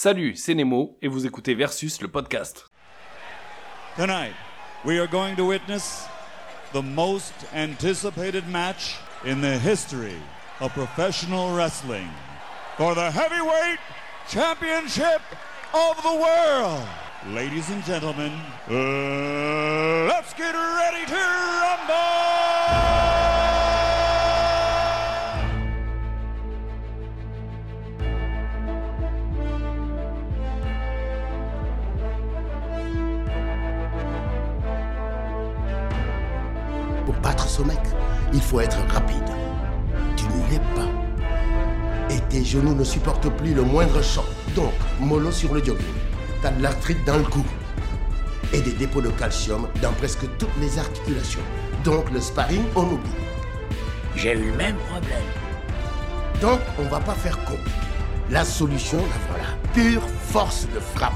Salut, c'est Nemo et vous écoutez Versus le podcast. Tonight, we are going to witness the most anticipated match in the history of professional wrestling for the heavyweight championship of the world. Ladies and gentlemen, uh, let's get ready to rumble! Mec, il faut être rapide. Tu ne l'es pas. Et tes genoux ne supportent plus le moindre choc. Donc, mollo sur le jogging. T'as de l'arthrite dans le cou. Et des dépôts de calcium dans presque toutes les articulations. Donc, le sparring, on oublie. J'ai eu le même problème. Donc, on va pas faire con. La solution, la voilà. Pure force de frappe.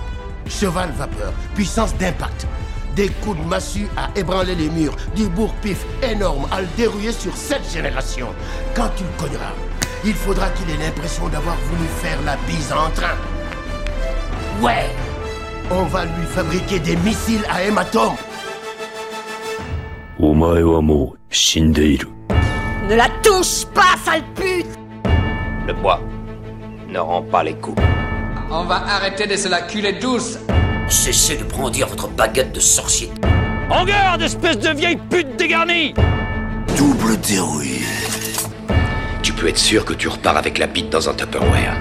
Cheval vapeur. Puissance d'impact. Des coups de massue à ébranler les murs, du bourg-pif énorme à le dérouiller sur cette génération. Quand tu le cogneras, il faudra qu'il ait l'impression d'avoir voulu faire la bise en train. Ouais On va lui fabriquer des missiles à hématome Ne la touche pas, sale pute Le bois ne rend pas les coups. On va arrêter de se la culer douce Cessez de brandir votre baguette de sorcier. En garde, espèce de vieille pute dégarnie Double dérouillé. Tu peux être sûr que tu repars avec la bite dans un Tupperware.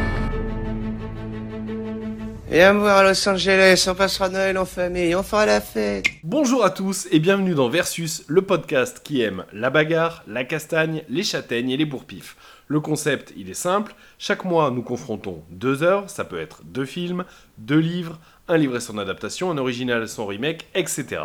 Viens me voir à Los Angeles, on passera Noël en famille, on fera la fête. Bonjour à tous et bienvenue dans Versus, le podcast qui aime la bagarre, la castagne, les châtaignes et les bourpifs. Le concept, il est simple. Chaque mois, nous confrontons deux heures. Ça peut être deux films, deux livres, un livre et son adaptation, un original son remake, etc.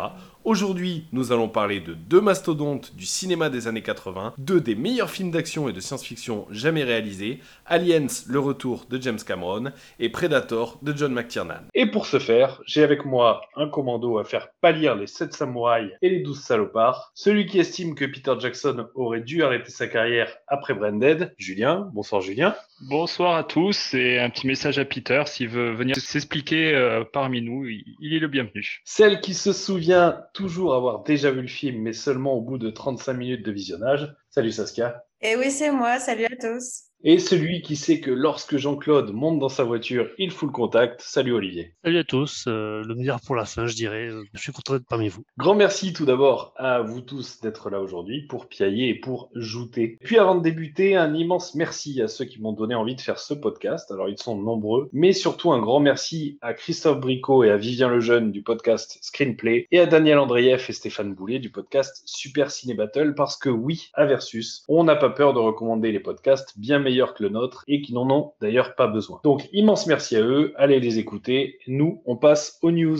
Aujourd'hui, nous allons parler de deux mastodontes du cinéma des années 80, deux des meilleurs films d'action et de science-fiction jamais réalisés, Aliens, le retour de James Cameron et Predator de John McTiernan. Et pour ce faire, j'ai avec moi un commando à faire pâlir les 7 samouraïs et les 12 salopards, celui qui estime que Peter Jackson aurait dû arrêter sa carrière après Branded, Julien. Bonsoir Julien. Bonsoir à tous et un petit message à Peter s'il veut venir s'expliquer euh, parmi nous, il, il est le bienvenu. Celle qui se souvient toujours avoir déjà vu le film, mais seulement au bout de 35 minutes de visionnage. Salut Saskia. Et oui, c'est moi. Salut à tous. Et celui qui sait que lorsque Jean-Claude monte dans sa voiture, il fout le contact. Salut Olivier. Salut à tous, euh, le meilleur pour la fin, je dirais. Je suis content d'être parmi vous. Grand merci tout d'abord à vous tous d'être là aujourd'hui pour piailler et pour jouter. Puis avant de débuter, un immense merci à ceux qui m'ont donné envie de faire ce podcast. Alors ils sont nombreux, mais surtout un grand merci à Christophe Bricot et à Vivien Lejeune du podcast Screenplay et à Daniel Andreev et Stéphane Boulet du podcast Super Ciné Battle parce que oui, à Versus, on n'a pas peur de recommander les podcasts bien que le nôtre et qui n'en ont d'ailleurs pas besoin. Donc immense merci à eux, allez les écouter. Nous, on passe aux news.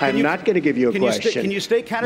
I'm not going to give you a question.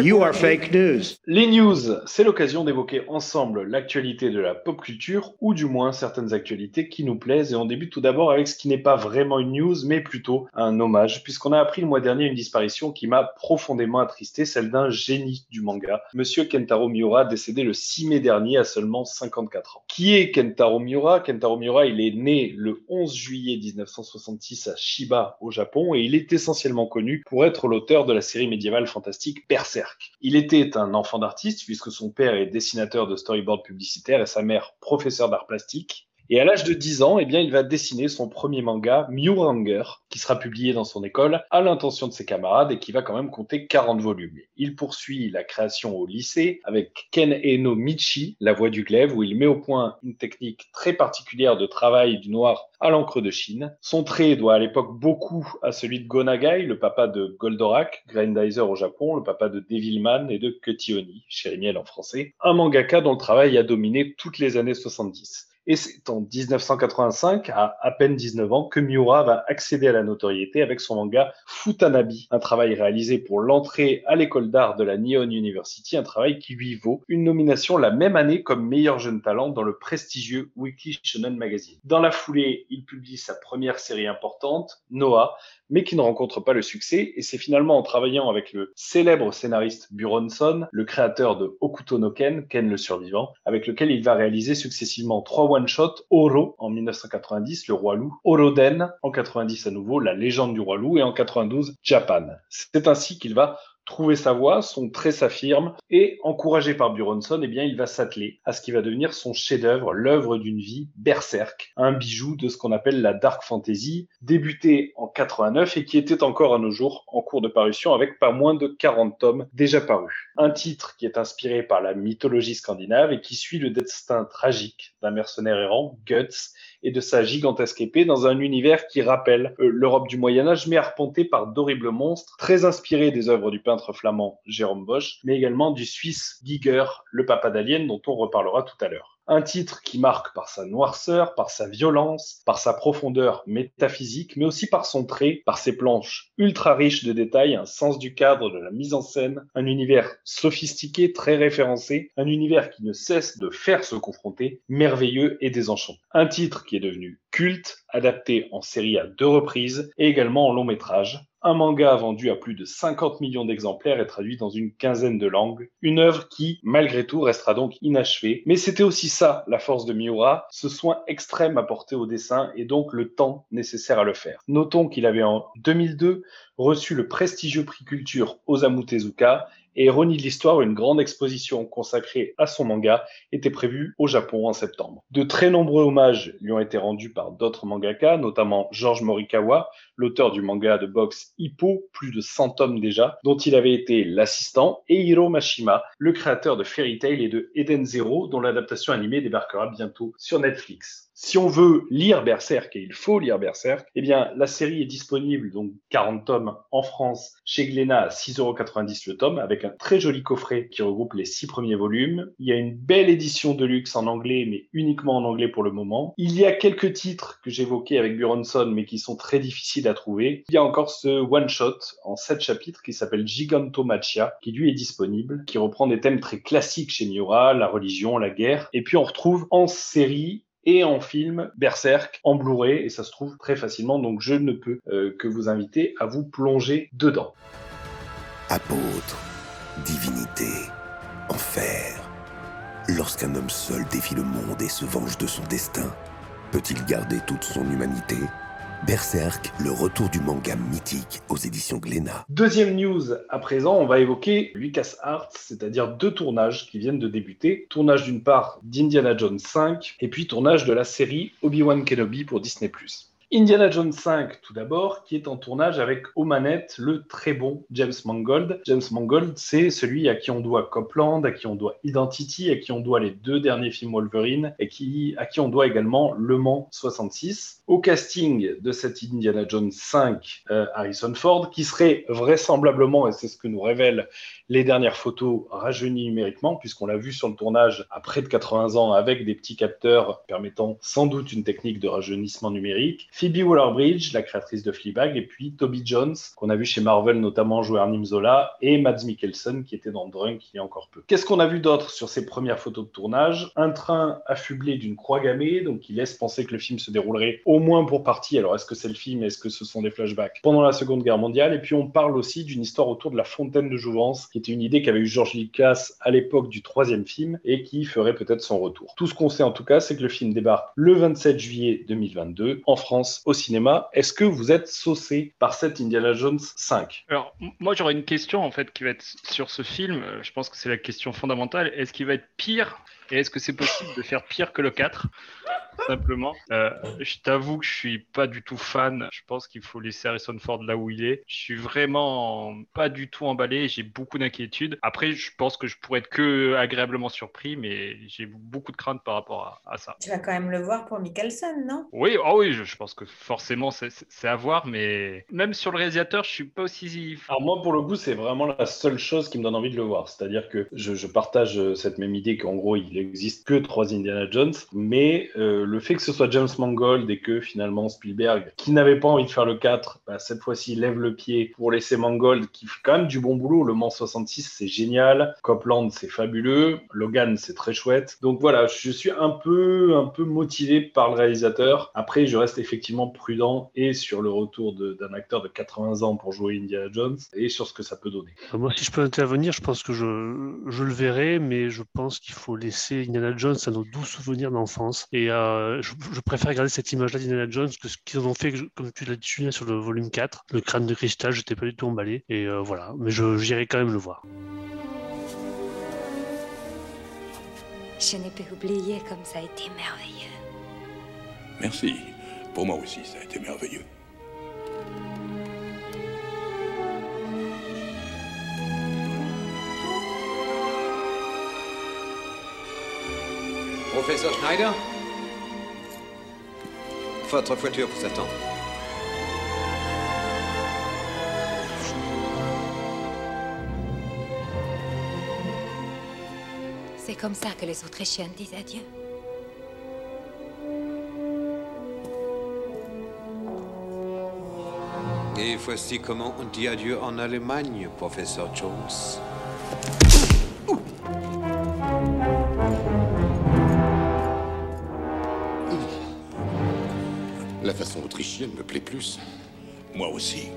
You are fake news. Les news, c'est l'occasion d'évoquer ensemble l'actualité de la pop culture, ou du moins certaines actualités qui nous plaisent. Et on débute tout d'abord avec ce qui n'est pas vraiment une news, mais plutôt un hommage, puisqu'on a appris le mois dernier une disparition qui m'a profondément attristé, celle d'un génie du manga, Monsieur Kentaro Miura, décédé le 6 mai dernier à seulement 54 ans. Qui est Kentaro Miura? Kentaro Miura, il est né le 11 juillet 1966 à Shiba, au Japon, et il est essentiellement connu pour être l'auteur de la série médiévale fantastique Berserk. Il était un enfant d'artiste puisque son père est dessinateur de storyboard publicitaire et sa mère professeur d'art plastique. Et à l'âge de 10 ans, eh bien, il va dessiner son premier manga, Muranger, qui sera publié dans son école à l'intention de ses camarades et qui va quand même compter 40 volumes. Il poursuit la création au lycée avec Ken Eno Michi, La Voix du Glaive, où il met au point une technique très particulière de travail du noir à l'encre de Chine. Son trait doit à l'époque beaucoup à celui de Gonagai, le papa de Goldorak, Grindizer au Japon, le papa de Devilman et de Cutie Oni, en français, un mangaka dont le travail a dominé toutes les années 70. Et c'est en 1985, à à peine 19 ans, que Miura va accéder à la notoriété avec son manga Futanabi, un travail réalisé pour l'entrée à l'école d'art de la Nihon University, un travail qui lui vaut une nomination la même année comme meilleur jeune talent dans le prestigieux Weekly Shonen Magazine. Dans la foulée, il publie sa première série importante, Noah, mais qui ne rencontre pas le succès, et c'est finalement en travaillant avec le célèbre scénariste Buronson, le créateur de Okuto no Ken, Ken le survivant, avec lequel il va réaliser successivement trois one-shots, Oro en 1990, le roi loup, Oroden en 90 à nouveau, la légende du roi loup, et en 92, Japan. C'est ainsi qu'il va trouver sa voie, son trait s'affirme, et encouragé par Buronson, eh bien, il va s'atteler à ce qui va devenir son chef-d'œuvre, l'œuvre d'une vie, Berserk, un bijou de ce qu'on appelle la dark fantasy, débuté en 89 et qui était encore à nos jours en cours de parution avec pas moins de 40 tomes déjà parus. Un titre qui est inspiré par la mythologie scandinave et qui suit le destin tragique d'un mercenaire errant, Guts, et de sa gigantesque épée dans un univers qui rappelle euh, l'Europe du Moyen Âge, mais arpenté par d'horribles monstres, très inspirés des œuvres du peintre flamand Jérôme Bosch, mais également du Suisse Giger, le papa d'Alien, dont on reparlera tout à l'heure. Un titre qui marque par sa noirceur, par sa violence, par sa profondeur métaphysique, mais aussi par son trait, par ses planches ultra riches de détails, un sens du cadre, de la mise en scène, un univers sophistiqué, très référencé, un univers qui ne cesse de faire se confronter, merveilleux et désenchantant. Un titre qui est devenu culte, adapté en série à deux reprises et également en long métrage, un manga vendu à plus de 50 millions d'exemplaires et traduit dans une quinzaine de langues. Une œuvre qui, malgré tout, restera donc inachevée. Mais c'était aussi ça, la force de Miura, ce soin extrême apporté au dessin et donc le temps nécessaire à le faire. Notons qu'il avait en 2002 reçu le prestigieux prix culture Osamu Tezuka et ironie de l'histoire, une grande exposition consacrée à son manga était prévue au Japon en septembre. De très nombreux hommages lui ont été rendus par d'autres mangaka, notamment George Morikawa, l'auteur du manga de boxe Hippo, plus de 100 tomes déjà, dont il avait été l'assistant, et Hiro Mashima, le créateur de Fairy Tail et de Eden Zero, dont l'adaptation animée débarquera bientôt sur Netflix. Si on veut lire Berserk, et il faut lire Berserk, eh bien, la série est disponible, donc 40 tomes en France, chez Glénat à 6,90€ le tome, avec un très joli coffret qui regroupe les six premiers volumes. Il y a une belle édition de luxe en anglais, mais uniquement en anglais pour le moment. Il y a quelques titres que j'évoquais avec Buronson, mais qui sont très difficiles à trouver. Il y a encore ce one-shot en sept chapitres qui s'appelle Gigantomachia, qui lui est disponible, qui reprend des thèmes très classiques chez Miura, la religion, la guerre. Et puis on retrouve en série et en film Berserk en Blu-ray et ça se trouve très facilement donc je ne peux euh, que vous inviter à vous plonger dedans. Apôtre, divinité, enfer. Lorsqu'un homme seul défie le monde et se venge de son destin, peut-il garder toute son humanité? Berserk, le retour du manga mythique aux éditions Glénat. Deuxième news à présent, on va évoquer Lucas Arts, c'est-à-dire deux tournages qui viennent de débuter. Tournage d'une part d'Indiana Jones 5 et puis tournage de la série Obi-Wan Kenobi pour Disney+. Indiana Jones 5, tout d'abord, qui est en tournage avec aux manettes le très bon James Mangold. James Mangold, c'est celui à qui on doit Copland, à qui on doit Identity, à qui on doit les deux derniers films Wolverine, et qui, à qui on doit également Le Mans 66. Au casting de cet Indiana Jones 5, euh, Harrison Ford, qui serait vraisemblablement, et c'est ce que nous révèlent les dernières photos, rajeuni numériquement, puisqu'on l'a vu sur le tournage à près de 80 ans avec des petits capteurs permettant sans doute une technique de rajeunissement numérique. Phoebe Waller-Bridge, la créatrice de Fleabag, et puis Toby Jones, qu'on a vu chez Marvel notamment jouer Arnim Zola, et Mads Mikkelsen, qui était dans Drunk il y a encore peu. Qu'est-ce qu'on a vu d'autre sur ces premières photos de tournage? Un train affublé d'une croix gammée, donc qui laisse penser que le film se déroulerait au moins pour partie. Alors est-ce que c'est le film? Est-ce que ce sont des flashbacks? Pendant la Seconde Guerre mondiale. Et puis on parle aussi d'une histoire autour de la fontaine de jouvence, qui était une idée qu'avait eu George Lucas à l'époque du troisième film et qui ferait peut-être son retour. Tout ce qu'on sait en tout cas, c'est que le film débarque le 27 juillet 2022 en France au cinéma. Est-ce que vous êtes saucé par cette Indiana Jones 5 Alors, moi j'aurais une question en fait qui va être sur ce film. Euh, je pense que c'est la question fondamentale. Est-ce qu'il va être pire et est-ce que c'est possible de faire pire que le 4 Simplement. Euh, je t'avoue que je suis pas du tout fan. Je pense qu'il faut laisser Harrison Ford là où il est. Je suis vraiment pas du tout emballé. J'ai beaucoup d'inquiétudes. Après, je pense que je pourrais être que agréablement surpris, mais j'ai beaucoup de craintes par rapport à, ça. Tu vas quand même le voir pour Mikkelsen, non? Oui, oh oui, je, pense que forcément c'est à voir, mais même sur le réalisateur, je suis pas aussi. Alors moi, pour le coup, c'est vraiment la seule chose qui me donne envie de le voir. C'est-à-dire que je, partage euh, cette même idée qu'en gros, il n'existe que trois Indiana Jones, mais euh, le fait que ce soit James Mangold et que finalement Spielberg, qui n'avait pas envie de faire le 4, bah, cette fois-ci lève le pied pour laisser Mangold, qui fait quand même du bon boulot. Le Mans 66, c'est génial. Copland, c'est fabuleux. Logan, c'est très chouette. Donc voilà, je suis un peu, un peu motivé par le réalisateur. Après, je reste effectivement prudent et sur le retour d'un acteur de 80 ans pour jouer Indiana Jones et sur ce que ça peut donner. Euh, moi, si je peux intervenir, je pense que je, je le verrai, mais je pense qu'il faut laisser Indiana Jones à nos doux souvenirs d'enfance. Et euh, je, préfère garder cette image-là d'Indiana Jones que ce qu'ils ont fait, comme tu l'as dit, sur le volume 4, le crâne de cristal, j'étais pas du tout emballé. Et euh, voilà, mais j'irai quand même le voir. Je n'ai pu oublier comme ça a été merveilleux. Merci. Pour moi aussi, ça a été merveilleux. Professeur Schneider? Votre voiture vous attend. C'est comme ça que les Autrichiens disent adieu. Et voici comment on dit adieu en Allemagne, professeur Jones. Autrichienne me plaît plus. Moi aussi.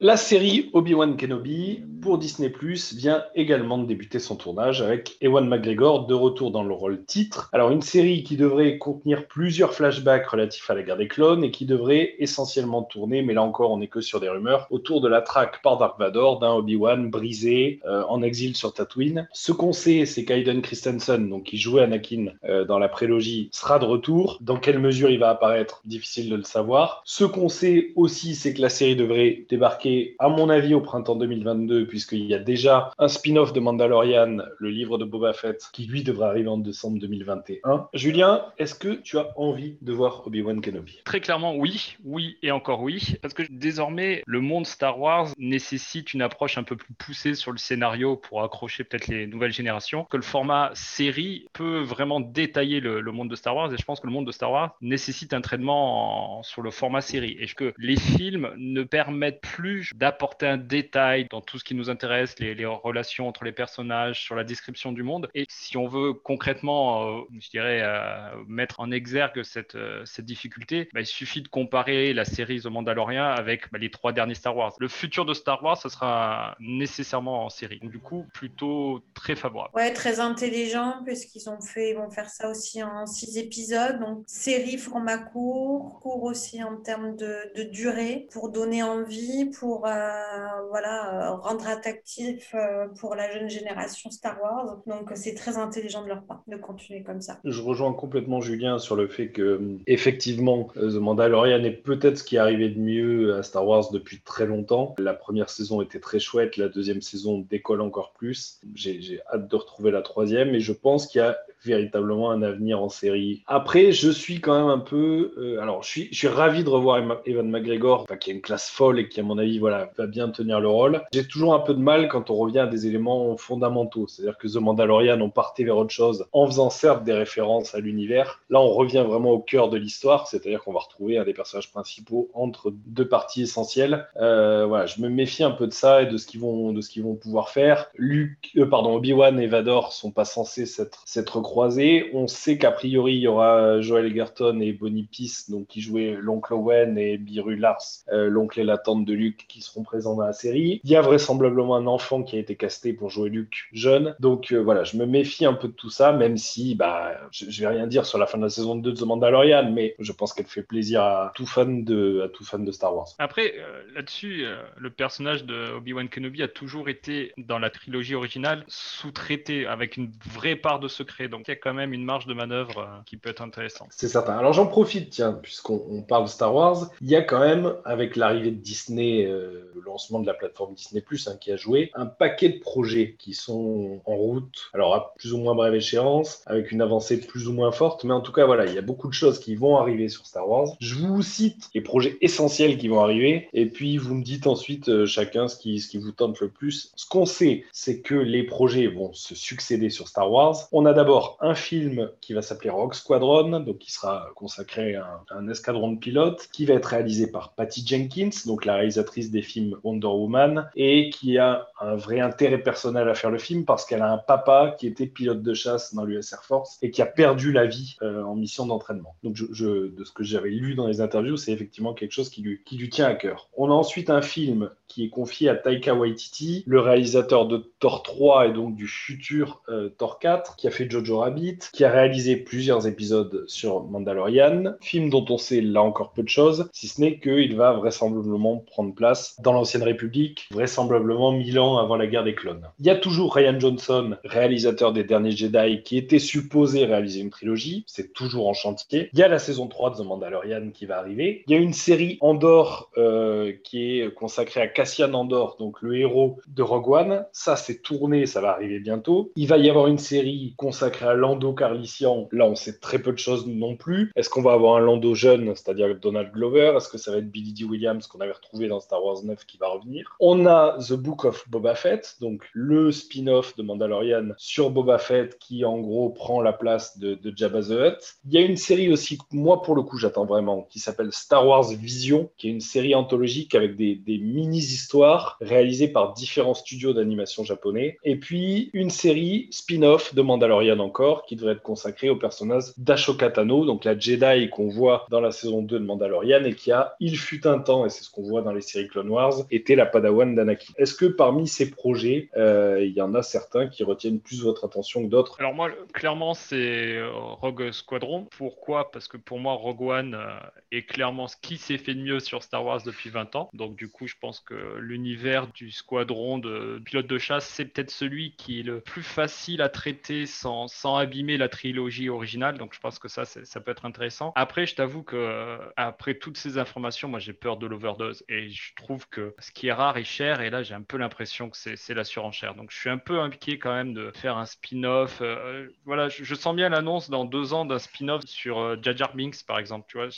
La série Obi-Wan Kenobi pour Disney Plus vient également de débuter son tournage avec Ewan McGregor de retour dans le rôle titre. Alors une série qui devrait contenir plusieurs flashbacks relatifs à la guerre des clones et qui devrait essentiellement tourner, mais là encore on n'est que sur des rumeurs, autour de la traque par Dark Vador d'un Obi-Wan brisé euh, en exil sur Tatooine. Ce qu'on sait, c'est qu'Aiden Christensen, donc qui jouait Anakin euh, dans la prélogie, sera de retour. Dans quelle mesure il va apparaître, difficile de le savoir. Ce qu'on sait aussi, c'est que la série devrait débarquer à mon avis, au printemps 2022, puisqu'il y a déjà un spin-off de Mandalorian, le livre de Boba Fett, qui lui devrait arriver en décembre 2021. Julien, est-ce que tu as envie de voir Obi-Wan Kenobi? Très clairement, oui, oui et encore oui, parce que désormais, le monde Star Wars nécessite une approche un peu plus poussée sur le scénario pour accrocher peut-être les nouvelles générations, que le format série peut vraiment détailler le, monde de Star Wars, et je pense que le monde de Star Wars nécessite un traitement sur le format série, et que les films ne permettent plus d'apporter un détail dans tout ce qui nous intéresse, les, relations entre les personnages, sur la description du monde. Et si on veut concrètement, euh, je dirais, euh, mettre en exergue cette, euh, cette difficulté, bah, il suffit de comparer la série The Mandalorian avec bah, les trois derniers Star Wars. Le futur de Star Wars, ce sera nécessairement en série. du coup, plutôt très favorable. Ouais, très intelligent, puisqu'ils ont fait, ils vont faire ça aussi en six épisodes. Donc, série format court, court aussi en termes de, durée, pour donner envie, pour voilà, rendre attractif euh, pour la jeune génération Star Wars. Donc c'est très intelligent de leur part de continuer comme ça. Je rejoins complètement Julien sur le fait que effectivement The Mandalorian est peut-être ce qui est arrivé de mieux à Star Wars depuis très longtemps. La première saison était très chouette, la deuxième saison décolle encore plus. J'ai hâte de retrouver la troisième et je pense qu'il y a véritablement un avenir en série. Après, je suis quand même un peu. Euh, alors, je suis, je suis ravi de revoir Evan McGregor, qui a une classe folle et qui, à mon avis, voilà, va bien tenir le rôle. J'ai toujours un peu de mal quand on revient à des éléments fondamentaux. C'est-à-dire que The Mandalorian, on partait vers autre chose en faisant certes des références à l'univers. Là, on revient vraiment au cœur de l'histoire, c'est-à-dire qu'on va retrouver un des personnages principaux entre deux parties essentielles. Euh, voilà, je me méfie un peu de ça et de ce qu'ils vont, de vont pouvoir faire. Luke, euh, pardon, Obi-Wan et Vador sont pas censés s'être, s'être croisés. On sait qu'a priori, il y aura Joel Egerton et Bonnie Peace, donc qui jouaient l'oncle Owen et Biru Lars, euh, l'oncle et la tante de Luke, qui seront présents dans la série. Il y a vraisemblablement un enfant qui a été casté pour jouer Luke jeune. Donc euh, voilà, je me méfie un peu de tout ça, même si bah, je, ne vais rien dire sur la fin de la saison 2 de The Mandalorian, mais je pense qu'elle fait plaisir à tout fan de, Star Wars. Après, euh, là-dessus, le personnage de Obi-Wan Kenobi a toujours été, dans la trilogie originale, sous-traité avec une vraie part de secret. Il y a quand même une marge de manœuvre euh, qui peut être intéressante. C'est certain. Alors j'en profite, tiens, puisqu'on on parle de Star Wars, il y a quand même, avec l'arrivée de Disney, euh, le lancement de la plateforme Disney hein, qui a joué, un paquet de projets qui sont en route, alors à plus ou moins brève échéance, avec une avancée plus ou moins forte, mais en tout cas, voilà, il y a beaucoup de choses qui vont arriver sur Star Wars. Je vous cite les projets essentiels qui vont arriver, et puis vous me dites ensuite euh, chacun ce qui vous tente le plus. Ce qu'on sait, c'est que les projets vont se succéder sur Star Wars. On a d'abord un film qui va s'appeler Rock Squadron, donc qui sera consacré à un, escadron de pilotes, qui va être réalisé par Patty Jenkins, donc la réalisatrice des films Wonder Woman, et qui a un vrai intérêt personnel à faire le film parce qu'elle a un papa qui était pilote de chasse dans l'US Air Force et qui a perdu la vie euh, en mission d'entraînement. Donc, de ce que j'avais lu dans les interviews, c'est effectivement quelque chose qui lui, qui lui tient à cœur. On a ensuite un film qui est confié à Taika Waititi, le réalisateur de Thor 3 et donc du futur euh, Thor 4, qui a fait Jojo Rabbit, qui a réalisé plusieurs épisodes sur Mandalorian, film dont on sait là encore peu de choses, si ce n'est qu'il va vraisemblablement prendre place dans l'ancienne République, vraisemblablement mille ans avant la guerre des clones. Il y a toujours Ryan Johnson, réalisateur des derniers Jedi, qui était supposé réaliser une trilogie, c'est toujours en chantier. Il y a la saison 3 de The Mandalorian qui va arriver. Il y a une série Andor euh, qui est consacrée à Cassian Andor, donc le héros de Rogue One. Ça, c'est tourné, ça va arriver bientôt. Il va y avoir une série consacrée Lando Carlisian. Là, on sait très peu de choses non plus. Est-ce qu'on va avoir un Lando jeune, c'est-à-dire Donald Glover? Est-ce que ça va être Billy D. Williams qu'on avait retrouvé dans Star Wars 9 qui va revenir? On a The Book of Boba Fett, donc le spin-off de Mandalorian sur Boba Fett qui en gros prend la place de, Jabba the Hutt. Il y a une série aussi, moi pour le coup j'attends vraiment, qui s'appelle Star Wars Vision, qui est une série anthologique avec des mini-histoires réalisées par différents studios d'animation japonais. Et puis une série spin-off de Mandalorian encore, qui devrait être consacrée au personnage d'Ashoka Tano, donc la Jedi qu'on voit dans la saison 2 de Mandalorian et qui a, il fut un temps, et c'est ce qu'on voit dans les séries Clone Wars, était la Padawan d'Anakin. Est-ce que parmi ces projets, euh, il y en a certains qui retiennent plus votre attention que d'autres? Alors moi, clairement, c'est euh, Rogue Squadron. Pourquoi? Parce que pour moi, Rogue One euh, est clairement ce qui s'est fait de mieux sur Star Wars depuis 20 ans. Donc du coup, je pense que l'univers du squadron de pilotes de chasse, c'est peut-être celui qui est le plus facile à traiter sans abîmer la trilogie originale. Donc je pense que ça, ça peut être intéressant. Après, je t'avoue que après toutes ces informations, moi j'ai peur de l'overdose et je trouve que ce qui est rare est cher et là j'ai un peu l'impression que c'est la surenchère. Donc je suis un peu impliqué quand même de faire un spin-off. Euh, voilà, je, je, sens bien l'annonce dans deux ans d'un spin-off sur euh, Jar Jar Binks par exemple. Tu vois,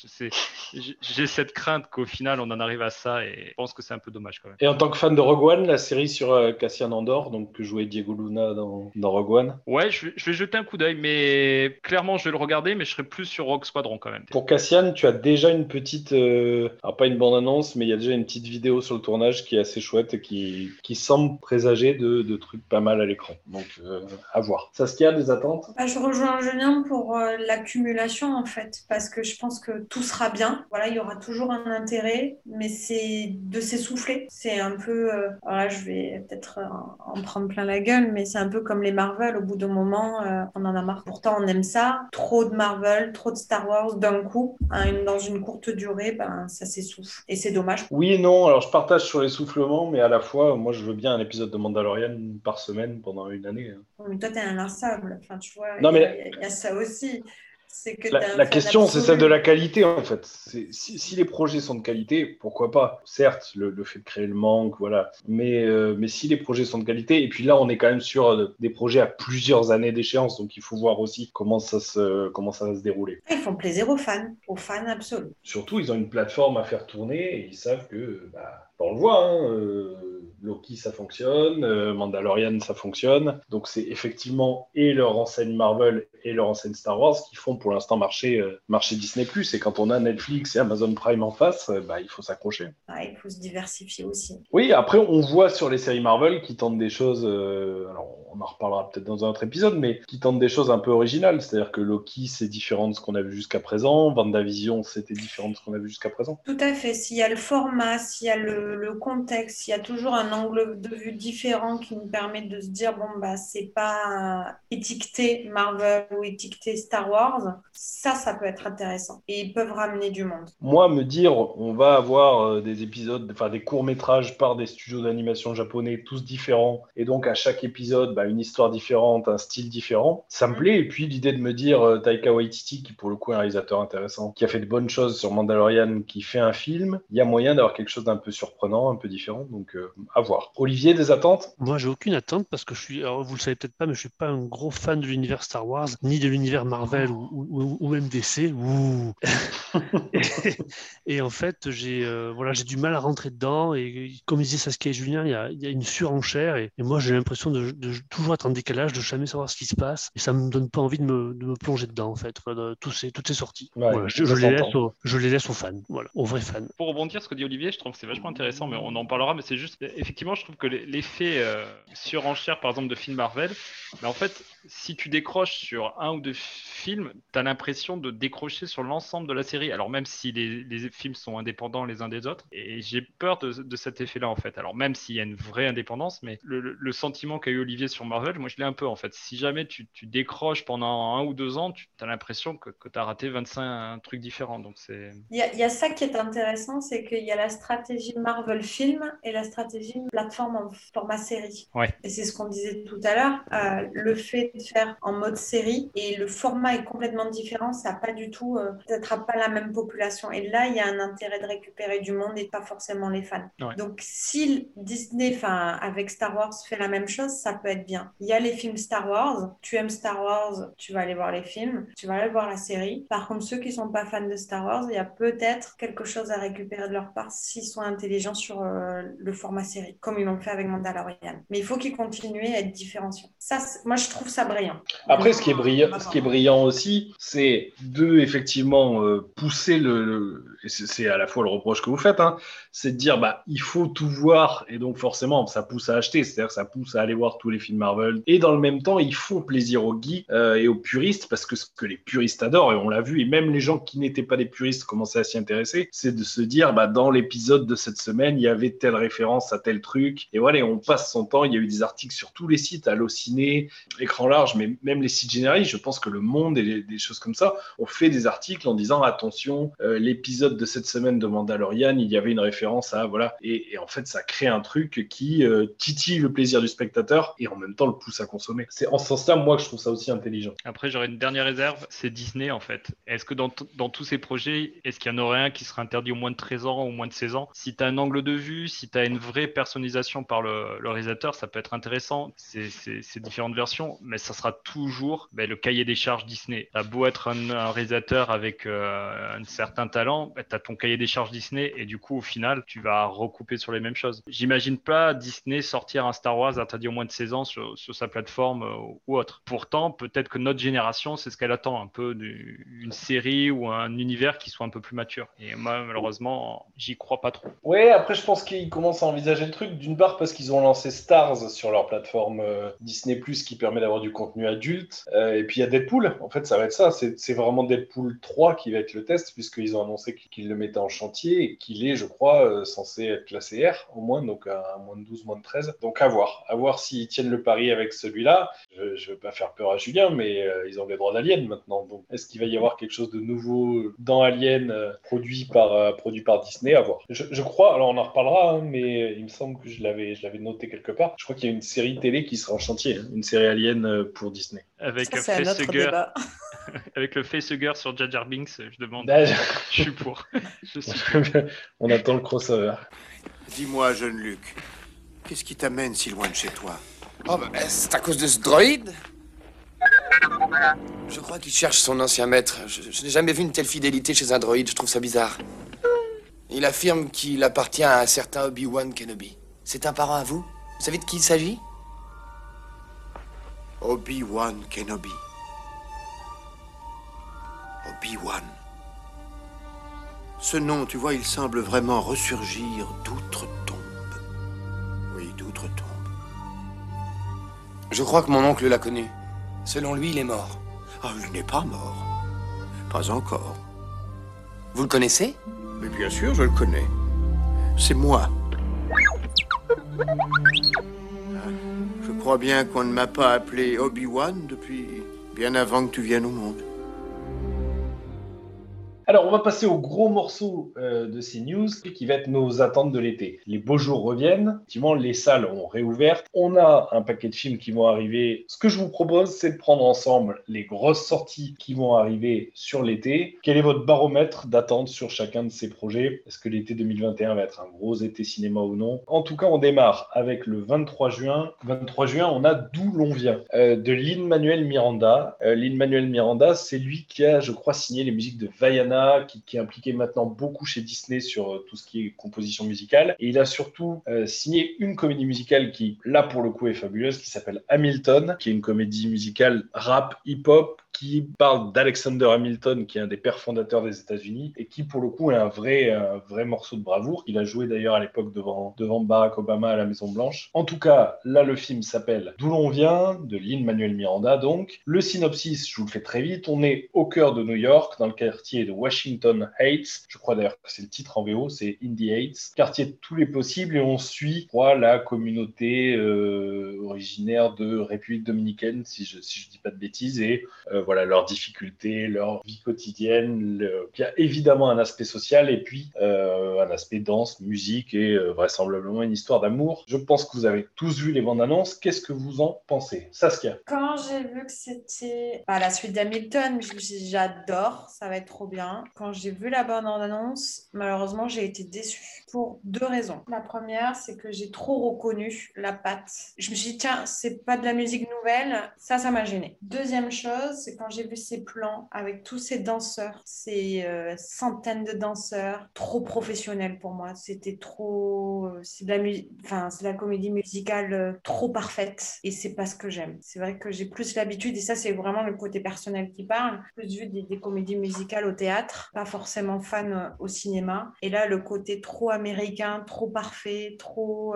j'ai cette crainte qu'au final on en arrive à ça et je pense que c'est un peu dommage quand même. Et en tant que fan de Rogue One, la série sur euh, Cassian Andor, donc que jouait Diego Luna dans, dans Rogue One? Ouais, je je vais jeter un coup d'œil, mais clairement je vais le regarder, mais je serai plus sur Rogue Squadron quand même. Pour Cassian, tu as déjà une petite, euh, alors pas une bande annonce, mais il y a déjà une petite vidéo sur le tournage qui est assez chouette et qui, qui semble présager de, de trucs pas mal à l'écran. Donc euh, à voir. Saskia, des attentes? Bah, Je rejoins Julien pour euh, l'accumulation en fait, parce que je pense que tout sera bien. Voilà, il y aura toujours un intérêt, mais c'est de s'essouffler. C'est un peu, euh, voilà, je vais peut-être en prendre plein la gueule, mais c'est un peu comme les Marvel. Au bout d'un moment, euh, on en a marre. Pourtant, on aime ça. Trop de Marvel, trop de Star Wars d'un coup, hein, dans une courte durée, ben ça s'essouffle. Et c'est dommage. Oui et non. Alors je partage sur l'essoufflement, mais à la fois, moi, je veux bien un épisode de Mandalorian par semaine pendant une année. hein. Mais toi, t'es inlassable. Enfin, tu vois, Non, il y a- mais- il y, a ça aussi. Que La, question, c'est celle de la qualité, en fait. Si, si les projets sont de qualité, pourquoi pas? Certes, le, le fait de créer le manque, voilà. Mais, euh, mais si les projets sont de qualité, et puis là, on est quand même sur euh, des projets à plusieurs années d'échéance, donc il faut voir aussi comment ça, se, comment ça va se dérouler. Ils font plaisir aux fans, aux fans absolus. Surtout, ils ont une plateforme à faire tourner, et ils savent que, bah, on le voit, hein, euh, Loki, ça fonctionne, euh, Mandalorian, ça fonctionne. Donc c'est effectivement et leur enseigne Marvel et leur enseigne Star Wars qui font pour l'instant marcher, euh, marcher Disney+. Et quand on a Netflix et Amazon Prime en face, euh, bah, il faut s'accrocher. Ah, il faut se diversifier aussi. Oui, après, on voit sur les séries Marvel qui tentent des choses. euh, alors, on en reparlera peut-être dans un autre épisode, mais qui tentent des choses un peu originales. C'est-à-dire que Loki, c'est différent de ce qu'on a vu jusqu'à présent. WandaVision, c'était différent de ce qu'on a vu jusqu'à présent. Tout à fait. S'il y a le format, s'il y a le, le contexte, s'il y a toujours un angle de vue différent qui nous permet de se dire bon bah c'est pas étiqueté Marvel ou étiqueté Star Wars, ça, ça peut être intéressant. Et ils peuvent ramener du monde. Moi, me dire, on va avoir euh, des épisodes, enfin des courts-métrages par des studios d'animation japonais, tous différents, et donc à chaque épisode, bah, une histoire différente, un style différent, ça me plaît. Et puis l'idée de me dire, euh, Taika Waititi, qui pour le coup est un réalisateur intéressant, qui a fait de bonnes choses sur Mandalorian, qui fait un film, il y a moyen d'avoir quelque chose d'un peu surprenant, un peu différent, donc euh, à voir. Olivier, des attentes? Moi, j'ai aucune attente parce que je suis, alors vous le savez peut-être pas, mais je suis pas un gros fan de l'univers Star Wars, ni de l'univers Marvel ou, ou- ou même DC. Ouh. et en fait, j'ai euh, voilà, j'ai du mal à rentrer dedans. Et comme disait Saskia et Julien, il y a, il y a une surenchère. Et, et moi, j'ai l'impression de, de toujours être en décalage, de jamais savoir ce qui se passe. Et ça me donne pas envie de me, de me plonger dedans, en fait, voilà, de tous ces, toutes ces sorties. Ouais, Voilà, je, les laisse aux, je les laisse aux fans, voilà, aux vrais fans. Pour rebondir sur ce que dit Olivier, je trouve que c'est vachement intéressant, mais on en parlera. Mais c'est juste, effectivement, je trouve que l'effet euh, surenchère, par exemple, de films Marvel, bah, en fait, si tu décroches sur un ou deux films, tu as l'impression de décrocher sur l'ensemble de la série. Alors, même si les, les films sont indépendants les uns des autres, et j'ai peur de, de cet effet-là, en fait. Alors, même s'il y a une vraie indépendance, mais le, le- le sentiment qu'a eu Olivier sur Marvel, moi, je l'ai un peu, en fait. Si jamais tu, tu décroches pendant un ou deux ans, tu as l'impression que, que tu as raté 25 trucs différents. Donc, c'est. Il y, a, il y a ça qui est intéressant, c'est qu'il y a la stratégie Marvel film et la stratégie plateforme en format série. Ouais. Et c'est ce qu'on disait tout à l'heure, euh, le fait de faire en mode série et le format est complètement différent, ça n'a pas du tout, euh, t'attrapes pas la même population. Et là, il y a un intérêt de récupérer du monde et pas forcément les fans. Ouais. Donc si Disney, enfin avec Star Wars, fait la même chose, ça peut être bien. Il y a les films Star Wars, tu aimes Star Wars, tu vas aller voir les films, tu vas aller voir la série. Par contre, ceux qui sont pas fans de Star Wars, il y a peut-être quelque chose à récupérer de leur part s'ils sont intelligents sur euh, le format série, comme ils l'ont fait avec Mandalorian. Mais il faut qu'ils continuent à être différenciants. Ça, moi, je trouve ça brillant. Après, ce qui est brillant, ce qui est brillant aussi, c'est de effectivement euh, pousser le, le- c'est à la fois le reproche que vous faites, hein, c'est de dire bah il faut tout voir et donc forcément ça pousse à acheter, c'est-à-dire ça pousse à aller voir tous les films Marvel et dans le même temps ils font plaisir aux geeks euh, et aux puristes parce que ce que les puristes adorent et on l'a vu et même les gens qui n'étaient pas des puristes commençaient à s'y intéresser, c'est de se dire bah dans l'épisode de cette semaine il y avait telle référence à tel truc et voilà on passe son temps, il y a eu des articles sur tous les sites, Allociné, écran large, mais même les sites je pense que le monde et les- des choses comme ça ont fait des articles en disant attention, euh, l'épisode de cette semaine de Mandalorian, il y avait une référence à voilà, et, en fait ça crée un truc qui euh, titille le plaisir du spectateur et en même temps le pousse à consommer. C'est en ce sens-là, moi, que je trouve ça aussi intelligent. Après, j'aurais une dernière réserve, c'est Disney en fait. Est-ce que dans, dans tous ces projets, est-ce qu'il y en aurait un qui serait interdit au moins de 13 ans ou moins de 16 ans? Si tu as un angle de vue, si tu as une vraie personnalisation par le, le réalisateur, ça peut être intéressant, ces, ces- ces différentes versions, mais ça sera toujours ben, le cahier des charges Disney. Tu beau être un, réalisateur avec euh, un certain talent, ben, tu as ton cahier des charges Disney et du coup, au final, tu vas recouper sur les mêmes choses. J'imagine pas Disney sortir un Star Wars interdit au moins de 16 ans sur, sa plateforme euh, ou autre. Pourtant, peut-être que notre génération, c'est ce qu'elle attend, un peu du- une série ou un univers qui soit un peu plus mature. Et moi, malheureusement, j'y crois pas trop. Ouais, après, je pense qu'ils commencent à envisager le truc, d'une part parce qu'ils ont lancé Stars sur leur plateforme euh, Disney qui permet d'avoir du contenu adulte. Et puis il y a Deadpool. En fait, ça va être ça. C'est vraiment Deadpool 3 qui va être le test, puisqu'ils ont annoncé qu'ils le mettaient en chantier et qu'il est, je crois, euh, censé être classé R au moins, donc à moins de 12, moins de 13. Donc à voir. À voir s'ils tiennent le pari avec celui-là. Je ne veux pas faire peur à Julien, mais euh, ils ont les droits d'Alien maintenant. Donc est-ce qu'il va y avoir quelque chose de nouveau dans Alien euh, produit, par, euh, produit par Disney? À voir. Je, crois, alors on en reparlera, hein, mais il me semble que je l'avais noté quelque part. Je crois qu'il y a une série télé qui sera en chantier, hein, une série Alien euh, pour Disney. Avec Ça, un facehugger, le facehugger sur Jar Jar Binks, je demande. Bah, je- je suis pour. je suis on attend le crossover. Dis-moi, jeune Luc, qu'est-ce qui t'amène si loin de chez toi? Oh, bah, c'est à cause de ce droïde Je crois qu'il cherche son ancien maître. Je, je n'ai jamais vu une telle fidélité chez un droïde, je trouve ça bizarre. Il affirme qu'il appartient à un certain Obi-Wan Kenobi. C'est un parent à vous? Vous savez de qui il s'agit? Obi-Wan Kenobi. Obi-Wan. Ce nom, tu vois, il semble vraiment ressurgir d'outre-tombe. Oui, d'outre-tombe. Je crois que mon oncle l'a connu. Selon lui, il est mort. Ah, il n'est pas mort. Pas encore. Vous le connaissez? Mais bien sûr, je le connais. C'est moi. Je crois bien qu'on ne m'a pas appelé Obi-Wan depuis Bien avant que tu viennes au monde. Alors, on va passer au gros morceau euh, de ces news qui va être nos attentes de l'été. Les beaux jours reviennent. Effectivement, les salles ont réouvert. On a un paquet de films qui vont arriver. Ce que je vous propose, c'est de prendre ensemble les grosses sorties qui vont arriver sur l'été. Quel est votre baromètre d'attente sur chacun de ces projets? Est-ce que l'été 2021 va être un gros été cinéma ou non? En tout cas, on démarre avec le 23 juin. 23 juin, on a D'où l'on vient euh, de Lin-Manuel Miranda. Euh, Lin-Manuel Miranda, c'est lui qui a, je crois, signé les musiques de Vaiana qui, est impliqué maintenant beaucoup chez Disney sur euh, tout ce qui est composition musicale. Et il a surtout euh, signé une comédie musicale qui, là pour le coup, est fabuleuse, qui s'appelle Hamilton, qui est une comédie musicale rap, hip-hop, qui parle d'Alexander Hamilton, qui est un des pères fondateurs des États-Unis, et qui pour le coup est un vrai, un vrai morceau de bravoure. Il a joué d'ailleurs à l'époque devant, devant Barack Obama à la Maison Blanche. En tout cas, là le film s'appelle D'où l'on vient, de Lin Manuel Miranda donc. Le synopsis, je vous le fais très vite, on est au cœur de New York, dans le quartier de Washington Heights. Je crois d'ailleurs que c'est le titre en VO, c'est Indie Heights, quartier de tous les possibles, et on suit, quoi, la communauté euh, originaire de République dominicaine, si je, si je dis pas de bêtises, et euh, voilà leurs difficultés, leur vie quotidienne. Il y a évidemment un aspect social et puis euh, un aspect danse, musique et euh, vraisemblablement une histoire d'amour. Je pense que vous avez tous vu les bandes annonces. Qu'est-ce que vous en pensez? Saskia? Quand j'ai vu que c'était bah, la suite d'Hamilton, j'adore, ça va être trop bien. Quand j'ai vu la bande annonce, malheureusement j'ai été déçue pour deux raisons. La première, c'est que j'ai trop reconnu la patte. Je me suis dit tiens, c'est pas de la musique nouvelle, ça, ça m'a gêné. Deuxième chose, quand j'ai vu ces plans avec tous ces danseurs, ces euh, centaines de danseurs, trop professionnels pour moi. C'était trop. euh, c'est de, la enfin, de la comédie musicale euh, trop parfaite et c'est pas ce que j'aime. C'est vrai que j'ai plus l'habitude, et ça, c'est vraiment le côté personnel qui parle, plus vu des, comédies musicales au théâtre, pas forcément fan au cinéma. Et là, le côté trop américain, trop parfait, trop.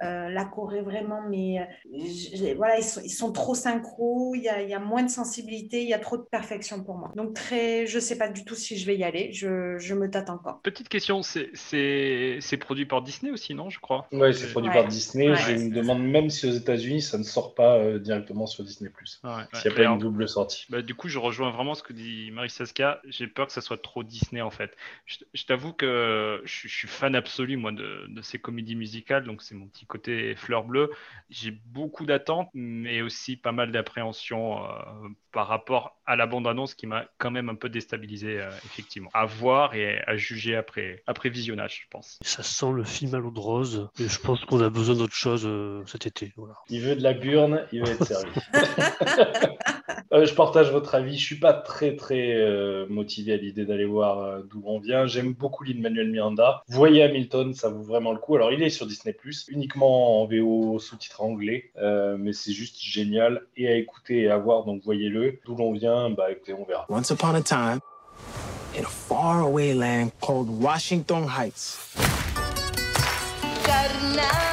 la Corée vraiment, mais voilà, ils sont, trop synchro, il y a moins de sensibilité, il y a trop de perfection pour moi. Donc, très, je sais pas du tout si je vais y aller, je, je me tâte encore. Petite question, c'est- produit par Disney aussi, non, je crois? Ouais, c'est produit Ouais. par Disney. Ouais. Je me demande même si aux États-Unis ça ne sort pas euh, directement sur Disney+. Ouais. S'il n'y a pas une double sortie. Bah, du coup, je rejoins vraiment ce que dit Marie Saskia. J'ai peur que ça soit trop Disney en fait. Je, je t'avoue que je, suis- je suis fan absolu moi de, de ces comédies musicales, donc c'est mon petit côté fleur bleue. J'ai beaucoup d'attentes, mais aussi pas mal d'appréhension euh, par rapport à la bande-annonce qui m'a quand même un peu déstabilisé, euh, effectivement. À voir et à juger après, après visionnage, je pense. Ça sent le film à l'eau de rose. Et je pense qu'on a besoin d'autre chose euh, cet été. Voilà. Il veut de la burne, il veut être servi. Euh, je partage votre avis. Je suis pas très très euh, motivé à l'idée d'aller voir euh, d'où on vient. J'aime beaucoup Lin-Manuel Miranda. Voyez Hamilton, ça vaut vraiment le coup. Alors il est sur Disney+, uniquement en VO sous-titre anglais, euh, mais c'est juste génial et à écouter et à voir. Donc voyez-le. D'où l'on vient, bah écoutez, on verra. Once upon a time, in a faraway land called Washington Heights.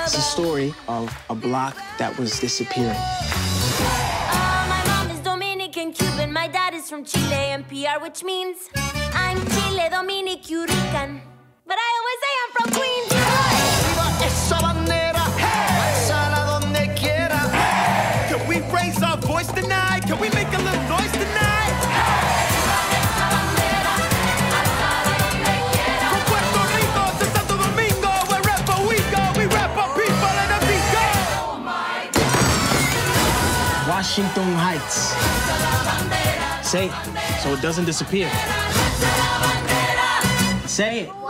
It's a story of a block that was disappearing. Oh, my mom is Dominican Cuban. My dad is from Chile and PR, which means I'm Chile, Dominic, Rican. But I always say I'm from Queens. Arriba esa bandera, alzala donde quiera. Can we raise our voice tonight? Can we make a little Washington Heights. Say it so it doesn't disappear. Say it.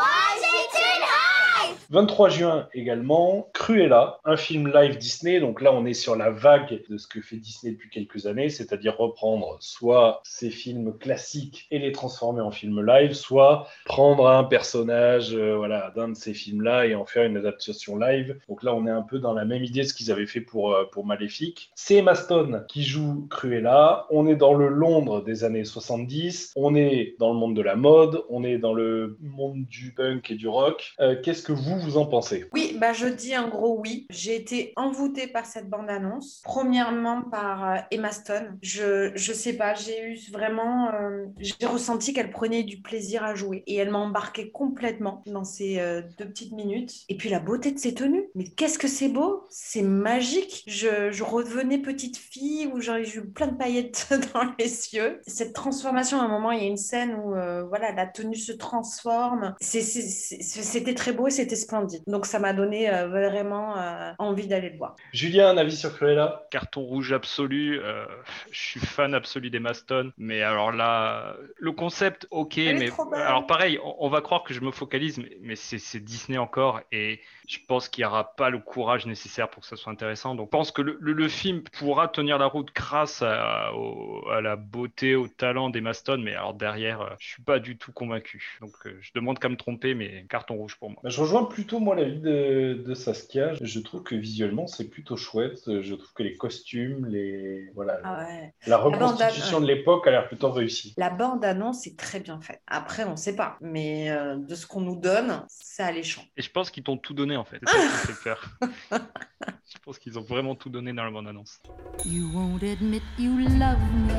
Washington High! 23 juin également, Cruella, un film live Disney. Donc là, on est sur la vague de ce que fait Disney depuis quelques années, c'est-à-dire reprendre soit ces films classiques et les transformer en film live, soit prendre un personnage euh, voilà, d'un de ces films-là et en faire une adaptation live. Donc là, on est un peu dans la même idée de ce qu'ils avaient fait pour, euh, pour Maléfique. C'est Emma Stone qui joue Cruella. On est dans le Londres des années 70. On est dans le monde de la mode. On est dans le monde du punk et du rock. Euh, Qu'est-ce que vous, en pensez? Oui, bah je dis un gros oui. J'ai été envoûtée par cette bande-annonce. Premièrement par euh, Emma Stone. Je je sais pas, j'ai eu vraiment euh, j'ai ressenti qu'elle prenait du plaisir à jouer et elle m'a embarqué complètement dans ces euh, deux petites minutes. Et puis la beauté de ses tenues. Mais qu'est-ce que c'est beau C'est magique. Je, je revenais petite fille où j'aurais eu plein de paillettes dans les yeux. Cette transformation, à un moment, il y a une scène où voilà, la tenue se transforme. C'était très beau et c'était splendide. Donc ça m'a donné euh, vraiment euh, envie d'aller le voir. Julien, un avis sur Cruella? Carton rouge absolu. euh, je suis fan absolu d'Emma Stone. Mais alors là, le concept, ok. Elle mais alors pareil, on, on va croire que je me focalise, mais, mais c'est c'est Disney encore. Et je pense qu'il n'y aura pas le courage nécessaire pour que ça soit intéressant. Donc je pense que le, le- le film pourra tenir la route grâce à, au- à la beauté, au talent d'Emma Stone. Mais alors derrière, je suis pas du tout convaincu. Donc euh, je demande qu'à me tromper, mais carton rouge pour moi. Bah, Je rejoins plutôt moi l'avis de, de Saskia. Je trouve que visuellement c'est plutôt chouette. Je trouve que les costumes, les voilà, Ah ouais. la bande- reconstitution de l'époque a l'air plutôt réussie. La bande-annonce est très bien faite. Après, on ne sait pas. Mais euh, de ce qu'on nous donne, c'est alléchant. Et je pense qu'ils t'ont tout donné en fait. C'est ça qui me fait peur. je pense qu'ils ont vraiment tout donné dans la bande-annonce. You won't admit you love me.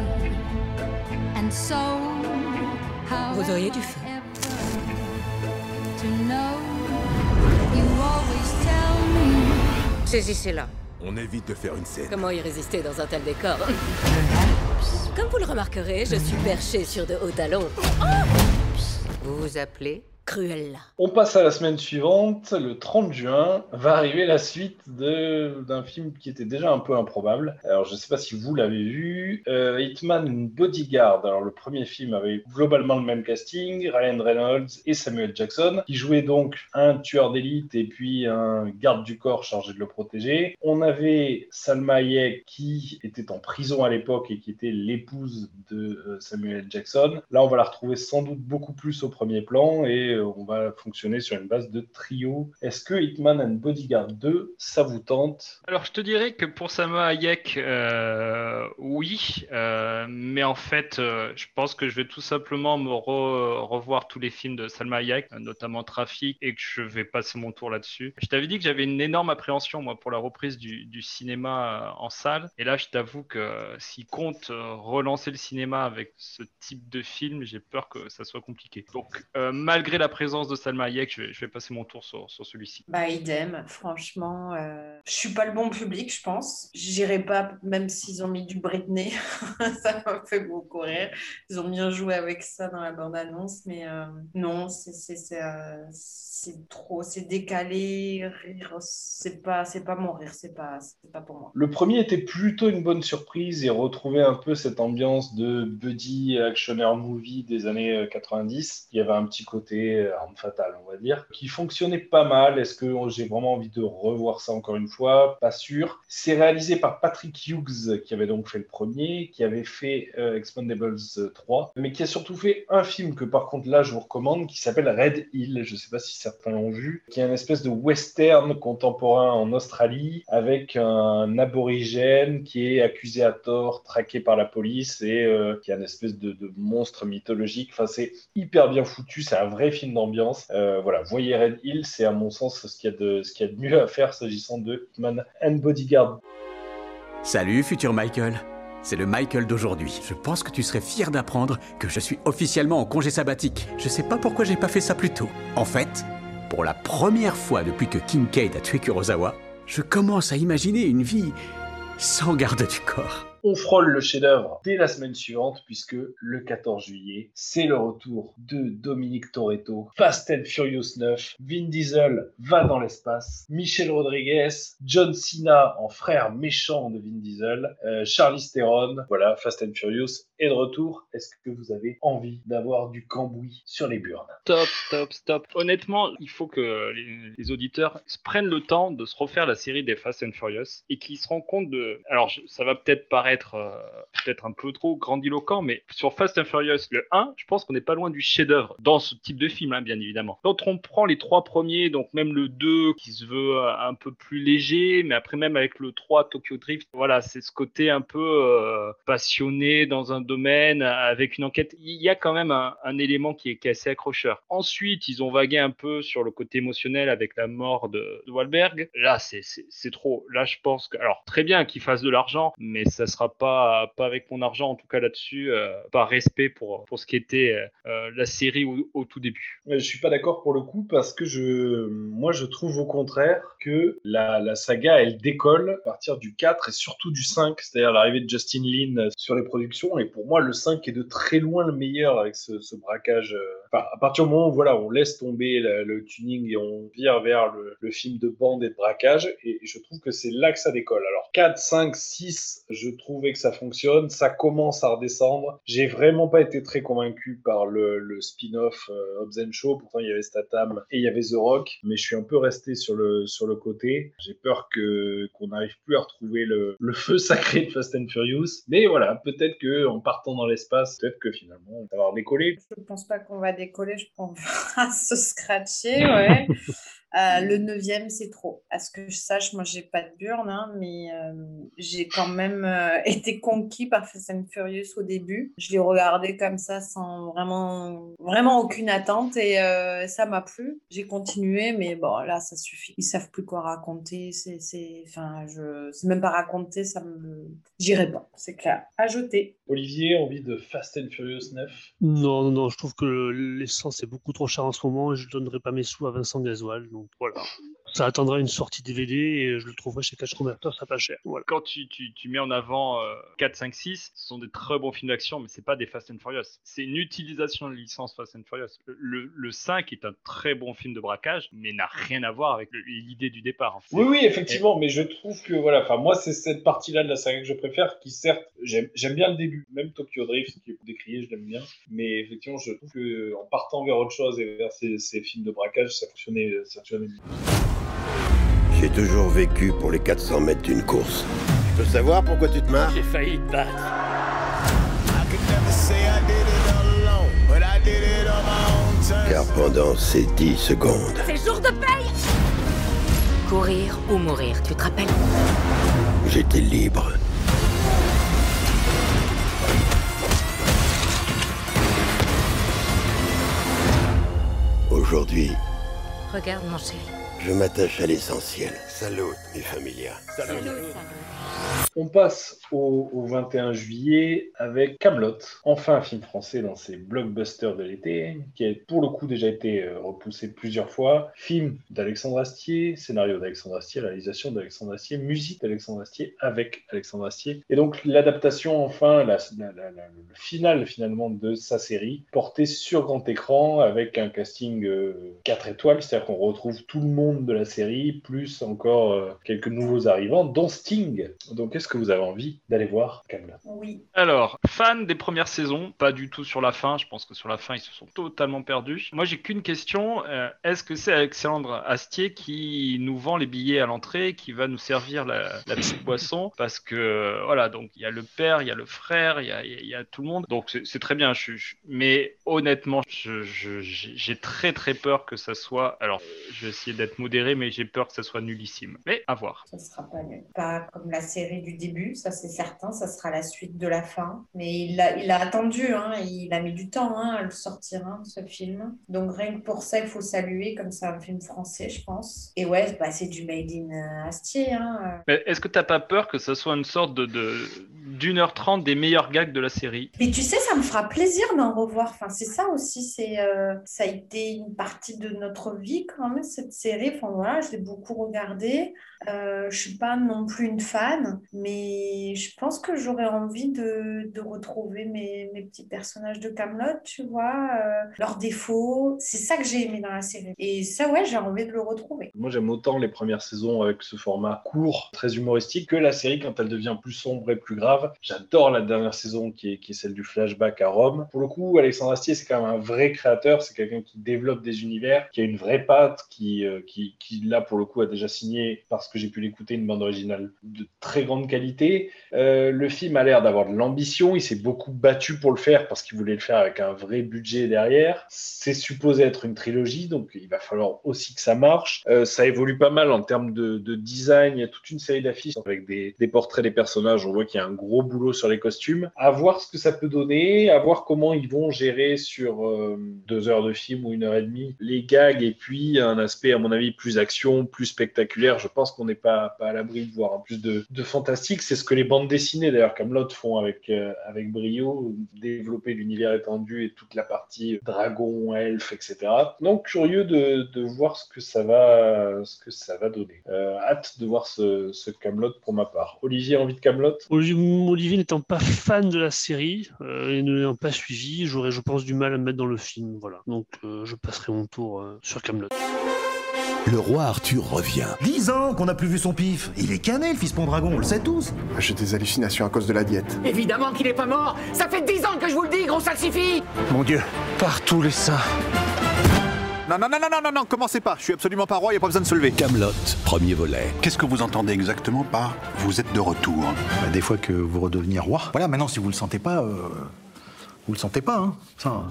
And so, how Vous auriez dû faire. Saisissez-la. On évite de faire une scène. Comment y résister dans un tel décor Comme vous le remarquerez, je suis perché sur de hauts talons. Vous vous appelez Cruella. On passe à la semaine suivante, le 30 juin, va arriver la suite d'un film qui était déjà un peu improbable. Alors je ne sais pas si vous l'avez vu, euh, Hitman Bodyguard. Alors le premier film avait globalement le même casting, Ryan Reynolds et Samuel Jackson, qui jouaient donc un tueur d'élite et puis un garde du corps chargé de le protéger. On avait Salma Hayek qui était en prison à l'époque et qui était l'épouse de euh, Samuel Jackson. Là on va la retrouver sans doute beaucoup plus au premier plan et euh, on va fonctionner sur une base de trio. Est-ce que Hitman and Bodyguard 2, ça vous tente? Alors, je te dirais que pour Sama Hayek, euh, oui, euh, mais en fait, je pense que je vais tout simplement me re- revoir tous les films de Salma Hayek, notamment Trafic, et que je vais passer mon tour là-dessus. Je t'avais dit que j'avais une énorme appréhension, moi, pour la reprise du, du cinéma en salle, et là, je t'avoue que s'ils comptent euh, relancer le cinéma avec ce type de film, j'ai peur que ça soit compliqué. Donc, malgré la présence de Salma Hayek, je vais, je vais passer mon tour sur, sur celui-ci. Bah, idem, franchement, euh, je suis pas le bon public, je pense. J'irai pas, même s'ils ont mis du Britney, ça m'a fait beaucoup rire. Ils ont bien joué avec ça dans la bande-annonce, mais euh, non, c'est euh, c'est trop, c'est décalé, rire, c'est pas, c'est pas mon rire, c'est pas, c'est pas pour moi. Le premier était plutôt une bonne surprise et retrouvait un peu cette ambiance de buddy actionneur movie des années euh, 90. Il y avait un petit côté euh, arme fatale, on va dire, qui fonctionnait pas mal. Est-ce que j'ai vraiment envie de revoir ça encore une fois? Pas sûr. C'est réalisé par Patrick Hughes, qui avait donc fait le premier, qui avait fait euh, Expendables 3, mais qui a surtout fait un film que par contre là je vous recommande, qui s'appelle Red Hill. Je sais pas si certains l'ont vu, qui est une espèce de western contemporain en Australie avec un aborigène qui est accusé à tort, traqué par la police et euh, qui est une espèce de monstre mythologique. Enfin, c'est hyper bien foutu, c'est un vrai film d'ambiance. Euh, voilà, voyez Red Hill, c'est à mon sens ce qu'il y a de, ce qu'il y a de mieux à faire s'agissant de Hitman and Bodyguard. Salut, futur Michael. C'est le Michael d'aujourd'hui. Je pense que tu serais fier d'apprendre que je suis officiellement en congé sabbatique. Je sais pas pourquoi j'ai pas fait ça plus tôt. En fait, pour la première fois depuis que Kincaid a tué Kurosawa, je commence à imaginer une vie sans garde du corps. On frôle le chef-d'œuvre dès la semaine suivante, puisque le 14 juillet, c'est le retour de Dominique Toretto, Fast and Furious 9, Vin Diesel va dans l'espace, Michel Rodriguez, John Cena en frère méchant de Vin Diesel, euh, Charlize Theron, voilà, Fast and Furious est de retour. Est-ce que vous avez envie d'avoir du cambouis sur les burnes? Stop, stop, stop. Honnêtement, il faut que les, les auditeurs prennent le temps de se refaire la série des Fast and Furious et qu'ils se rendent compte de. Alors, ça va peut-être paraître paraître euh, peut-être un peu trop grandiloquent, mais sur Fast and Furious, le 1, je pense qu'on n'est pas loin du chef-d'œuvre dans ce type de film, hein, bien évidemment. Quand on prend les trois premiers, donc même le 2 qui se veut euh, un peu plus léger, mais après même avec le 3 Tokyo Drift, voilà, c'est ce côté un peu euh, passionné dans un domaine avec une enquête. Il y a quand même un, élément qui est, qui assez accrocheur. Ensuite, ils ont vagué un peu sur le côté émotionnel avec la mort de, de Wahlberg. Là, c'est trop. Là, je pense que, alors très bien qu'ils fassent de l'argent, mais ça sera pas pas avec mon argent en tout cas là-dessus, euh, par respect pour pour ce qui était euh, la série au, tout début. Je suis pas d'accord pour le coup parce que je, moi, je trouve au contraire que la, la saga, elle décolle à partir du 4 et surtout du 5, c'est-à-dire l'arrivée de Justin Lin sur les productions. Et pour moi, le 5 est de très loin le meilleur avec ce, ce braquage. À partir du moment où voilà, on laisse tomber le, tuning et on vire vers le, film de bande et de braquage, et je trouve que c'est là que ça décolle. Alors 4, 5, 6, je trouvais que ça fonctionne, ça commence à redescendre. J'ai vraiment pas été très convaincu par le, le spin-off euh, Hobbs Shaw. Pourtant, il y avait Statham et il y avait The Rock, mais je suis un peu resté sur le sur le côté. J'ai peur que qu'on n'arrive plus à retrouver le, le feu sacré de Fast and Furious. Mais voilà, peut-être que en partant dans l'espace, peut-être que finalement, ça va redécoller. Je ne pense pas qu'on va je pense va se scratcher, ouais. Euh, le neuvième, c'est trop. À ce que je sache, moi, j'ai pas de burn, hein, mais euh, j'ai quand même euh, été conquis par Fast and Furious au début. Je l'ai regardé comme ça, sans vraiment, vraiment aucune attente, et euh, ça m'a plu. J'ai continué, mais bon, là, ça suffit. Ils savent plus quoi raconter. C'est, c'est, enfin, je, c'est même pas raconter, ça me, j'irai pas, c'est clair. Ajouter. Olivier, envie de Fast and Furious 9 Non, non, non, je trouve que l'essence est beaucoup trop chère en ce moment et je ne donnerai pas mes sous à Vincent Gasoil. Donc voilà. Ça attendra une sortie DVD et je le trouverai chez Cash Converter, ça pas cher. Voilà. Quand tu, tu, tu mets en avant euh, 4, 5, 6, ce sont des très bons films d'action, mais c'est pas des Fast and Furious. C'est une utilisation de licence Fast and Furious. Le, le, le 5 est un très bon film de braquage, mais n'a rien à voir avec l'idée du départ. en fait. Oui, oui, effectivement, mais je trouve que voilà, enfin moi c'est cette partie-là de la saga que je préfère, qui certes j'aime j'aime bien le début, même Tokyo Drift qui est décrié, je l'aime bien, mais effectivement je trouve que en partant vers autre chose et vers ces, ces films de braquage, ça fonctionnait, ça fonctionnait bien. J'ai toujours vécu pour les 400 mètres d'une course. Je peux savoir pourquoi tu te marres? J'ai failli te battre. Car pendant ces 10 secondes, C'est jour de paye Courir ou mourir, tu te rappelles? j'étais libre. Aujourd'hui, Regarde mon chéri. Je m'attache à l'essentiel. Salut, mes familias. On passe au, au 21 juillet avec Camelot, enfin un film français dans ces blockbusters de l'été, qui a pour le coup déjà été euh, repoussé plusieurs fois. Film d'Alexandre Astier, scénario d'Alexandre Astier, réalisation d'Alexandre Astier, musique d'Alexandre Astier avec Alexandre Astier. Et donc l'adaptation, enfin, la, la- la- la- le final finalement de sa série, porté sur grand écran avec un casting 4 étoiles, c'est-à-dire qu'on retrouve tout le monde de la série, plus encore euh, quelques nouveaux arrivants, dont Sting. Donc est-ce que vous avez envie d'aller voir Camelot? Oui. Alors, fan des premières saisons, pas du tout sur la fin. Je pense que sur la fin, ils se sont totalement perdus. Moi, j'ai qu'une question. euh, Est-ce que c'est Alexandre Astier qui nous vend les billets à l'entrée, qui va nous servir la, la petite boisson? Parce que, euh, voilà, donc il y a le père, il y a le frère, il y a, il y a- il y a tout le monde. Donc, c'est très bien. Je, je- mais honnêtement, j'ai très, très peur que ça soit. Alors, je vais essayer d'être modéré, mais j'ai peur que ça soit Mais à voir. Ça sera pas nul. Pas comme la série du début, ça c'est certain, ça sera la suite de la fin. Mais il a, il a attendu, hein, il a mis du temps hein, à le sortir, hein, ce film. Donc rien que pour ça, il faut saluer, comme c'est un film français, je pense. Et ouais, bah, c'est du Made in euh, Astier. Hein. Mais est-ce que t'as pas peur que ça soit une sorte de, de d'une heure trente des meilleurs gags de la série Mais tu sais, ça me fera plaisir d'en revoir. Enfin, c'est ça aussi, c'est, euh, ça a été une partie de notre vie quand même, cette série. Enfin voilà, je l'ai beaucoup regardée. Euh, je suis pas non plus une fan, mais je pense que j'aurais envie de, de retrouver mes, mes petits personnages de Camelot, tu vois, euh, leurs défauts. C'est ça que j'ai aimé dans la série. Et ça, ouais, j'ai envie de le retrouver. Moi, j'aime autant les premières saisons avec ce format court, très humoristique, que la série quand elle devient plus sombre et plus grave. J'adore la dernière saison qui est, celle du flashback à Rome. Pour le coup, Alexandre Astier, c'est quand même un vrai créateur. C'est quelqu'un qui développe des univers, qui a une vraie patte, qui, euh, qui, qui là, pour le coup, a déjà signé, parce que j'ai pu l'écouter, une bande originale de très grande qualité. Euh, le film a l'air d'avoir de l'ambition. Il s'est beaucoup battu pour le faire parce qu'il voulait le faire avec un vrai budget derrière. C'est supposé être une trilogie, donc il va falloir aussi que ça marche. Euh, ça évolue pas mal en termes de, de design. Il y a toute une série d'affiches avec des, des portraits des personnages. On voit qu'il y a un gros boulot sur les costumes. À voir ce que ça peut donner, à voir comment ils vont gérer sur euh, deux heures de film ou une heure et demie les gags et puis un aspect, à mon avis, plus action, plus spectaculaire. Je pense qu'on n'est pas, pas à l'abri de voir un plus de, de fantastique. C'est ce que les bandes dessinées, d'ailleurs, comme font avec, euh, avec brio, développer l'univers étendu et toute la partie dragon, elfe, etc. Donc, curieux de, de voir ce que ça va, ce que ça va donner. Euh, hâte de voir ce, ce Camelot pour ma part. Olivier, envie de Camelot? Olivier, n'étant pas fan de la série euh, et ne l'ayant pas suivi, j'aurais, je pense, du mal à me mettre dans le film. Voilà. Donc, euh, je passerai mon tour euh, sur Camelot. Le roi Arthur revient. Dix ans qu'on n'a plus vu son pif. Il est cané, le fils Pendragon, on le sait tous. J'ai des hallucinations à cause de la diète. Évidemment qu'il est pas mort Ça fait dix ans que je vous le dis, gros salsifis Mon dieu, par tous les saints. Non, non, non, non, non, non, non, commencez pas. Je suis absolument pas roi, y a pas besoin de se lever. Camelot, premier volet. Qu'est-ce que vous entendez exactement par vous êtes de retour Bah, des fois que vous redeveniez roi. Voilà, maintenant, si vous le sentez pas, euh, vous le sentez pas, hein. Ça.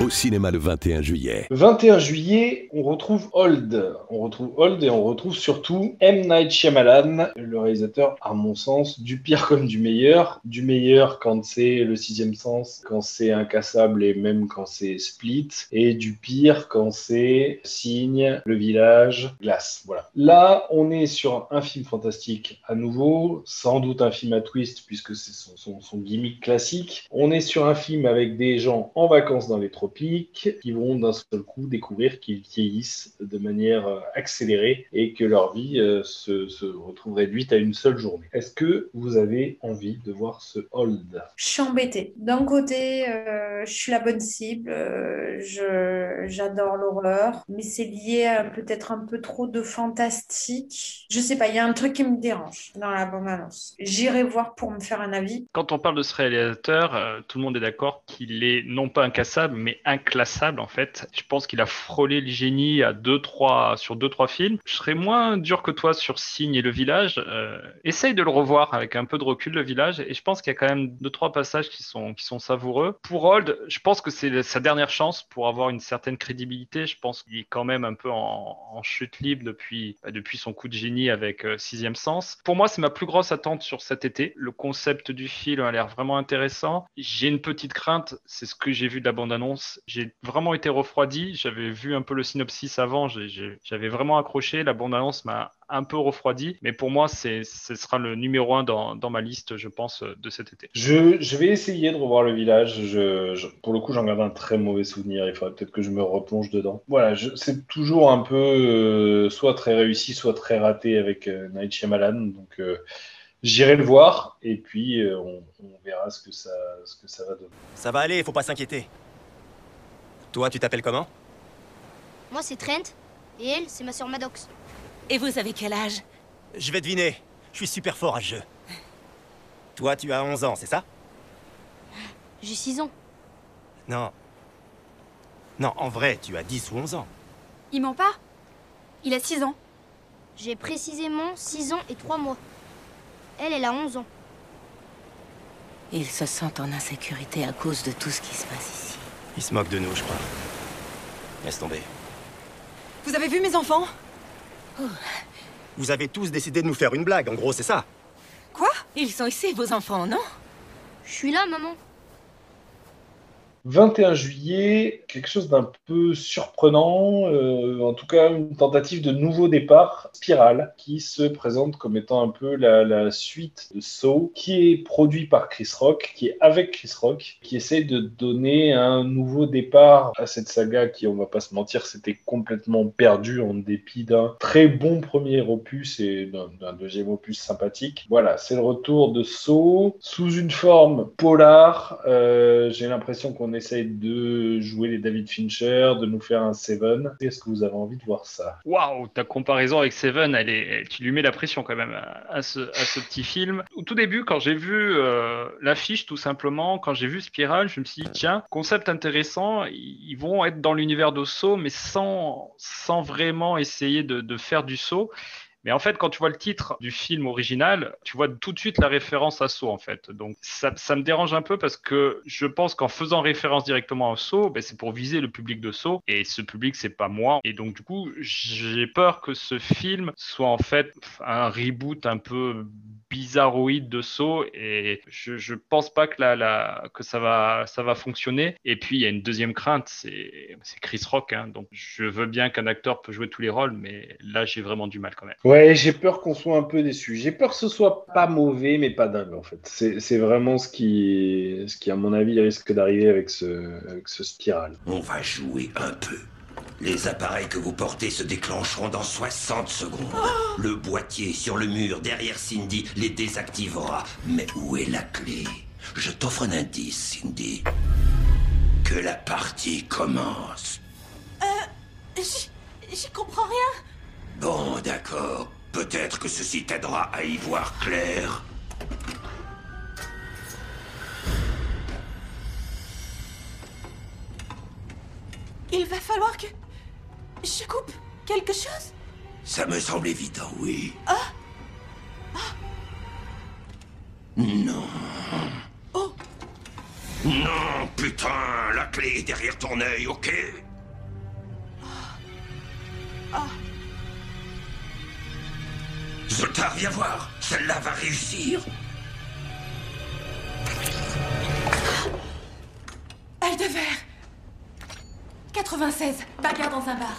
Au cinéma le 21 juillet. 21 juillet, on retrouve Old. On retrouve Old et on retrouve surtout M. Night Shyamalan, le réalisateur, à mon sens, du pire comme du meilleur. Du meilleur quand c'est le sixième sens, quand c'est incassable et même quand c'est split. Et du pire quand c'est Signe, Le Village, Glace. Voilà. Là, on est sur un film fantastique à nouveau, sans doute un film à twist puisque c'est son, son gimmick classique. On est sur un film avec des gens en vacances dans les tropiques qui vont d'un seul coup découvrir qu'ils vieillissent de manière euh, accélérée et que leur vie euh, se, se retrouve réduite à une seule journée. Est-ce que vous avez envie de voir ce hold? Je suis embêtée. D'un côté, euh, je suis la bonne cible, euh, je, j'adore l'horreur, mais c'est lié à peut-être un peu trop de fantastique. Je sais pas, il y a un truc qui me dérange dans la bande-annonce. J'irai voir pour me faire un avis. Quand on parle de ce réalisateur, euh, tout le monde est d'accord qu'il est non pas incassable, mais inclassable en fait. Je pense qu'il a frôlé le génie à deux, trois, sur deux, trois films. Je serais moins dur que toi sur Signe et Le Village. Euh, essaye de le revoir avec un peu de recul, Le Village, et je pense qu'il y a quand même deux, trois passages qui sont, qui sont savoureux. Pour Old, je pense que c'est sa dernière chance pour avoir une certaine crédibilité. Je pense qu'il est quand même un peu en, chute libre depuis, bah, depuis son coup de génie avec euh, Sixième Sens. Pour moi, c'est ma plus grosse attente sur cet été. Le concept du film a l'air vraiment intéressant. J'ai une petite crainte, c'est ce que j'ai vu de la bande-annonce. J'ai vraiment été refroidi. J'avais vu un peu le synopsis avant. J'avais vraiment accroché. La bande-annonce m'a un peu refroidi. Mais pour moi, c'est, ce sera le numéro un dans, dans ma liste, je pense, de cet été. je, je vais essayer de revoir le village. Je, je- pour le coup, j'en garde un très mauvais souvenir. Il faudrait peut-être que je me replonge dedans. Voilà, c'est toujours un peu euh, soit très réussi, soit très raté avec euh, Night Shyamalan. Donc, euh, j'irai le voir et puis euh, on, on verra ce que ça, ce que ça va donner. Ça va aller, faut pas s'inquiéter. Toi, tu t'appelles comment Moi, c'est Trent. Et elle, c'est ma sœur Maddox. Et vous avez quel âge Je vais deviner. Je suis super fort à ce jeu. Toi, tu as 11 ans, c'est ça J'ai 6 ans. Non. Non, en vrai, tu as 10 ou 11 ans. Il ment pas? Il a 6 ans. J'ai précisément 6 ans et 3 mois. Elle, elle a 11 ans. Ils se sentent en insécurité à cause de tout ce qui se passe ici. Il se moque de nous, je crois. Laisse tomber. Vous avez vu mes enfants? Vous avez tous décidé de nous faire une blague, en gros, c'est ça Quoi? Ils sont ici, vos enfants, non? Je suis là, maman. 21 juillet, quelque chose d'un peu surprenant, euh, en tout cas une tentative de nouveau départ, Spiral, qui se présente comme étant un peu la, suite de Saw, qui est produit par Chris Rock, qui est avec Chris Rock, qui essaie de donner un nouveau départ à cette saga qui, on va pas se mentir, s'était complètement perdue en dépit d'un très bon premier opus et d'un deuxième opus sympathique. Voilà, c'est le retour de Saw sous une forme polar. Euh, J'ai l'impression qu'on qu'on essaye de jouer les David Fincher, de nous faire un Seven. Est-ce que vous avez envie de voir ça? Waouh, ta comparaison avec Seven, elle est, tu lui mets la pression quand même à, à ce, à ce petit film. Au tout début, quand j'ai vu euh, l'affiche, tout simplement, quand j'ai vu Spiral, je me suis dit, tiens, concept intéressant, ils vont être dans l'univers de saut, mais sans, sans vraiment essayer de, de faire du saut. Mais en fait, quand tu vois le titre du film original, tu vois tout de suite la référence à Saw, en fait. Donc, ça, ça me dérange un peu parce que je pense qu'en faisant référence directement à Saw, ben, c'est pour viser le public de Saw. Et ce public, c'est pas moi. Et donc, du coup, j'ai peur que ce film soit en fait un reboot un peu bizarroïde de saut et je, je pense pas que, la, la, que ça, va, ça va fonctionner. Et puis il y a une deuxième crainte, c'est Chris Rock. Hein. donc je veux bien qu'un acteur peut jouer tous les rôles, mais là j'ai vraiment du mal quand même. Ouais, j'ai peur qu'on soit un peu déçu. J'ai peur que ce soit pas mauvais, mais pas dingue en fait. C'est vraiment ce qui, ce qui, à mon avis, risque d'arriver avec ce, avec ce spiral. On va jouer un peu. Les appareils que vous portez se déclencheront dans 60 secondes. Le boîtier sur le mur derrière Cindy les désactivera. Mais où est la clé? Je t'offre un indice, Cindy. Que la partie commence. Euh. J'y comprends rien. Bon, d'accord. Peut-être que ceci t'aidera à y voir clair. Il va falloir que. Je coupe quelque chose? Ça me semble évident, oui. Ah Non. Oh Non, putain, la clé est derrière ton œil, ok? Ah Zoltar, viens voir. Celle-là va réussir. Œil de verre 96, bagarre dans un bar.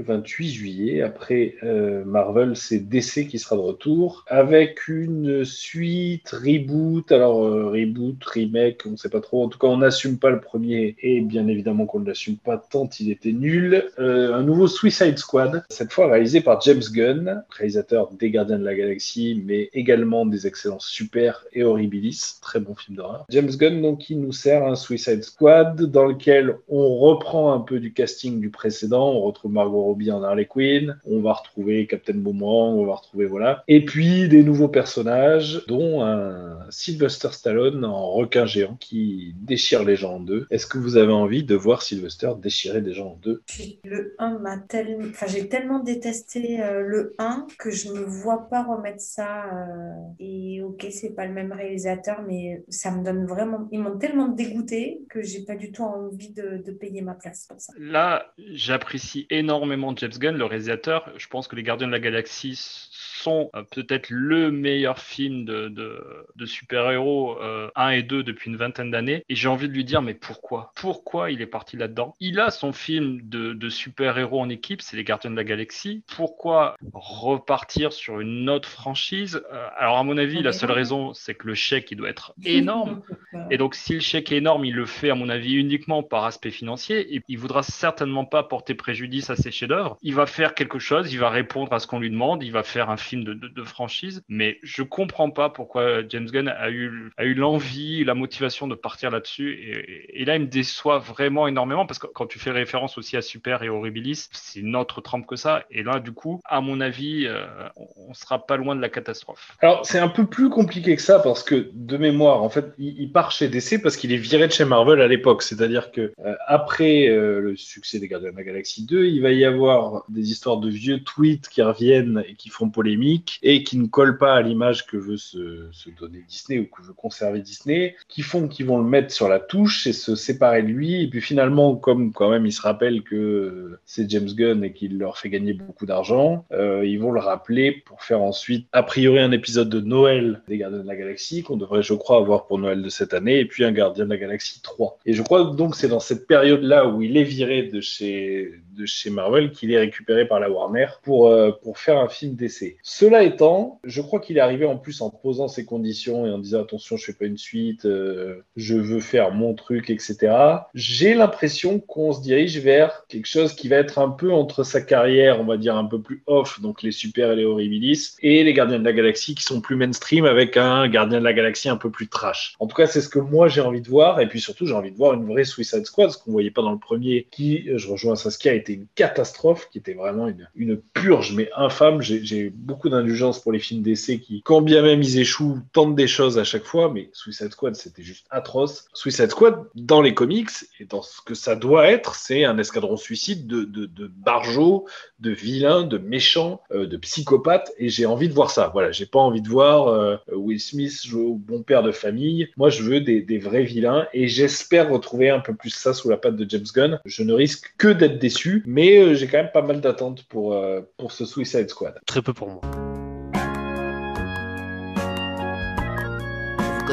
Le 28 juillet, après euh, Marvel, c'est DC qui sera de retour avec une suite, reboot. Alors, euh, reboot, remake, on ne sait pas trop. En tout cas, on n'assume pas le premier et bien évidemment qu'on ne l'assume pas tant il était nul. Euh, un nouveau Suicide Squad, cette fois réalisé par James Gunn, réalisateur des Gardiens de la Galaxie, mais également des excellents Super et Horribilis, très bon film d'horreur. James Gunn, donc, qui nous sert un Suicide Squad dans lequel on reprend un peu du casting du précédent. On retrouve Margot Robbie en Harley Quinn, on va retrouver Captain Boomerang, on va retrouver voilà. Et puis des nouveaux personnages, dont un Sylvester Stallone en requin géant qui déchire les gens en deux. Est-ce que vous avez envie de voir Sylvester déchirer des gens en deux? Le 1 m'a tellement. Enfin, j'ai tellement détesté euh, le 1 que je me vois pas remettre ça. euh, Et ok, c'est pas le même réalisateur, mais ça me donne vraiment. Ils m'ont tellement dégoûté que j'ai pas du tout envie de, de payer ma place pour ça. Là, j'apprécie énormément James Gunn, le réalisateur. Je pense que Les Gardiens de la Galaxie sont euh, peut-être le meilleur film de, de, de super-héros euh, 1 et 2 depuis une vingtaine d'années. Et j'ai envie de lui dire, mais pourquoi? Pourquoi il est parti là-dedans? Il a son film de, de super-héros en équipe, c'est Les Gardiens de la Galaxie. Pourquoi repartir sur une autre franchise? Euh, Alors, à mon avis, la seule raison, c'est que le chèque, il doit être énorme. Et donc, si le chèque est énorme, il le fait, à mon avis, uniquement par aspect financier. Et il voudra certainement pas porter préjudice à ses chefs-d'œuvre. Il va faire quelque chose, il va répondre à ce qu'on lui demande, il va faire un film de, franchise. Mais je comprends pas pourquoi James Gunn a eu, l'envie, la motivation de partir là-dessus. Et, là, il me déçoit vraiment énormément parce que quand tu fais référence aussi à Super et Horribilis, c'est une autre trempe que ça. Et là, du coup, à mon avis, euh, on sera pas loin de la catastrophe. Alors, c'est un peu plus compliqué que ça parce que, de mémoire, en fait, il, il part chez DC parce qu'il est viré de chez Marvel à l'époque. C'est-à-dire que euh, après euh, le succès des Gardiens de la Galaxie 2, il va y avoir des histoires de vieux tweets qui reviennent et qui font polémique et qui ne collent pas à l'image que veut se, donner Disney ou que veut conserver Disney, qui font qu'ils vont le mettre sur la touche et se séparer de lui. Et puis finalement, comme quand même il se rappelle que c'est James Gunn et qu'il leur fait gagner beaucoup d'argent, euh, ils vont le rappeler pour faire ensuite, a priori, un épisode de Noël des Gardiens de la Galaxie qu'on devrait, je crois, avoir pour Noël de cette année, et puis un Gardien de la Galaxie 3. Et je crois donc que c'est dans cette période-là où il est viré de chez, de de chez Marvel qu'il est récupéré par la Warner pour, euh, pour faire un film d'essai. Cela étant, je crois qu'il est arrivé en plus en posant ses conditions et en disant attention, je fais pas une suite, euh, je veux faire mon truc, etc. J'ai l'impression qu'on se dirige vers quelque chose qui va être un peu entre sa carrière, on va dire un peu plus off, donc les super et les horribilis, et les Gardiens de la Galaxie qui sont plus mainstream avec un Gardien de la Galaxie un peu plus trash. En tout cas, c'est ce que moi j'ai envie de voir, et puis surtout j'ai envie de voir une vraie Suicide Squad, ce qu'on voyait pas dans le premier, qui, je rejoins Saskia, a été une catastrophe, qui était vraiment une, une purge, mais infâme. J'ai j'ai d'indulgence pour les films d'essai qui, quand bien même ils échouent, tentent des choses à chaque fois, mais Suicide Squad, c'était juste atroce. Suicide Squad, dans les comics, et dans ce que ça doit être, c'est un escadron suicide de, de, de barjots, de vilains, de méchants, euh, de psychopathes, et j'ai envie de voir ça. Voilà, j'ai pas envie de voir euh, Will Smith jouer au bon père de famille. Moi, je veux des, vrais vilains, et j'espère retrouver un peu plus ça sous la patte de James Gunn. Je ne risque que d'être déçu, mais euh, j'ai quand même pas mal d'attentes pour, pour ce Suicide Squad. Très peu pour moi.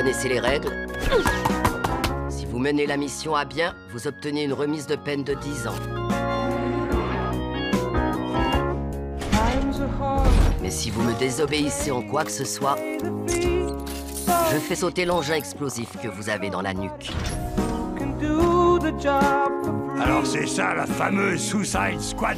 Connaissez les règles Si vous menez la mission à bien, vous obtenez une remise de peine de 10 ans. Mais si vous me désobéissez en quoi que ce soit, je fais sauter l'engin explosif que vous avez dans la nuque. Alors c'est ça la fameuse Suicide Squad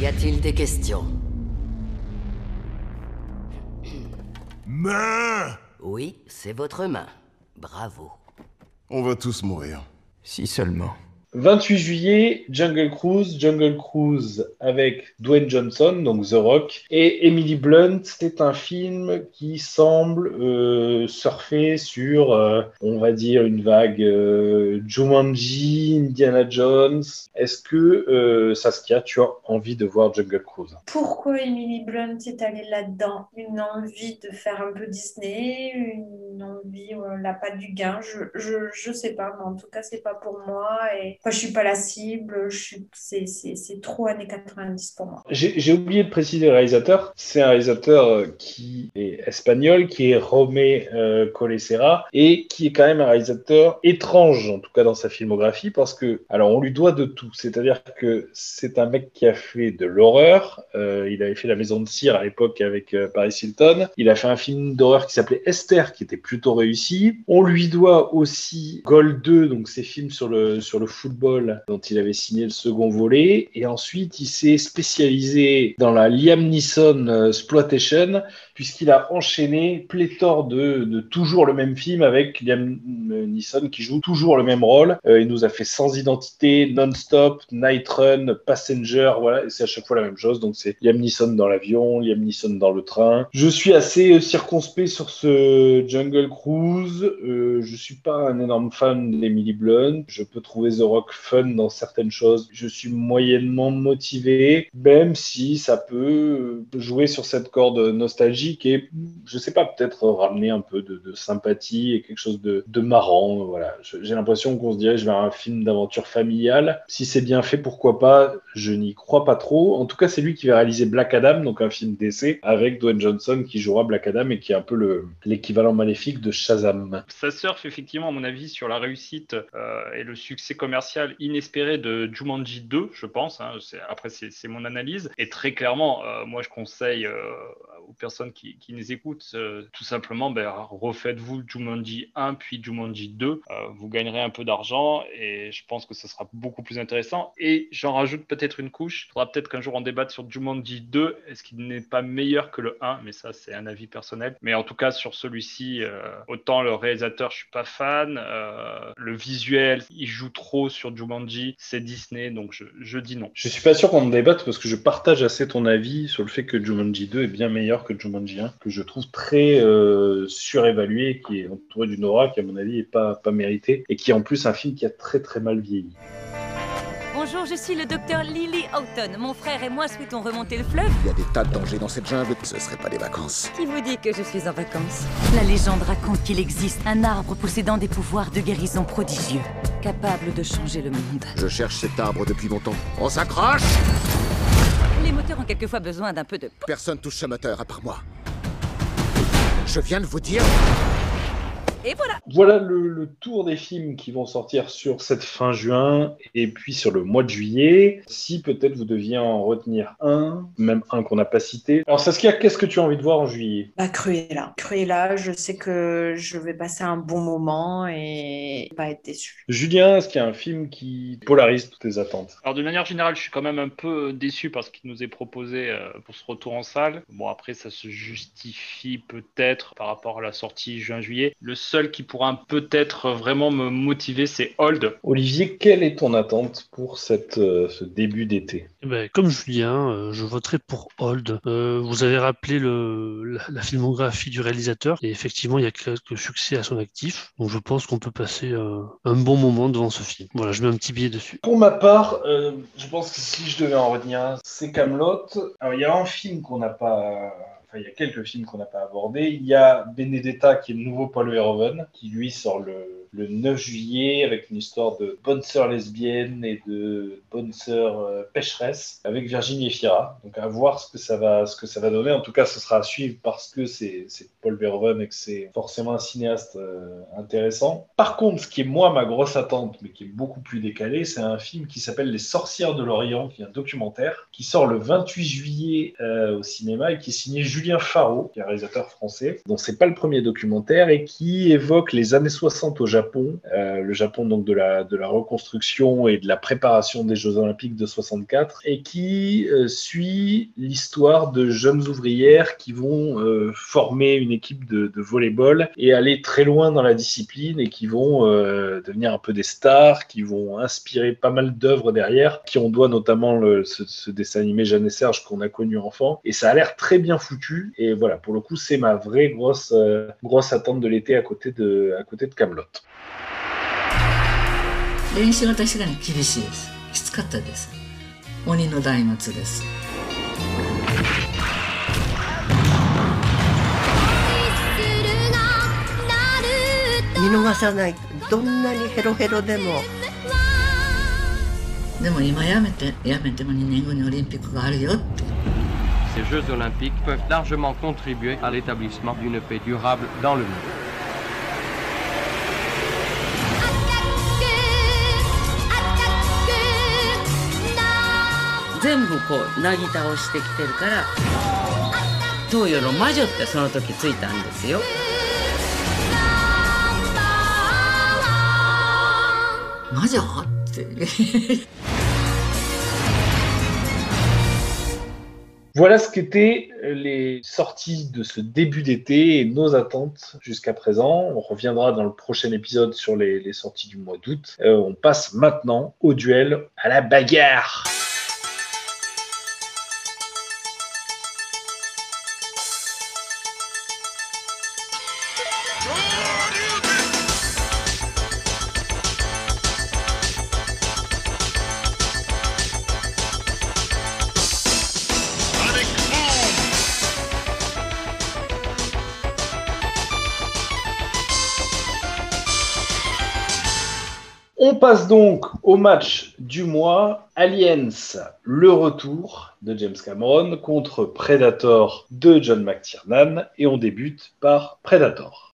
Y a-t-il des questions? Main Oui, c'est votre main. Bravo. On va tous mourir. Si seulement. 28 juillet, Jungle Cruise, Jungle Cruise avec Dwayne Johnson, donc The Rock, et Emily Blunt. C'est un film qui semble euh, surfer sur, euh, on va dire, une vague euh, Jumanji, Indiana Jones. Est-ce que, Saskia, tu as envie de voir Jungle Cruise? Pourquoi Emily Blunt est allée là-dedans? Une envie de faire un peu Disney, une envie, la patte du gain, je, je, je sais pas, mais en tout cas, c'est pas pour moi. Et enfin, je suis pas la cible, c'est, trop années 90 pour moi. J'ai oublié de préciser le réalisateur. C'est un réalisateur euh, qui est espagnol, qui est Romé euh, Colesera, et qui est quand même un réalisateur étrange, en tout cas dans sa filmographie, parce que, alors on lui doit de tout. C'est-à-dire que c'est un mec qui a fait de l'horreur. Euh, il avait fait La Maison de Cire à l'époque avec euh, Paris Hilton. Il a fait un film d'horreur qui s'appelait Esther, qui était plutôt réussi. On lui doit aussi Gold 2, donc ces films sur le, sur le dont il avait signé le second volet. Et ensuite, il s'est spécialisé dans la Liam Neeson euh, exploitation, puisqu'il a enchaîné pléthore de, toujours le même film avec Liam Neeson qui joue toujours le même rôle. Euh, il nous a fait Sans identité, Non-Stop, Night Run, Passenger, voilà, c'est à chaque fois la même chose. Donc c'est Liam Neeson dans l'avion, Liam Neeson dans le train. Je suis assez euh, circonspect sur ce Jungle Cruise. Je suis pas un énorme fan d'Emily Blunt. Je peux trouver The Rock fun dans certaines choses. Je suis moyennement motivé, même si ça peut jouer sur cette corde nostalgique et, je sais pas, peut-être ramener un peu de, sympathie et quelque chose de, marrant. Voilà, j'ai l'impression qu'on se dirige vers un film d'aventure familiale. Si c'est bien fait, pourquoi pas? Je n'y crois pas trop. En tout cas, c'est lui qui va réaliser Black Adam, donc un film d'essai avec Dwayne Johnson qui jouera Black Adam et qui est un peu le- l'équivalent maléfique de Shazam. Ça surfe effectivement, à mon avis, sur la réussite euh, et le succès commercial inespéré de Jumanji 2, je pense. hein. Après, c'est mon analyse. Et très clairement, euh, moi, je conseille euh, aux personnes qui, qui nous écoutent, euh, tout simplement, ben, refaites-vous Jumanji 1 puis Jumanji 2. Euh, vous gagnerez un peu d'argent et je pense que ce sera beaucoup plus intéressant. Et j'en rajoute peut-être une couche. Il faudra peut-être qu'un jour on débatte sur Jumanji 2. Est-ce qu'il n'est pas meilleur que le 1 Mais ça, c'est un avis personnel. Mais en tout cas, sur celui-ci, autant le réalisateur, je suis pas fan. le visuel, il joue trop Jumanji. C'est Disney, donc je, dis non. Je suis pas sûr qu'on en débatte parce que je partage assez ton avis sur le fait que Jumanji 2 est bien meilleur que Jumanji 1, que je trouve très euh, surévalué, qui est entouré d'une aura qui, à mon avis, est pas, pas méritée et qui est en plus un film qui a très très mal vieilli. Bonjour, je suis le docteur Lily Houghton. Mon frère et moi souhaitons remonter le fleuve. Il y a des tas de dangers dans cette jungle, ce serait pas des vacances. Qui vous dit que je suis en vacances? La légende raconte qu'il existe un arbre possédant des pouvoirs de guérison prodigieux, capable de changer le monde. Je cherche cet arbre depuis longtemps. On s'accroche Les moteurs ont quelquefois besoin d'un peu de... Personne touche ce moteur à part moi. Je viens de vous dire... Et voilà Voilà le, le tour des films qui vont sortir sur cette fin juin et puis sur le mois de juillet. Si peut-être vous deviez en retenir un, même un qu'on n'a pas cité. Alors Saskia, qu'est-ce que tu as envie de voir en juillet? Bah, Cruella. Cruella, je sais que je vais passer un bon moment et pas être déçu. Julien, est-ce qu'il y a un film qui polarise toutes tes attentes? Alors de manière générale, je suis quand même un peu déçu par ce qui nous est proposé euh, pour ce retour en salle. Bon après, ça se justifie peut-être par rapport à la sortie juin-juillet. Le seul qui pourra peut-être vraiment me motiver, c'est Hold. Olivier, quelle est ton attente pour cette, euh, ce début d'été? Eh ben, comme Julien, euh, je voterai pour Hold. Euh, vous avez rappelé le, la, la filmographie du réalisateur et effectivement, il y a quelques succès à son actif. Donc je pense qu'on peut passer euh, un bon moment devant ce film. Voilà, je mets un petit billet dessus. Pour ma part, euh, je pense que si je devais en retenir c'est Camelot. Alors il y a un film qu'on n'a pas. Enfin, il y a quelques films qu'on n'a pas abordés. Il y a Benedetta, qui est le nouveau Paul Verhoeven, qui lui sort le, le 9 juillet avec une histoire de bonne sœur lesbienne et de bonne sœur euh, pécheresse avec Virginie Efira. Donc à voir ce que ça va, ce que ça va donner. En tout cas, ce sera à suivre parce que c'est Paul Verhoeven et que c'est forcément un cinéaste euh, intéressant. Par contre, ce qui est moi ma grosse attente, mais qui est beaucoup plus décalé, c'est un film qui s'appelle Les Sorcières de l'Orient, qui est un documentaire, qui sort le 28 juillet euh, au cinéma et qui est signé Julien Faro, qui est un réalisateur français. Donc c'est pas le premier documentaire et qui évoque les années 60 au Japon, euh, le Japon donc de la de la reconstruction et de la préparation des Jeux Olympiques de 64, et qui suit l'histoire de jeunes ouvrières qui vont former une équipe de, de volleyball et aller très loin dans la discipline et qui vont euh, devenir un peu des stars, qui vont inspirer pas mal d'œuvres derrière, qui on doit notamment le, ce, ce dessin animé Jeanne et Serge qu'on a connu enfant. Et ça a l'air très bien foutu. Et voilà, pour le coup, c'est ma vraie grosse, euh, grosse attente de l'été à côté de, à côté de Camelot. 練習は確かに厳しいですきつかったです鬼の大末です 見逃さないどんなにヘロヘロでもでも今やめてやめても2年後にオリンピックがあるよって Ces Jeux olympiques peuvent largement contribuer à l'établissement d'une paix durable dans le monde. 全部こうなぎ倒してきてるから東洋の魔女ってその時ついたんですよ 魔女って Voilà ce qu'étaient les sorties de ce début d'été et nos attentes jusqu'à présent. On reviendra dans le prochain épisode sur les, les sorties du mois d'août. Euh, on passe maintenant au duel, à la bagarre. Passe donc au match du mois, Aliens, le retour de James Cameron contre Predator de John McTiernan et on débute par Predator.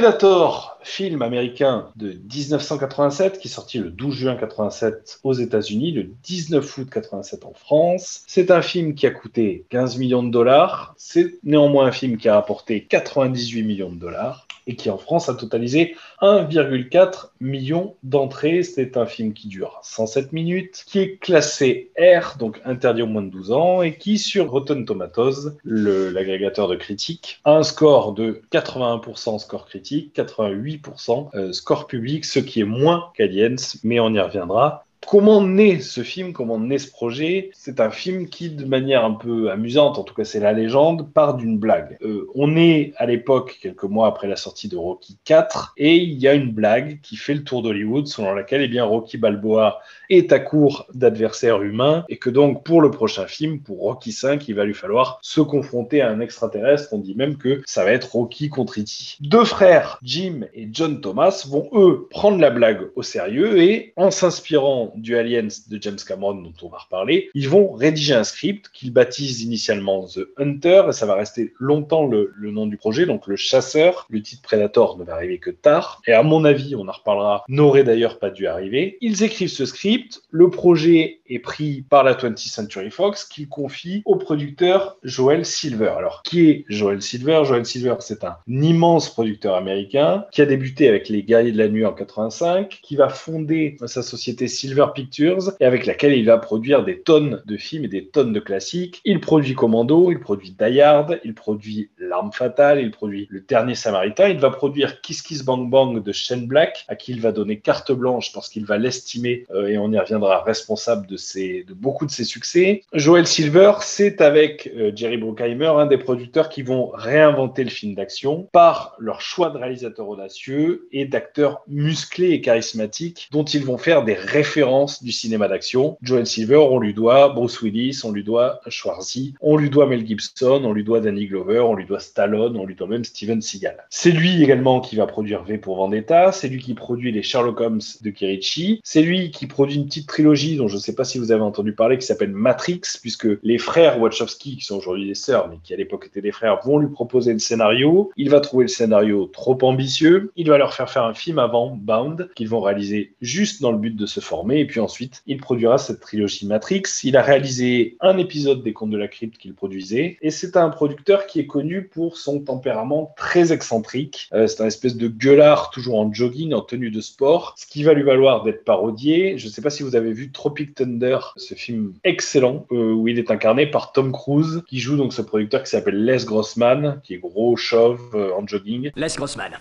Predator, film américain de 1987 qui est sorti le 12 juin 87 aux États-Unis, le 19 août 87 en France. C'est un film qui a coûté 15 millions de dollars. C'est néanmoins un film qui a rapporté 98 millions de dollars. Et qui en France a totalisé 1,4 million d'entrées. C'est un film qui dure 107 minutes, qui est classé R, donc interdit aux moins de 12 ans, et qui sur Rotten Tomatoes, l'agrégateur de critiques, a un score de 81% score critique, 88% euh, score public, ce qui est moins qu'Aliens, mais on y reviendra. Comment naît ce film? Comment naît ce projet? C'est un film qui, de manière un peu amusante, en tout cas c'est la légende, part d'une blague. Euh, on est à l'époque, quelques mois après la sortie de Rocky 4, et il y a une blague qui fait le tour d'Hollywood, selon laquelle eh bien, Rocky Balboa est à court d'adversaires humains, et que donc pour le prochain film, pour Rocky 5, il va lui falloir se confronter à un extraterrestre. On dit même que ça va être Rocky contre E.T. Deux frères, Jim et John Thomas, vont eux prendre la blague au sérieux et en s'inspirant du Aliens de James Cameron dont on va reparler, ils vont rédiger un script qu'ils baptisent initialement The Hunter et ça va rester longtemps le, nom du projet, donc le chasseur. Le titre Predator ne va arriver que tard et à mon avis, on en reparlera, n'aurait d'ailleurs pas dû arriver. Ils écrivent ce script, le projet est pris par la 20th Century Fox qu'ils confie au producteur Joel Silver. Alors, qui est Joel Silver? Joel Silver, c'est un immense producteur américain qui a débuté avec les Guerriers de la Nuit en 85, qui va fonder sa société Silver Pictures et avec laquelle il va produire des tonnes de films et des tonnes de classiques. Il produit Commando, il produit Die Hard, il produit L'arme fatale, il produit Le Dernier Samaritain, il va produire Kiss Kiss Bang Bang de Shane Black, à qui il va donner carte blanche parce qu'il va l'estimer, euh, et on y reviendra, responsable de, ses, de beaucoup de ses succès. Joel Silver, c'est avec euh, Jerry Bruckheimer, un des producteurs qui vont réinventer le film d'action par leur choix de réalisateurs audacieux et d'acteurs musclés et charismatiques dont ils vont faire des références du cinéma d'action. Joel Silver, on lui doit Bruce Willis, on lui doit Schwarzy, on lui doit Mel Gibson, on lui doit Danny Glover, on lui doit Stallone, on lui doit même Steven Seagal. C'est lui également qui va produire V pour Vendetta, c'est lui qui produit les Sherlock Holmes de Kirichi, c'est lui qui produit une petite trilogie dont je ne sais pas si vous avez entendu parler qui s'appelle Matrix, puisque les frères Wachowski, qui sont aujourd'hui des sœurs, mais qui à l'époque étaient des frères, vont lui proposer le scénario. Il va trouver le scénario trop ambitieux, il va leur faire faire un film avant Bound, qu'ils vont réaliser juste dans le but de se former, et puis ensuite il produira cette trilogie Matrix. Il a réalisé un épisode des Contes de la Crypte qu'il produisait, et c'est un producteur qui est connu pour son tempérament très excentrique. Euh, c'est un espèce de gueulard, toujours en jogging, en tenue de sport, ce qui va lui valoir d'être parodié. Je ne sais pas si vous avez vu Tropic Thunder, ce film excellent, euh, où il est incarné par Tom Cruise, qui joue donc ce producteur qui s'appelle Les Grossman, qui est gros, chauve, euh, en jogging. Les Grossman.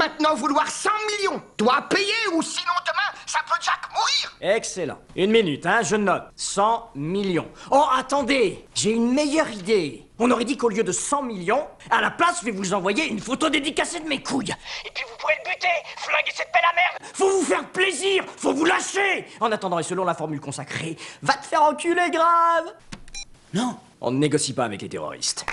Maintenant vouloir 100 millions Dois payer ou sinon demain, ça peut Jack mourir Excellent. Une minute, hein, je note. 100 millions. Oh, attendez, j'ai une meilleure idée. On aurait dit qu'au lieu de 100 millions, à la place, je vais vous envoyer une photo dédicacée de mes couilles. Et puis vous pourrez le buter Flinguer cette pelle à merde Faut vous faire plaisir, faut vous lâcher. En attendant, et selon la formule consacrée, va te faire enculer grave. Non, on ne négocie pas avec les terroristes.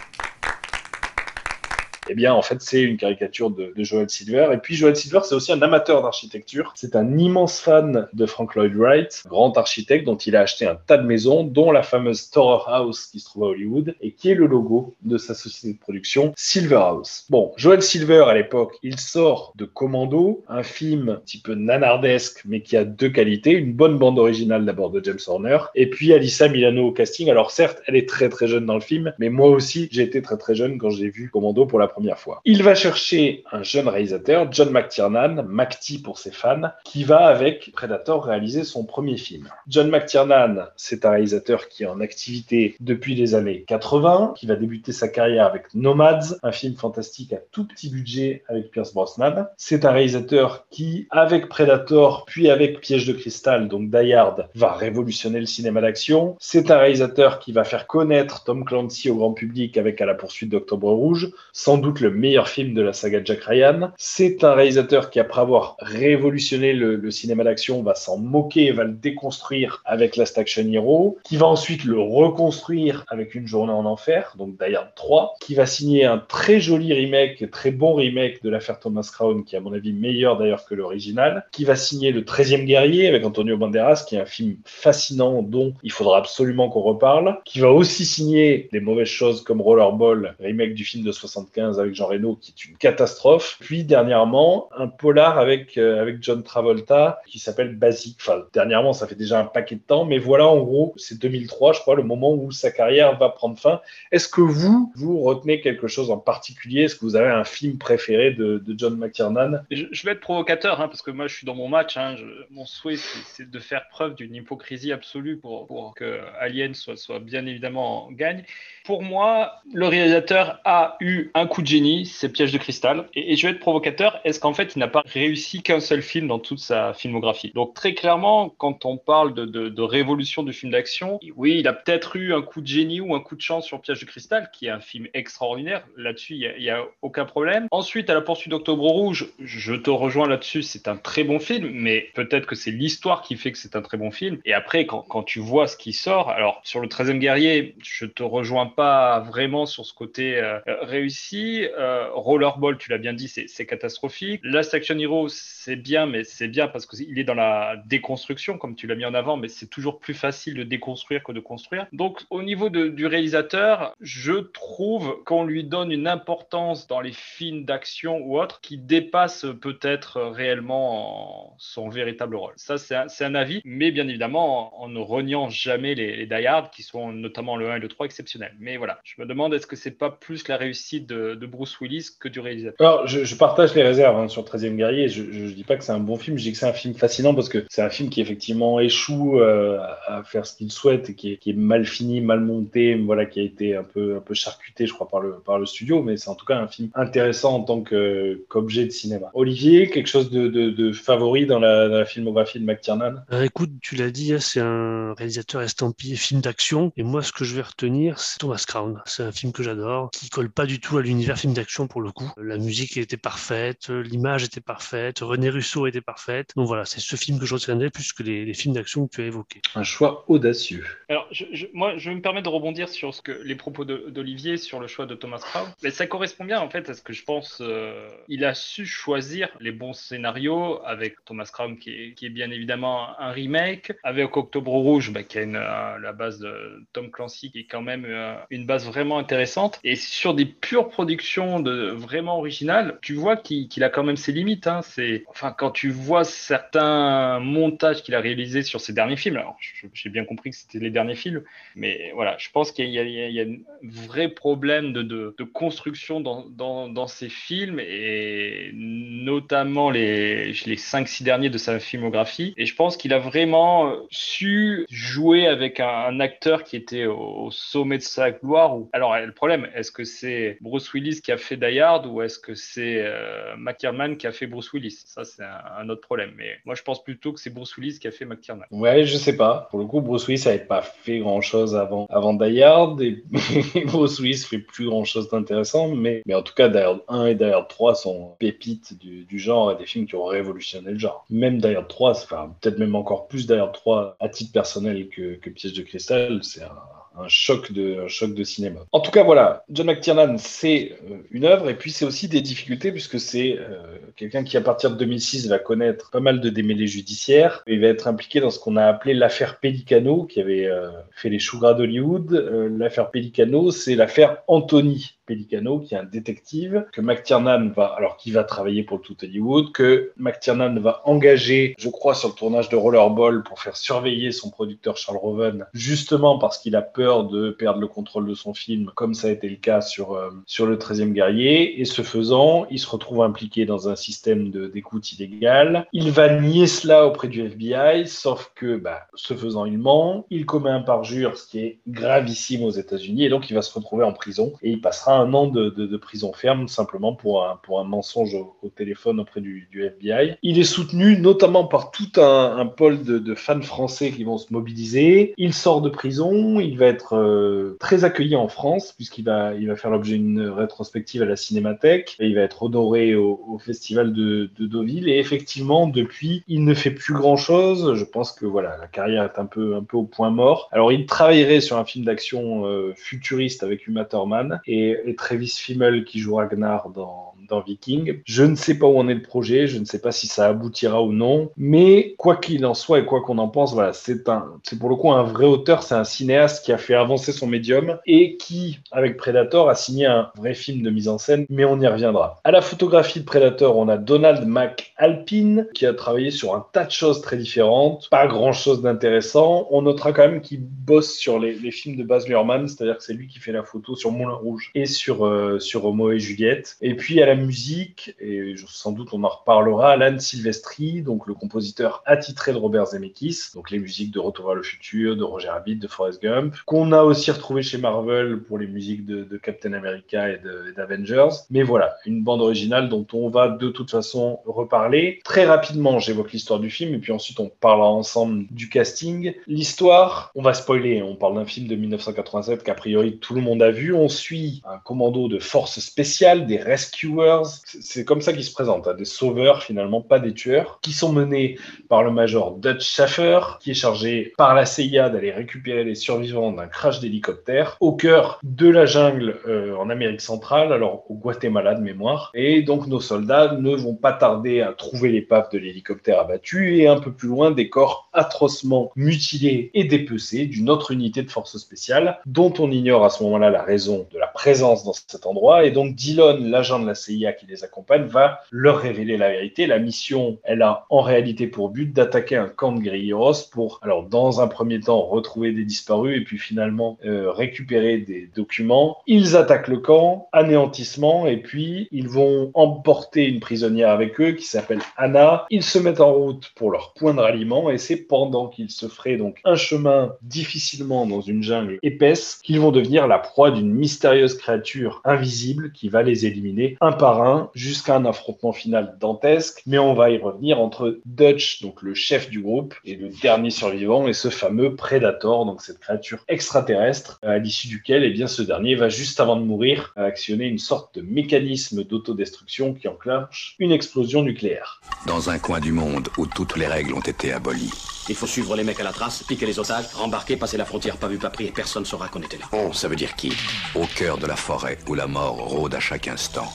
Eh bien, en fait, c'est une caricature de, de Joel Silver. Et puis, Joel Silver, c'est aussi un amateur d'architecture. C'est un immense fan de Frank Lloyd Wright, grand architecte dont il a acheté un tas de maisons, dont la fameuse Storer House qui se trouve à Hollywood et qui est le logo de sa société de production, Silver House. Bon, Joel Silver, à l'époque, il sort de Commando, un film un petit peu nanardesque, mais qui a deux qualités. Une bonne bande originale d'abord de James Horner, et puis Alyssa Milano au casting. Alors certes, elle est très très jeune dans le film, mais moi aussi, j'ai été très très jeune quand j'ai vu Commando pour la première Il va chercher un jeune réalisateur, John McTiernan, McT pour ses fans, qui va avec Predator réaliser son premier film. John McTiernan, c'est un réalisateur qui est en activité depuis les années 80, qui va débuter sa carrière avec Nomads, un film fantastique à tout petit budget avec Pierce Brosnan. C'est un réalisateur qui, avec Predator, puis avec Piège de cristal, donc Die Hard, va révolutionner le cinéma d'action. C'est un réalisateur qui va faire connaître Tom Clancy au grand public avec À la poursuite d'Octobre Rouge, sans doute le meilleur film de la saga Jack Ryan. C'est un réalisateur qui, après avoir révolutionné le, cinéma d'action, va s'en moquer et va le déconstruire avec Last Action Hero, qui va ensuite le reconstruire avec Une journée en enfer, donc Die Hard 3, qui va signer un très joli remake, très bon remake de l'affaire Thomas Crown, qui est à mon avis meilleur d'ailleurs que l'original, qui va signer Le 13e guerrier avec Antonio Banderas, qui est un film fascinant dont il faudra absolument qu'on reparle, qui va aussi signer des mauvaises choses comme Rollerball, remake du film de 75 Avec Jean Reno, qui est une catastrophe. Puis dernièrement, un polar avec, euh, avec John Travolta qui s'appelle Basic. Enfin, dernièrement, ça fait déjà un paquet de temps, mais voilà, en gros, c'est 2003, je crois, le moment où sa carrière va prendre fin. Est-ce que vous, vous retenez quelque chose en particulier? Est-ce que vous avez un film préféré de, John McTiernan? Je, vais être provocateur, hein, parce que moi, je suis dans mon match. Hein, mon souhait, c'est de faire preuve d'une hypocrisie absolue pour, que Alien soit, bien évidemment gagne. Pour moi, le réalisateur a eu un coup de génie, c'est Piège de cristal. Et, je vais être provocateur, est-ce qu'en fait, il n'a pas réussi qu'un seul film dans toute sa filmographie? Donc très clairement, quand on parle de, révolution du film d'action, oui, il a peut-être eu un coup de génie ou un coup de chance sur Piège de cristal, qui est un film extraordinaire. Là-dessus, il n'y a, aucun problème. Ensuite, à la poursuite d'Octobre Rouge, je te rejoins là-dessus, c'est un très bon film, mais peut-être que c'est l'histoire qui fait que c'est un très bon film. Et après, quand, quand tu vois ce qui sort, alors sur le 13e guerrier, je te rejoins pas vraiment sur ce côté euh, réussi. Euh, Rollerball, tu l'as bien dit, c'est catastrophique. Last Action Hero, c'est bien, mais c'est bien parce qu'il est dans la déconstruction, comme tu l'as mis en avant, mais c'est toujours plus facile de déconstruire que de construire. Donc, au niveau du réalisateur, je trouve qu'on lui donne une importance dans les films d'action ou autres qui dépasse peut-être réellement son véritable rôle. Ça, c'est un, un, avis, mais bien évidemment, en ne reniant jamais les, les Die Hard, qui sont notamment le 1 et le 3 exceptionnels. Mais voilà, je me demande est-ce que c'est pas plus la réussite de, de, Bruce Willis que du réalisateur Alors, je, je partage les réserves hein, sur 13e guerrier. Je, je, dis pas que c'est un bon film, je dis que c'est un film fascinant parce que c'est un film qui effectivement échoue euh, à faire ce qu'il souhaite et qui est, qui est, mal fini, mal monté, voilà, qui a été un peu, un peu charcuté, je crois, par le, par le studio, mais c'est en tout cas un film intéressant en tant qu'objet de cinéma. Olivier, quelque chose de, de, de favori dans la, dans la, filmographie de McTiernan? Euh, Écoute, tu l'as dit, hein, c'est un réalisateur estampillé film d'action, et moi, ce que je vais retenir, c'est Thomas Crown. C'est un film que j'adore, qui colle pas du tout à l'univers film d'action pour le coup. La musique était parfaite, l'image était parfaite, René Russo était parfaite. Donc voilà, c'est ce film que je retiendrai plus que les, les films d'action que tu as évoqués. Un choix audacieux. Alors, je, je, moi, je me permets de rebondir sur ce que, les propos d'Olivier sur le choix de Thomas Crown. Mais ça correspond bien en fait à ce que je pense. Euh, il a su choisir les bons scénarios avec Thomas Crown qui est, qui est bien évidemment un remake, avec Octobre Rouge bah, qui a une, euh, la base de Tom Clancy qui est quand même euh, une base vraiment intéressante. Et sur des pures productions de, vraiment originales, tu vois qu'il qu a quand même ses limites. Hein. C'est, enfin, quand tu vois certains montages qu'il a réalisés sur ses derniers films, alors j'ai bien compris que c'était les derniers films, mais voilà, je pense qu'il y, a un vrai problème de, construction dans, dans, dans, films et notamment les, les 5-6 derniers de sa filmographie. Et je pense qu'il a vraiment su jouer avec un, acteur qui était au sommet de sa gloire. Alors, le problème, est-ce que c'est Bruce Willis qui a fait Die Hard ou est-ce que c'est euh, McTiernan qui a fait Bruce Willis? Ça, c'est un, autre problème. Mais moi, je pense plutôt que c'est Bruce Willis qui a fait McTiernan. Ouais, je sais pas. Pour le coup, Bruce Willis n'avait pas fait grand-chose avant, avant Die et Bruce Willis fait plus grand-chose d'intéressant. Mais, mais en tout cas, Die Hard 1 et Die Hard 3 sont pépites du, genre et des films qui ont révolutionné le genre. Même Die Hard 3, enfin, peut-être même encore plus Die Hard 3 à titre personnel que, que de cristal, c'est un un choc de un choc de cinéma. En tout cas, voilà, John McTiernan, c'est euh, une œuvre et puis c'est aussi des difficultés puisque c'est euh, quelqu'un qui à partir de 2006 va connaître pas mal de démêlés judiciaires. Il va être impliqué dans ce qu'on a appelé l'affaire Pelicano, qui avait euh, fait les choux gras d'Hollywood. L'affaire Pelicano, c'est l'affaire Anthony. Pelicano, qui est un détective, que McTiernan va, alors qui va travailler pour le tout Hollywood, que McTiernan va engager, je crois, sur le tournage de Rollerball pour faire surveiller son producteur Charles Roven, justement parce qu'il a peur de perdre le contrôle de son film, comme ça a été le cas sur, euh, sur le 13e guerrier. Et ce faisant, il se retrouve impliqué dans un système d'écoute illégale. Il va nier cela auprès du FBI, sauf que, bah, ce faisant, il ment. Il commet un parjure, ce qui est gravissime aux États-Unis, et donc il va se retrouver en prison et il passera un an de, de, de, prison ferme simplement pour un, pour un mensonge au, téléphone auprès du, du, FBI. Il est soutenu notamment par tout un, un pôle de, de, fans français qui vont se mobiliser. Il sort de prison, il va être euh, très accueilli en France puisqu'il va, il va faire l'objet d'une rétrospective à la Cinémathèque et il va être honoré au, au festival de, de, Deauville. Et effectivement, depuis, il ne fait plus grand chose. Je pense que voilà, la carrière est un peu, un peu au point mort. Alors, il travaillerait sur un film d'action euh, futuriste avec Uma Thurman et et Travis Fimmel qui joue Ragnar dans, Viking. Je ne sais pas où en est le projet, je ne sais pas si ça aboutira ou non, mais quoi qu'il en soit et quoi qu'on en pense, voilà, c'est un, c'est pour le coup un vrai auteur, c'est un cinéaste qui a fait avancer son médium et qui, avec Predator, a signé un vrai film de mise en scène, mais on y reviendra. À la photographie de Predator, on a Donald McAlpine qui a travaillé sur un tas de choses très différentes, pas grand chose d'intéressant. On notera quand même qu'il bosse sur les, les films de Baz Luhrmann, c'est-à-dire que c'est lui qui fait la photo sur Moulin Rouge et sur, euh, Homo et Juliette. Et puis à la musique, et sans doute on en reparlera, Alan Silvestri, donc le compositeur attitré de Robert Zemeckis, donc les musiques de Retour vers le futur, de Roger Rabbit, de Forrest Gump, qu'on a aussi retrouvé chez Marvel pour les musiques de, de Captain America et d'Avengers. Mais voilà, une bande originale dont on va de toute façon reparler. Très rapidement, j'évoque l'histoire du film, et puis ensuite on parlera ensemble du casting. L'histoire, on va spoiler, on parle d'un film de 1987 qu'a priori tout le monde a vu. On suit un commando de force spéciale, des rescuers, c'est comme ça qu'ils se présentent, hein, des sauveurs finalement, pas des tueurs, qui sont menés par le major Dutch Schaffer, qui est chargé par la CIA d'aller récupérer les survivants d'un crash d'hélicoptère au cœur de la jungle euh, en Amérique centrale, alors au Guatemala de mémoire. Et donc nos soldats ne vont pas tarder à trouver l'épave de l'hélicoptère abattu et un peu plus loin des corps atrocement mutilés et dépecés d'une autre unité de force spéciale dont on ignore à ce moment-là la raison de la présence dans cet endroit. Et donc Dillon, l'agent de la CIA qui les accompagne, va leur révéler la vérité. La mission, elle a en réalité pour but d'attaquer un camp de guerrilleros pour, alors dans un premier temps, retrouver des disparus et puis finalement euh, récupérer des documents. Ils attaquent le camp, anéantissement, et puis ils vont emporter une prisonnière avec eux qui s'appelle Anna. Ils se mettent en route pour leur point de ralliement et c'est pendant qu'ils se feraient donc un chemin difficilement dans une jungle épaisse qu'ils vont devenir la proie d'une mystérieuse créature invisible qui va les éliminer un par un jusqu'à un affrontement final dantesque. Mais on va y revenir entre Dutch, donc le chef du groupe, et le dernier survivant, et ce fameux Predator, donc cette créature extraterrestre, à l'issue duquel, eh bien, ce dernier va juste avant de mourir actionner une sorte de mécanisme d'autodestruction qui enclenche une explosion nucléaire. Dans un coin du monde où toutes les règles ont été abolies. Il faut suivre les mecs à la trace, piquer les otages, rembarquer, passer la frontière pas vu pas pris et personne saura qu'on était là. On, ça veut dire qui? Au cœur de la forêt où la mort rôde à chaque instant.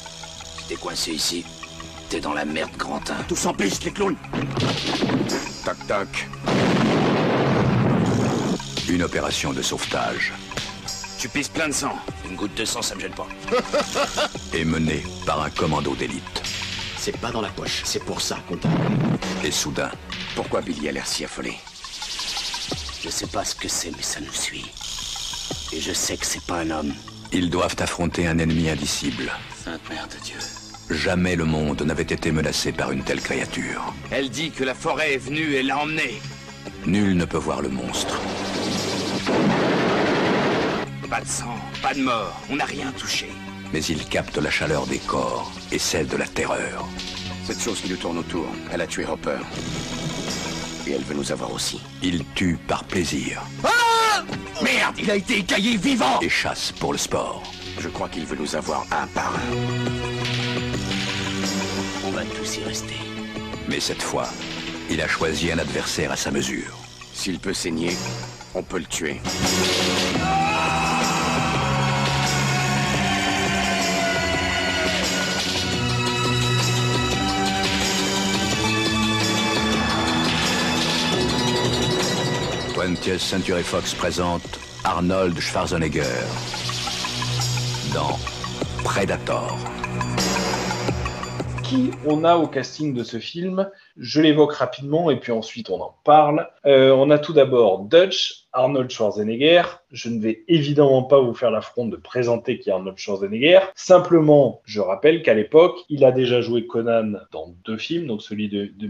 Si t'es coincé ici, t'es dans la merde, Grantin. Tous en piste, les clowns Toc toc. Une opération de sauvetage Tu pisses plein de sang. Une goutte de sang, ça me gêne pas. est menée par un commando d'élite. C'est pas dans la poche, c'est pour ça qu'on t'a. Et soudain, Pourquoi Billy a l'air si affolé? Je sais pas ce que c'est, mais ça nous suit. Et je sais que c'est pas un homme. ils doivent affronter un ennemi indicible. Sainte mère de Dieu. Jamais le monde n'avait été menacé par une telle créature. Elle dit que la forêt est venue et l'a emmené. Nul ne peut voir le monstre. Pas de sang, pas de mort, on n'a rien touché. Mais il capte la chaleur des corps et celle de la terreur. Cette chose qui nous tourne autour, elle a tué Hopper. Et elle veut nous avoir aussi. Il tue par plaisir Ah Merde, il a été écaillé vivant et chasse pour le sport. Je crois qu'il veut nous avoir un par un. On va tous y rester. Mais cette fois, il a choisi un adversaire à sa mesure. S'il peut saigner, on peut le tuer. « 20th Century Fox présente Arnold Schwarzenegger dans Predator. Qui on a au casting de ce film Je l'évoque rapidement et puis ensuite on en parle. Euh, on a tout d'abord Dutch, Arnold Schwarzenegger. Je ne vais évidemment pas vous faire l'affront de présenter qui est Arnold Schwarzenegger. Simplement, je rappelle qu'à l'époque, il a déjà joué Conan dans deux films, donc celui de, de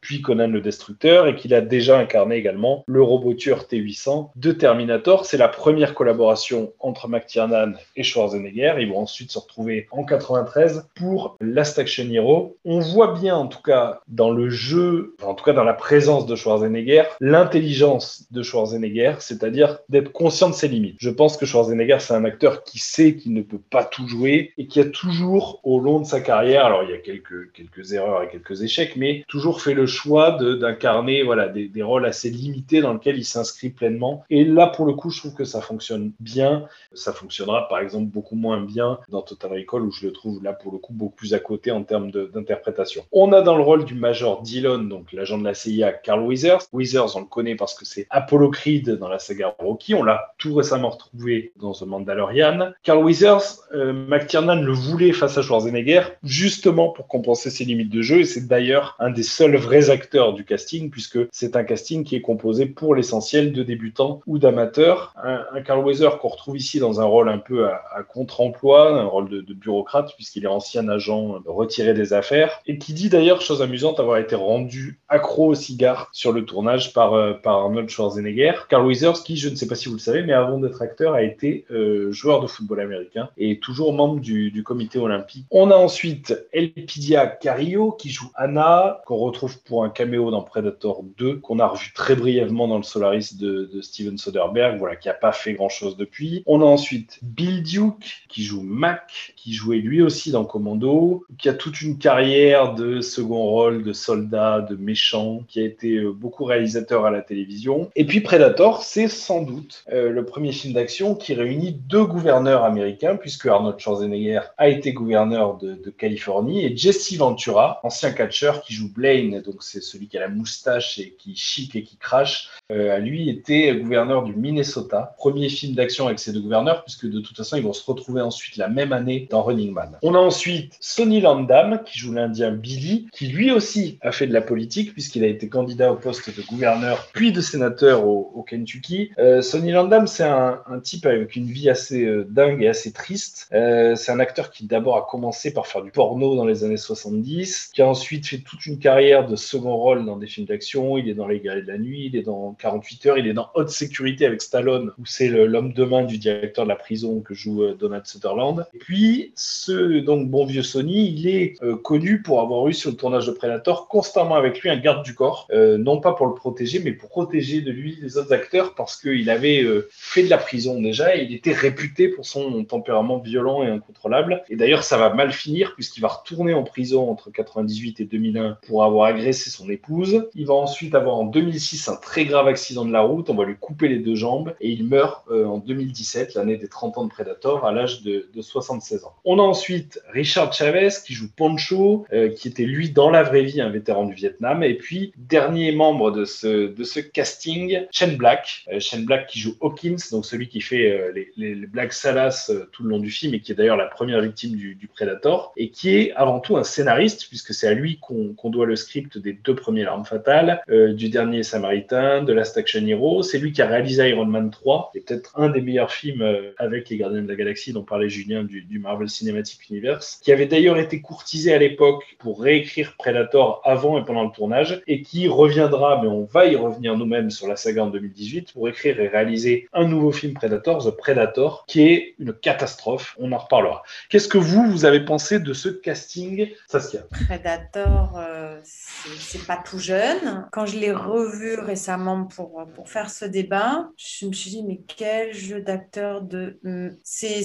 puis Conan le Destructeur, et qu'il a déjà incarné également le robot tueur T800 de Terminator. C'est la première collaboration entre McTiernan et Schwarzenegger. Ils vont ensuite se retrouver en 93 pour Last Action Hero. On voit bien, en tout cas, dans jeu, enfin, en tout cas dans la présence de Schwarzenegger, l'intelligence de Schwarzenegger, c'est-à-dire d'être conscient de ses limites. Je pense que Schwarzenegger, c'est un acteur qui sait qu'il ne peut pas tout jouer et qui a toujours, au long de sa carrière, alors il y a quelques, quelques erreurs et quelques échecs, mais toujours fait le choix d'incarner voilà, des, des rôles assez limités dans lesquels il s'inscrit pleinement. Et là, pour le coup, je trouve que ça fonctionne bien. Ça fonctionnera, par exemple, beaucoup moins bien dans Total Recall, où je le trouve là, pour le coup, beaucoup plus à côté en termes d'interprétation. On a dans le rôle du Major Dillon, donc l'agent de la CIA, Carl Weathers. Weathers, on le connaît parce que c'est Apollo Creed dans la saga Rocky. On l'a tout récemment retrouvé dans The Mandalorian. Carl Weathers, euh, McTiernan le voulait face à Schwarzenegger, justement pour compenser ses limites de jeu. Et c'est d'ailleurs un des seuls vrais acteurs du casting, puisque c'est un casting qui est composé pour l'essentiel de débutants ou d'amateurs. Un, Carl Weathers qu'on retrouve ici dans un rôle un peu à, contre-emploi, un rôle de, de bureaucrate, puisqu'il est ancien agent retiré des affaires, et qui dit d'ailleurs, chose amusante, avoir été rendu accro au cigare sur le tournage par, euh, par Arnold Schwarzenegger. Carl Weathers, qui, je ne sais pas si vous le savez, mais avant d'être acteur, a été euh, joueur de football américain et toujours membre du, comité olympique. On a ensuite Elpidia Carrillo, qui joue Anna, qu'on retrouve pour un caméo dans Predator 2, qu'on a revu très brièvement dans le Solaris de, de Steven Soderbergh, voilà, qui n'a pas fait grand-chose depuis. On a ensuite Bill Duke, qui joue Mac, qui jouait lui aussi dans Commando, qui a toute une carrière de second rôle, de soldat, de méchant, qui a été euh, beaucoup réalisateur à la télévision. Et puis Predator, c'est sans doute euh, le premier film d'action qui réunit deux gouverneurs américains, puisque Arnold Schwarzenegger a été gouverneur de, de Californie, et Jesse Ventura, ancien catcheur qui joue Blaine, donc c'est celui qui a la moustache et qui chic et qui crache, euh, a lui été gouverneur du Minnesota. Premier film d'action avec ces deux gouverneurs, puisque de toute façon, ils vont se retrouver ensuite la même année dans Running Man. On a ensuite Sonny Landam, qui joue l'Indien Billy, qui lui aussi a fait de la politique, puisqu'il a été candidat au poste de gouverneur, puis de sénateur au, au Kentucky. Euh, Sonny Landam, c'est un, un type avec une vie assez euh, dingue et assez triste. Euh, c'est un acteur qui d'abord a commencé par faire du porno dans les années 70, qui a ensuite fait toute une carrière de second rôle dans des films d'action. Il est dans Les Guerriers de la Nuit, il est dans 48 heures, il est dans Haute Sécurité avec Stallone, où c'est l'homme de main du directeur de la prison que joue euh, Donald Sutherland. Et puis, ce donc bon vieux Sony, il est euh, connu pour avoir eu sur le tournage de Predator constamment avec lui un garde du corps, euh, non pas pour le protéger, mais pour protéger de lui les autres acteurs, parce qu'il avait euh, fait de la prison déjà et il était réputé pour son tempérament violent et incontrôlable. Et d'ailleurs, ça va mal finir puisqu'il va retourner en prison entre 98 et 2001 pour avoir agressé son épouse. Il va ensuite avoir en 2006 un très grave accident de la route, on va lui couper les deux jambes et il meurt euh, en 2017, l'année des 30 ans de Predator, à l'âge de, de 76 ans. On a ensuite Richard Chavez qui joue Poncho, euh, qui était lui dans la vraie vie un vétéran du Vietnam. Et puis, dernier membre de ce, de ce casting, Shane Black. Euh, Black qui joue Hawkins, donc celui qui fait euh, les, les, les blagues salaces euh, tout le long du film et qui est d'ailleurs la première victime du, Predator. Et qui est avant tout un scénariste, puisque c'est à lui qu'on qu'on doit le script des deux premiers Larmes Fatales, euh, du dernier Samaritain, de Last Action Hero. C'est lui qui a réalisé Iron Man 3, qui est peut-être un des meilleurs films avec les Gardiens de la Galaxie dont parlait Julien du Marvel Cinematic Universe, qui avait d'ailleurs été courtisé à l'époque pour réécrire Predator avant et pendant le tournage, et qui reviendra, mais on va y revenir nous-mêmes sur la saga en 2018, pour écrire et réaliser un nouveau film Predator, The Predator, qui est une catastrophe. On en reparlera. Qu'est-ce que vous, vous avez pensé de ce casting Saskia? Predator, euh, c'est pas tout jeune. Quand je l'ai revu récemment pour, pour faire ce débat, je me suis dit, mais quel jeu d'acteur de. Hum, C'est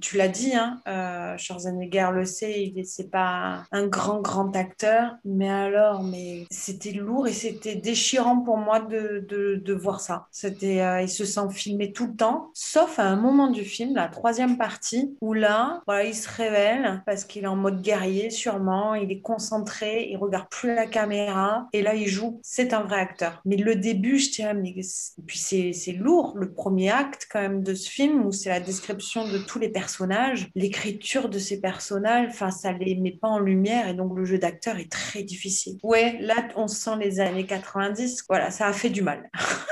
tu l'as dit, hein, euh, Schwarzenegger le sait, c'est pas un grand, grand acteur, mais alors, mais c'était lourd et c'était déchirant pour moi de, de, de voir ça. C'était, euh, il se sent filmé tout le temps, sauf à un moment du film, la troisième partie, où là, voilà, il se révèle parce qu'il est en mode guerrier, sûrement, il est concentré, il regarde plus la caméra, et là, il joue. C'est un vrai acteur. Mais le début, je dirais, mais puis c'est c'est lourd, le premier acte quand même de ce film, où c'est la description de tous les personnages, l'écriture de ces personnages, enfin, ça les met pas en lumière, et donc le jeu d'acteur est très difficile. Ouais, là, on sent les années 90, voilà, ça a fait du mal.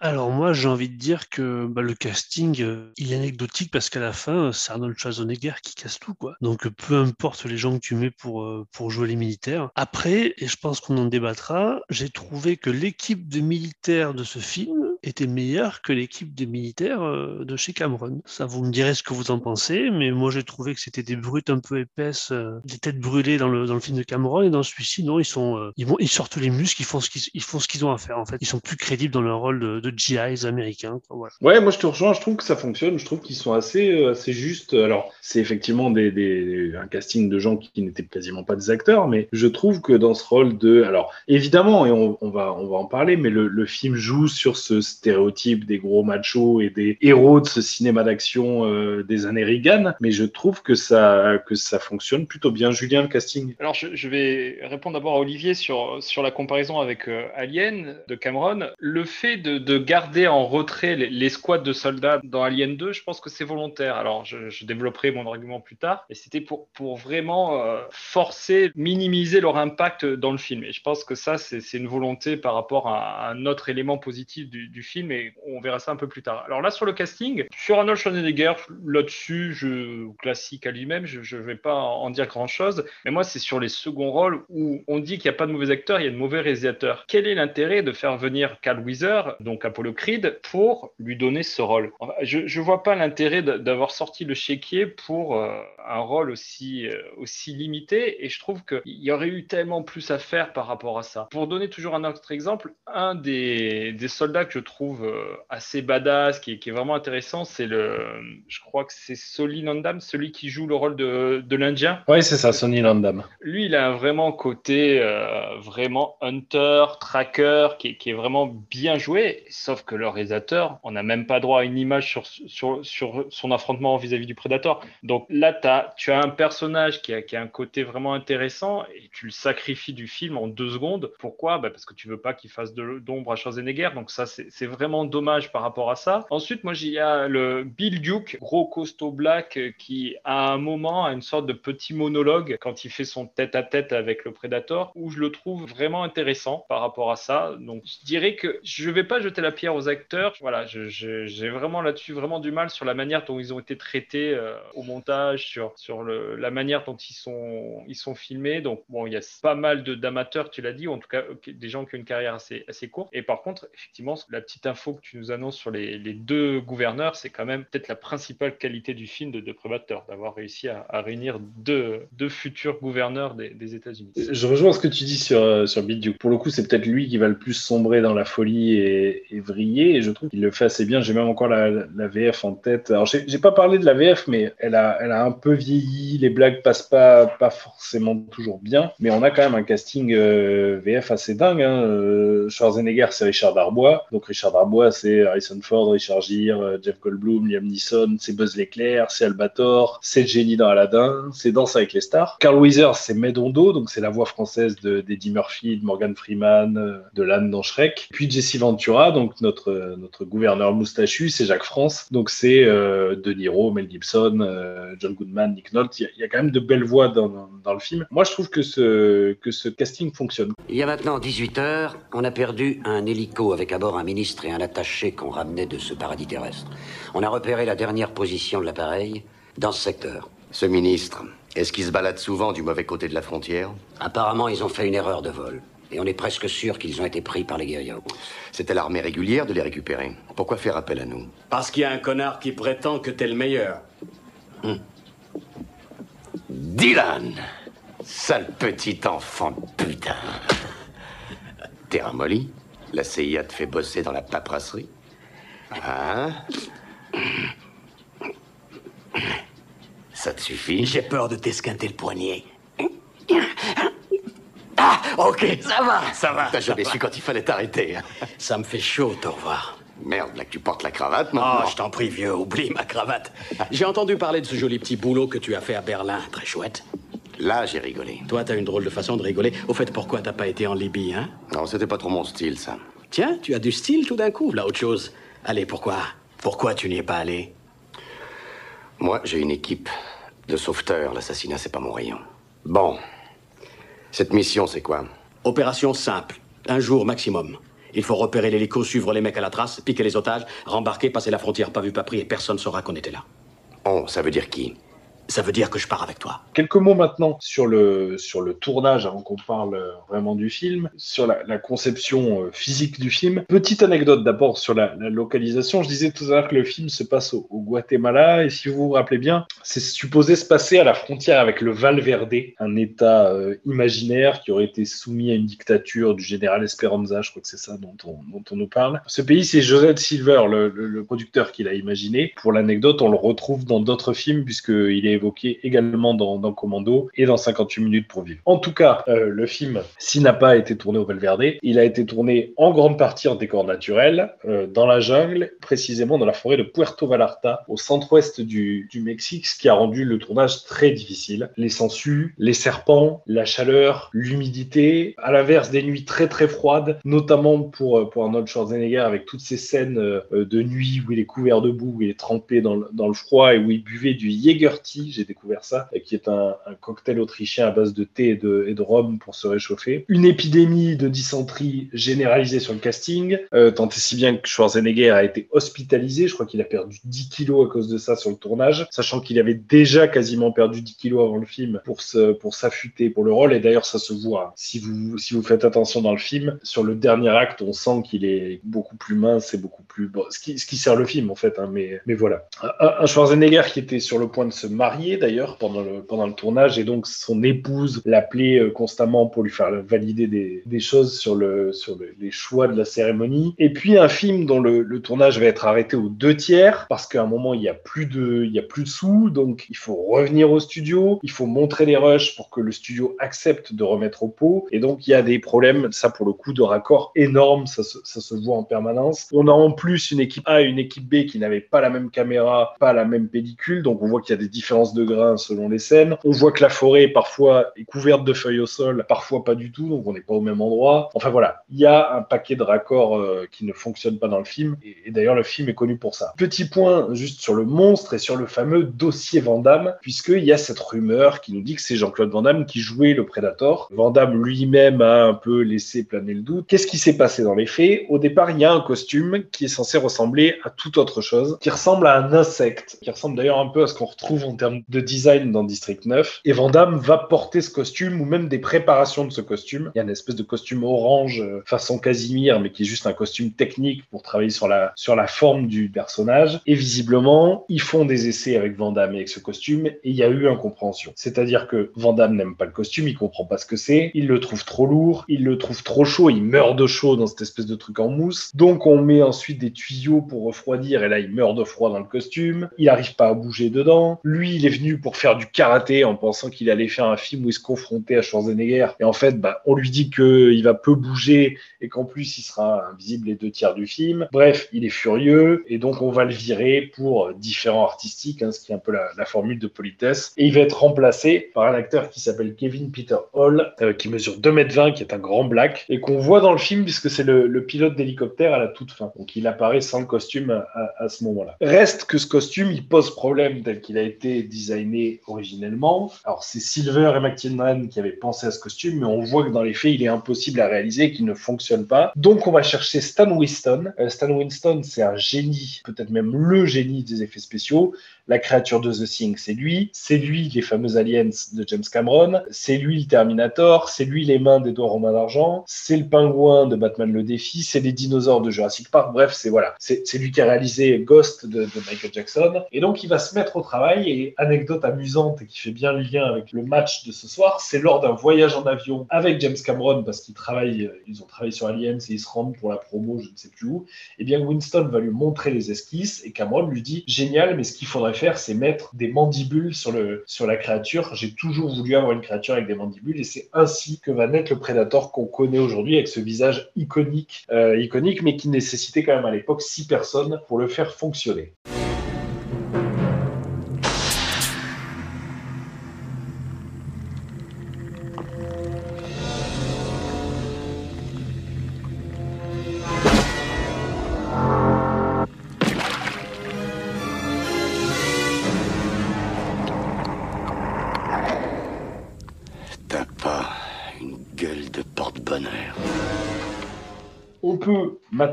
Alors moi, j'ai envie de dire que bah, le casting, euh, il est anecdotique parce qu'à la fin, c'est Arnold Schwarzenegger qui casse tout, quoi. Donc peu importe les gens que tu mets pour, euh, pour jouer les militaires. Après, et je pense qu'on en débattra, j'ai trouvé que l'équipe de militaires de ce film était meilleure que l'équipe de militaires euh, de chez Cameron. Ça, vous me direz ce que vous en pensez, mais moi j'ai trouvé que c'était des brutes un peu épaisses, euh, des têtes brûlées dans le, dans le film de Cameron, et dans celui-ci, non, ils sont, euh, ils, vont, ils sortent les muscles, ils font ce qu'ils ils font ce qu'ils ont à faire en fait. Ils sont plus crédibles dans leur rôle de, de GIs américains. Ouais, moi je te rejoins, je trouve que ça fonctionne, je trouve qu'ils sont assez, assez justes. Alors, c'est effectivement des, des, un casting de gens qui n'étaient quasiment pas des acteurs, mais je trouve que dans ce rôle de. Alors, évidemment, et on, on va, on va en parler, mais le, le film joue sur ce stéréotype des gros machos et des héros de ce cinéma d'action euh, des années Reagan, mais je trouve que ça, que ça fonctionne plutôt bien. Julien, le casting? Alors, je, vais répondre d'abord à Olivier sur, sur la comparaison avec euh, Alien de Cameron. Le fait de, de garder en retrait les, les squads de soldats dans Alien 2, je pense que c'est volontaire. Alors, je, développerai mon argument plus tard, et c'était pour, pour vraiment euh, forcer, minimiser leur impact dans le film. Et je pense que ça, c'est c'est une volonté par rapport à un autre élément positif du, du film, et on verra ça un peu plus tard. Alors là, sur le casting, sur Arnold Schwarzenegger, là-dessus, je, classique à lui-même, je ne vais pas en dire grand-chose, mais moi, c'est sur les seconds rôles où on dit qu'il n'y a pas de mauvais acteurs, il y a de mauvais réalisateurs. Quel est l'intérêt de faire venir Carl Weezer, donc Apollo Creed, pour lui donner ce rôle? Je ne vois pas l'intérêt d'avoir sorti le chéquier pour euh, un rôle aussi, euh, aussi limité, et je trouve qu'il y aurait eu tellement plus à faire par rapport à ça. Pour donner toujours un autre exemple, un des, des soldats que je trouve euh, assez badass, qui, est- qui est vraiment intéressant, c'est le, je crois que c'est Soli Nandam, celui qui joue le rôle de, de l'Indien. Ouais, c'est ça, Sonny Landam. Lui, il a un vraiment côté euh, vraiment hunter, tracker, qui est, qui est vraiment bien joué. Sauf que le réalisateur, on n'a même pas droit à une image sur, sur, sur son affrontement vis-à-vis du prédateur. Donc là, t'as- tu as un personnage qui a, qui a un côté vraiment intéressant et tu le sacrifies du film en deux secondes. Pourquoi? Bah, Parce que tu veux pas qu'il fasse de- d'ombre à Schwarzenegger. Donc ça, c'est c'est vraiment dommage par rapport à ça. Ensuite, moi, il y a le Bill Duke, gros costaud black, euh, qui à un moment a une sorte de petit monologue quand il fait son tête-à-tête avec le Predator, où je le trouve vraiment intéressant par rapport à ça. Donc, je dirais que je vais pas jeter la pierre aux acteurs. Voilà, j'ai vraiment là-dessus vraiment du mal sur la manière dont ils ont été traités euh, au montage, sur, sur le, la manière dont ils sont, ils sont filmés. Donc, bon, il y a pas mal d'amateurs, tu l'as dit, ou en tout cas ok, des gens qui ont une carrière assez, assez courte. Et par contre, effectivement, la petite info que tu nous annonces sur les, deux gouverneurs, c'est quand même peut-être la principale qualité du film de, de Predator, d'avoir réussi à, réunir deux, futurs gouverneurs des, États-Unis. Je rejoins ce que tu dis sur, euh, sur Duke. Pour le coup, c'est peut-être lui qui va le plus sombrer dans la folie et, et vriller. Et je trouve qu'il le fait assez bien. J'ai même encore la, VF en tête. Alors, j'ai pas parlé de la VF, mais elle a, elle a un peu vieilli. Les blagues passent pas, pas forcément toujours bien. Mais on a quand même un casting euh, VF assez dingue. Hein. Euh, Schwarzenegger, c'est Richard Darbois. Donc, Richard Darbois, c'est Harrison Ford, Richard Gere, euh, Jeff Goldblum, Liam Neeson, c'est Buzz l'éclair, c'est Albator, c'est génie dans Aladdin, c'est Danse avec les stars. Carl Weezer, c'est Medondo, donc c'est la voix française de d'Eddie Murphy, de Morgan Freeman, euh, de l'âne dans Shrek. Puis Jesse Ventura, donc notre euh, notre gouverneur moustachu, c'est Jacques France, donc c'est euh, De Mel Gibson, John Goodman, Nick Nolte. Il y, a- quand même de belles voix dans, dans, dans le film. Moi, je trouve que ce que ce casting fonctionne. Il y a maintenant 18 heures, on a perdu un hélico avec à bord un ministre et un attaché qu'on ramenait de ce paradis terrestre. On a repéré la dernière position de l'appareil dans ce secteur. Ce ministre, est-ce qu'il se balade souvent du mauvais côté de la frontière? Apparemment, ils ont fait une erreur de vol. Et on est presque sûr qu'ils ont été pris par les guerrieros. C'était l'armée régulière de les récupérer. Pourquoi faire appel à nous? Parce qu'il y a un connard qui prétend que t'es le meilleur. Dylan Sale petit enfant de putain T'es ramolli La CIA te fait bosser dans la paperasserie Hein? Ça te suffit? J'ai peur de t'esquinter le poignet. Ah, ok, ça va, ça va. T'as jamais su quand il fallait t'arrêter. hein? Ça me fait chaud te revoir. Merde, là que tu portes la cravate Oh, maintenant. je t'en prie, vieux, oublie ma cravate. J'ai entendu parler de ce joli petit boulot que tu as fait à Berlin. Très chouette. Là, j'ai rigolé. Toi, t'as une drôle de façon de rigoler. Au fait, pourquoi t'as pas été en Libye, hein? Non, c'était pas trop mon style, ça. Tiens, tu as du style tout d'un coup, là, autre chose. Allez, pourquoi? Pourquoi tu n'y es pas allé? Moi, j'ai une équipe de sauveteurs. L'assassinat, c'est pas mon rayon. Bon. Cette mission, c'est quoi? Opération simple. Un jour maximum. Il faut repérer l'hélico, suivre les mecs à la trace, piquer les otages, rembarquer, passer la frontière pas vu pas pris et personne saura qu'on était là. On, ça veut dire qui? Ça veut dire que je pars avec toi. Quelques mots maintenant sur le, sur le tournage avant qu'on parle vraiment du film, sur la, conception euh, physique du film. Petite anecdote d'abord sur la, localisation. Je disais tout à l'heure que le film se passe au, Guatemala et si vous vous rappelez bien, c'est supposé se passer à la frontière avec le Valverde, un État euh, imaginaire qui aurait été soumis à une dictature du général Esperanza, je crois que c'est ça dont on, dont on nous parle. Ce pays, c'est José Silver, le- le producteur qui l'a imaginé. Pour l'anecdote, on le retrouve dans d'autres films puisqu'il est évoqué également dans, Commando et dans 58 minutes pour vivre. En tout cas, euh, le film, s'il n'a pas été tourné au Valverde, il a été tourné en grande partie en décor naturel, euh, dans la jungle, précisément dans la forêt de Puerto Vallarta, au centre-ouest du, Mexique, ce qui a rendu le tournage très difficile. Les sangsues, les serpents, la chaleur, l'humidité, à l'inverse des nuits très très froides, notamment pour, euh, pour Arnold Schwarzenegger avec toutes ces scènes de nuit où il est couvert de boue, où il est trempé dans le, dans le froid et où il buvait du J'ai découvert ça, qui est un, un cocktail autrichien à base de thé et de, et de rhum pour se réchauffer. Une épidémie de dysenterie généralisée sur le casting, euh, tant et si bien que Schwarzenegger a été hospitalisé, je crois qu'il a perdu 10 kilos à cause de ça sur le tournage, sachant qu'il avait déjà quasiment perdu 10 kilos avant le film pour se, pour s'affûter pour le rôle, et d'ailleurs ça se voit. Si vous, si vous faites attention dans le film, sur le dernier acte, on sent qu'il est beaucoup plus mince et beaucoup plus... Bon, ce, qui, ce qui sert le film en fait, hein, mais, mais voilà. Un, un Schwarzenegger qui était sur le point de se marier d'ailleurs pendant le, pendant le tournage, et donc son épouse l'appelait euh, constamment pour lui faire valider des, des choses sur, le, sur le- les choix de la cérémonie. Et puis un film dont le, le tournage va être arrêté aux deux tiers, parce qu'à un moment il y a plus de, il y a plus de sous, donc il faut revenir au studio, il faut montrer les rushs pour que le studio accepte de remettre au pot, et donc il y a des problèmes, ça pour le coup, de raccord énormes, ça se, ça se voit en permanence. On a en plus une équipe A et une équipe B qui n'avaient pas la même caméra, pas la même pellicule, donc on voit qu'il y a des différences de grains selon les scènes. On voit que la forêt parfois est couverte de feuilles au sol, parfois pas du tout, donc on n'est pas au même endroit. Enfin voilà, il y a un paquet de raccords euh, qui ne fonctionnent pas dans le film, et, d'ailleurs le film est connu pour ça. Petit point juste sur le monstre et sur le fameux dossier Van Damme, puisqu'il y a cette rumeur qui nous dit que c'est Jean-Claude Van Damme qui jouait le Predator. Van Damme lui-même a un peu laissé planer le doute. Qu'est-ce qui s'est passé dans les faits? Au départ, il y a un costume qui est censé ressembler à toute autre chose, qui ressemble à un insecte, qui ressemble d'ailleurs un peu à ce qu'on retrouve en termes de design dans District 9. Et Van Damme va porter ce costume, ou même des préparations de ce costume. Il y a une espèce de costume orange euh, façon Casimir, mais qui est juste un costume technique pour travailler sur la, sur la forme du personnage. Et visiblement, ils font des essais avec Van Damme et avec ce costume, et il y a eu incompréhension. C'est-à-dire que Van Damme n'aime pas le costume, il comprend pas ce que c'est, il le trouve trop lourd, il le trouve trop chaud, il meurt de chaud dans cette espèce de truc en mousse. Donc on met ensuite des tuyaux pour refroidir, et là il meurt de froid dans le costume. Il n'arrive pas à bouger dedans. Lui, il est venu pour faire du karaté en pensant qu'il allait faire un film où il se confrontait à Schwarzenegger. Et en fait, bah, on lui dit qu'il va peu bouger et qu'en plus il sera invisible les deux tiers du film. Bref, il est furieux et donc on va le virer pour différents artistiques, hein, ce qui est un peu la, formule de politesse. Et il va être remplacé par un acteur qui s'appelle Kevin Peter Hall, euh, qui mesure 2m20, qui est un grand black, et qu'on voit dans le film puisque c'est le, pilote d'hélicoptère à la toute fin. Donc il apparaît sans le costume à ce moment-là. Reste que ce costume, il pose problème tel qu'il a été designé originellement. Alors c'est Silver et McTiernan qui avaient pensé à ce costume, mais on voit que dans les faits, il est impossible à réaliser, qu'il ne fonctionne pas. Donc on va chercher Stan Winston. Euh, Stan Winston, c'est un génie, peut-être même le génie des effets spéciaux. La créature de The Thing, c'est lui. C'est lui les fameux aliens de James Cameron. C'est lui le Terminator. C'est lui les mains d'Edouard Romain d'Argent. C'est le pingouin de Batman le défi. C'est les dinosaures de Jurassic Park. Bref, c'est voilà. C'est lui qui a réalisé Ghost de Michael Jackson. Et donc, il va se mettre au travail. Et anecdote amusante et qui fait bien le lien avec le match de ce soir, c'est lors d'un voyage en avion avec James Cameron parce qu'ils travaillent, euh, ils ont travaillé sur Aliens et ils se rendent pour la promo, je ne sais plus où. Et bien, Winston va lui montrer les esquisses et Cameron lui dit génial, mais ce qu'il faudrait faire, c'est mettre des mandibules sur, le, sur la créature. J'ai toujours voulu avoir une créature avec des mandibules et c'est ainsi que va naître le Predator qu'on connaît aujourd'hui avec ce visage iconique, euh, iconique, mais qui nécessitait quand même à l'époque six personnes pour le faire fonctionner.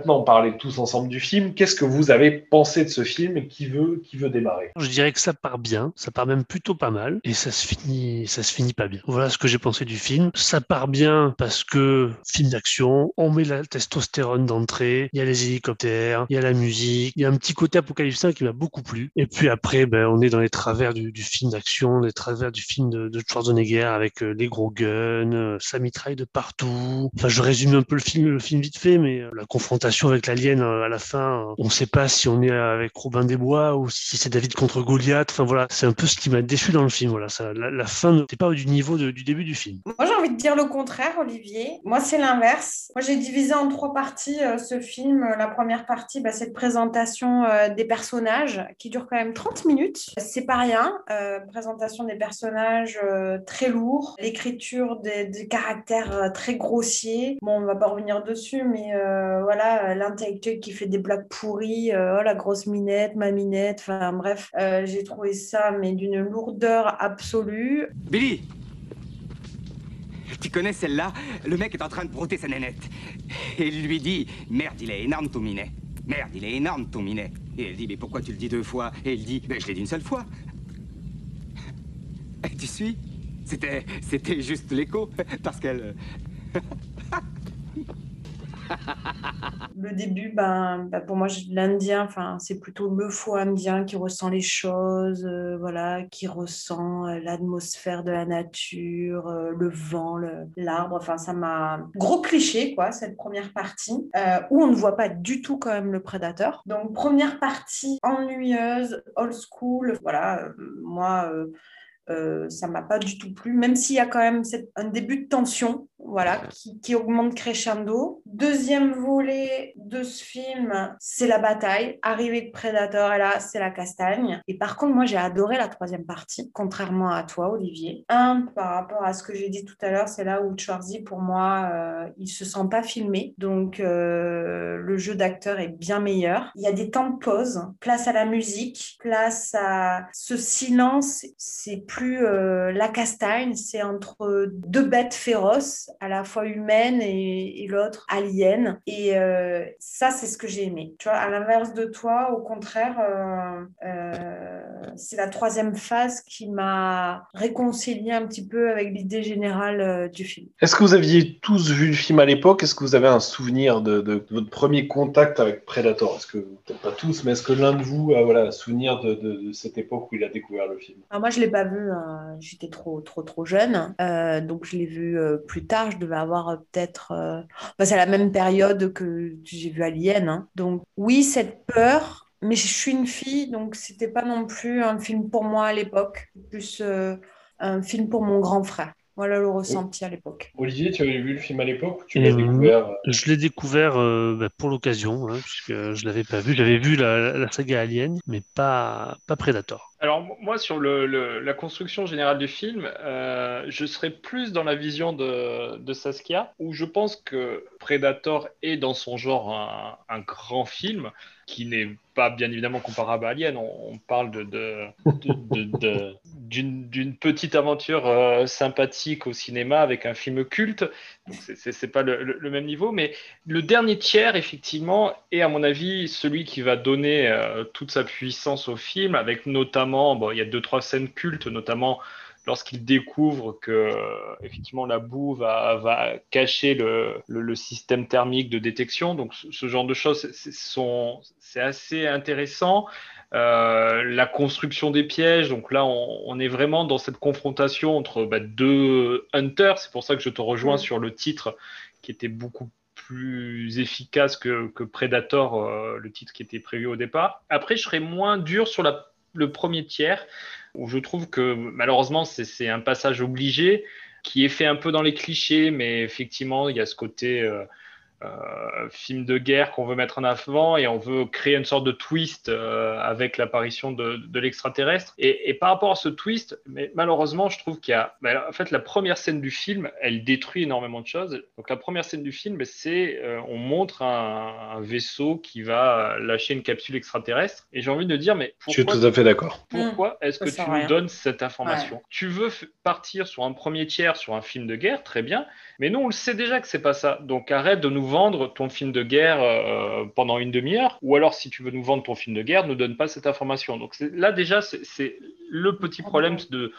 Maintenant parler tous ensemble du film. Qu'est-ce que vous avez pensé de ce film qui veut, qui veut démarrer? Je dirais que ça part bien, ça part même plutôt pas mal, et ça se finit, ça se finit pas bien. Voilà ce que j'ai pensé du film. Ça part bien parce que film d'action, on met la testostérone d'entrée, il y a les hélicoptères, il y a la musique, il y a un petit côté apocalyptique qui m'a beaucoup plu. Et puis après, ben, on est dans les travers du, du film d'action, les travers du film de, de Schwarzenegger avec euh, les gros guns, euh, ça mitraille de partout. Enfin, je résume un peu le film, le film vite fait, mais euh, la confrontation avec l'alien euh, à la fin, euh, on ne sait pas si on est avec Robin des Bois ou si c'est David contre Goliath. Enfin voilà, c'est un peu ce qui m'a déçu dans le film. Voilà, la, fin n'était pas du niveau de- du début du film. Moi, j'ai envie de dire le contraire, Olivier. Moi, c'est l'inverse. Moi, j'ai divisé en trois parties euh, ce film. La première partie, bah, c'est la présentation des personnages qui dure quand même 30 minutes. C'est pas rien. Présentation des personnages très lourd. L'écriture des, des caractères très grossiers. Bon, on va pas revenir dessus, mais voilà, euh, l'intellectuel qui fait des blagues pourries. euh, oh, la grosse minette, ma minette. Enfin, bref, euh, j'ai trouvé ça, mais d'une lourdeur absolue. Billy Tu connais celle-là? Le mec est en train de brouter sa nénette. Et il lui dit Merde, il est énorme ton minet. Merde, il est énorme ton minet. Et elle dit Mais pourquoi tu le dis deux fois? Et il dit Ben je l'ai dit une seule fois. Tu suis? C'était. C'était juste l'écho. Parce qu'elle. Le début, ben, ben, pour moi, l'Indien, enfin, c'est plutôt le faux Indien qui ressent les choses, euh, voilà, qui ressent euh, l'atmosphère de la nature, euh, le vent, l'arbre. Enfin, ça m'a gros cliché, quoi, cette première partie, où on ne voit pas du tout quand même le prédateur. Donc, première partie ennuyeuse, old school. Voilà, moi. Euh, ça m'a pas du tout plu, même s'il y a quand même cette- un début de tension, voilà, qui, qui augmente crescendo. Deuxième volet de ce film, c'est la bataille. Arrivée de Predator, et là, c'est la castagne. Et par contre, moi, j'ai adoré la troisième partie, contrairement à toi, Olivier. Un, par rapport à ce que j'ai dit tout à l'heure, c'est là où Schwarzy, pour moi, euh, il se sent pas filmé. Donc, euh, le jeu d'acteur est bien meilleur. Il y a des temps de pause, place à la musique, place à ce silence. C'est plus euh, la castagne, c'est entre deux bêtes féroces, à la fois humaines et, et l'autre alien. Et euh, ça, c'est ce que j'ai aimé. Tu vois, à l'inverse de toi, au contraire, euh, c'est la troisième phase qui m'a réconcilié un petit peu avec l'idée générale du film. Est-ce que vous aviez tous vu le film à l'époque? Est-ce que vous avez un souvenir de, de- de votre premier contact avec Predator? Est-ce que, peut-être pas tous, mais est-ce que l'un de vous a voilà, un souvenir de, de- de cette époque où il a découvert le film? Alors moi, je l'ai pas vu, hein, j'étais trop, trop, trop jeune. Euh, donc, je l'ai vu euh, plus tard. Je devais avoir euh, peut-être. euh, bah, c'est à la même période que j'ai vu Alien. hein. Donc, oui, cette peur, mais je suis une fille, donc c'était pas non plus un film pour moi à l'époque, plus euh, un film pour mon grand frère. Voilà le ressenti à l'époque. Olivier, tu avais vu le film à l'époque ou tu Et, l'as euh, découvert euh, Je l'ai découvert euh, bah, pour l'occasion, hein, puisque je l'avais pas vu. J'avais vu la, la saga Alien, mais pas, pas Predator. Alors moi sur le, le- la construction générale du film, euh, je serais plus dans la vision de, de Saskia, où je pense que Predator est dans son genre un, un grand film qui n'est pas bien évidemment comparable à Alien. On, on parle de, de- de- de- de- d'une petite aventure euh, sympathique au cinéma avec un film culte. C'est c'est pas le même niveau, mais le dernier tiers, effectivement, est à mon avis celui qui va donner euh, toute sa puissance au film, avec notamment, bon, il y a deux trois scènes cultes, notamment lorsqu'il découvre que effectivement la boue va, va cacher le, le- le système thermique de détection. Donc ce, ce genre de choses, c'est- assez intéressant. Euh, la construction des pièges, donc là on, on est vraiment dans cette confrontation entre bah, deux hunters. C'est pour ça que je te rejoins Mm. sur le titre qui était beaucoup plus efficace que, que Predator, euh, le titre qui était prévu au départ. Après, je serais moins dur sur la- le premier tiers, où je trouve que malheureusement, c'est un passage obligé qui est fait un peu dans les clichés, mais effectivement, il y a ce côté euh, euh, film de guerre qu'on veut mettre en avant et on veut créer une sorte de twist euh, avec l'apparition de, de l'extraterrestre. Et, et par rapport à ce twist, mais malheureusement, je trouve qu'il y a, ben, en fait, la première scène du film, elle détruit énormément de choses. Donc la première scène du film, c'est, euh, on montre un, un vaisseau qui va lâcher une capsule extraterrestre. Et j'ai envie de dire, mais Je suis pourquoi tout à fait d'accord. pourquoi est-ce que tu nous donnes cette information Tu veux partir sur un premier tiers, sur un film de guerre, très bien, mais nous on le sait déjà que c'est pas ça. Donc arrête de nous nous vendre ton film de guerre euh, pendant une demi-heure, ou alors si tu veux nous vendre ton film de guerre, ne donne pas cette information. Donc là déjà, c'est le petit problème de,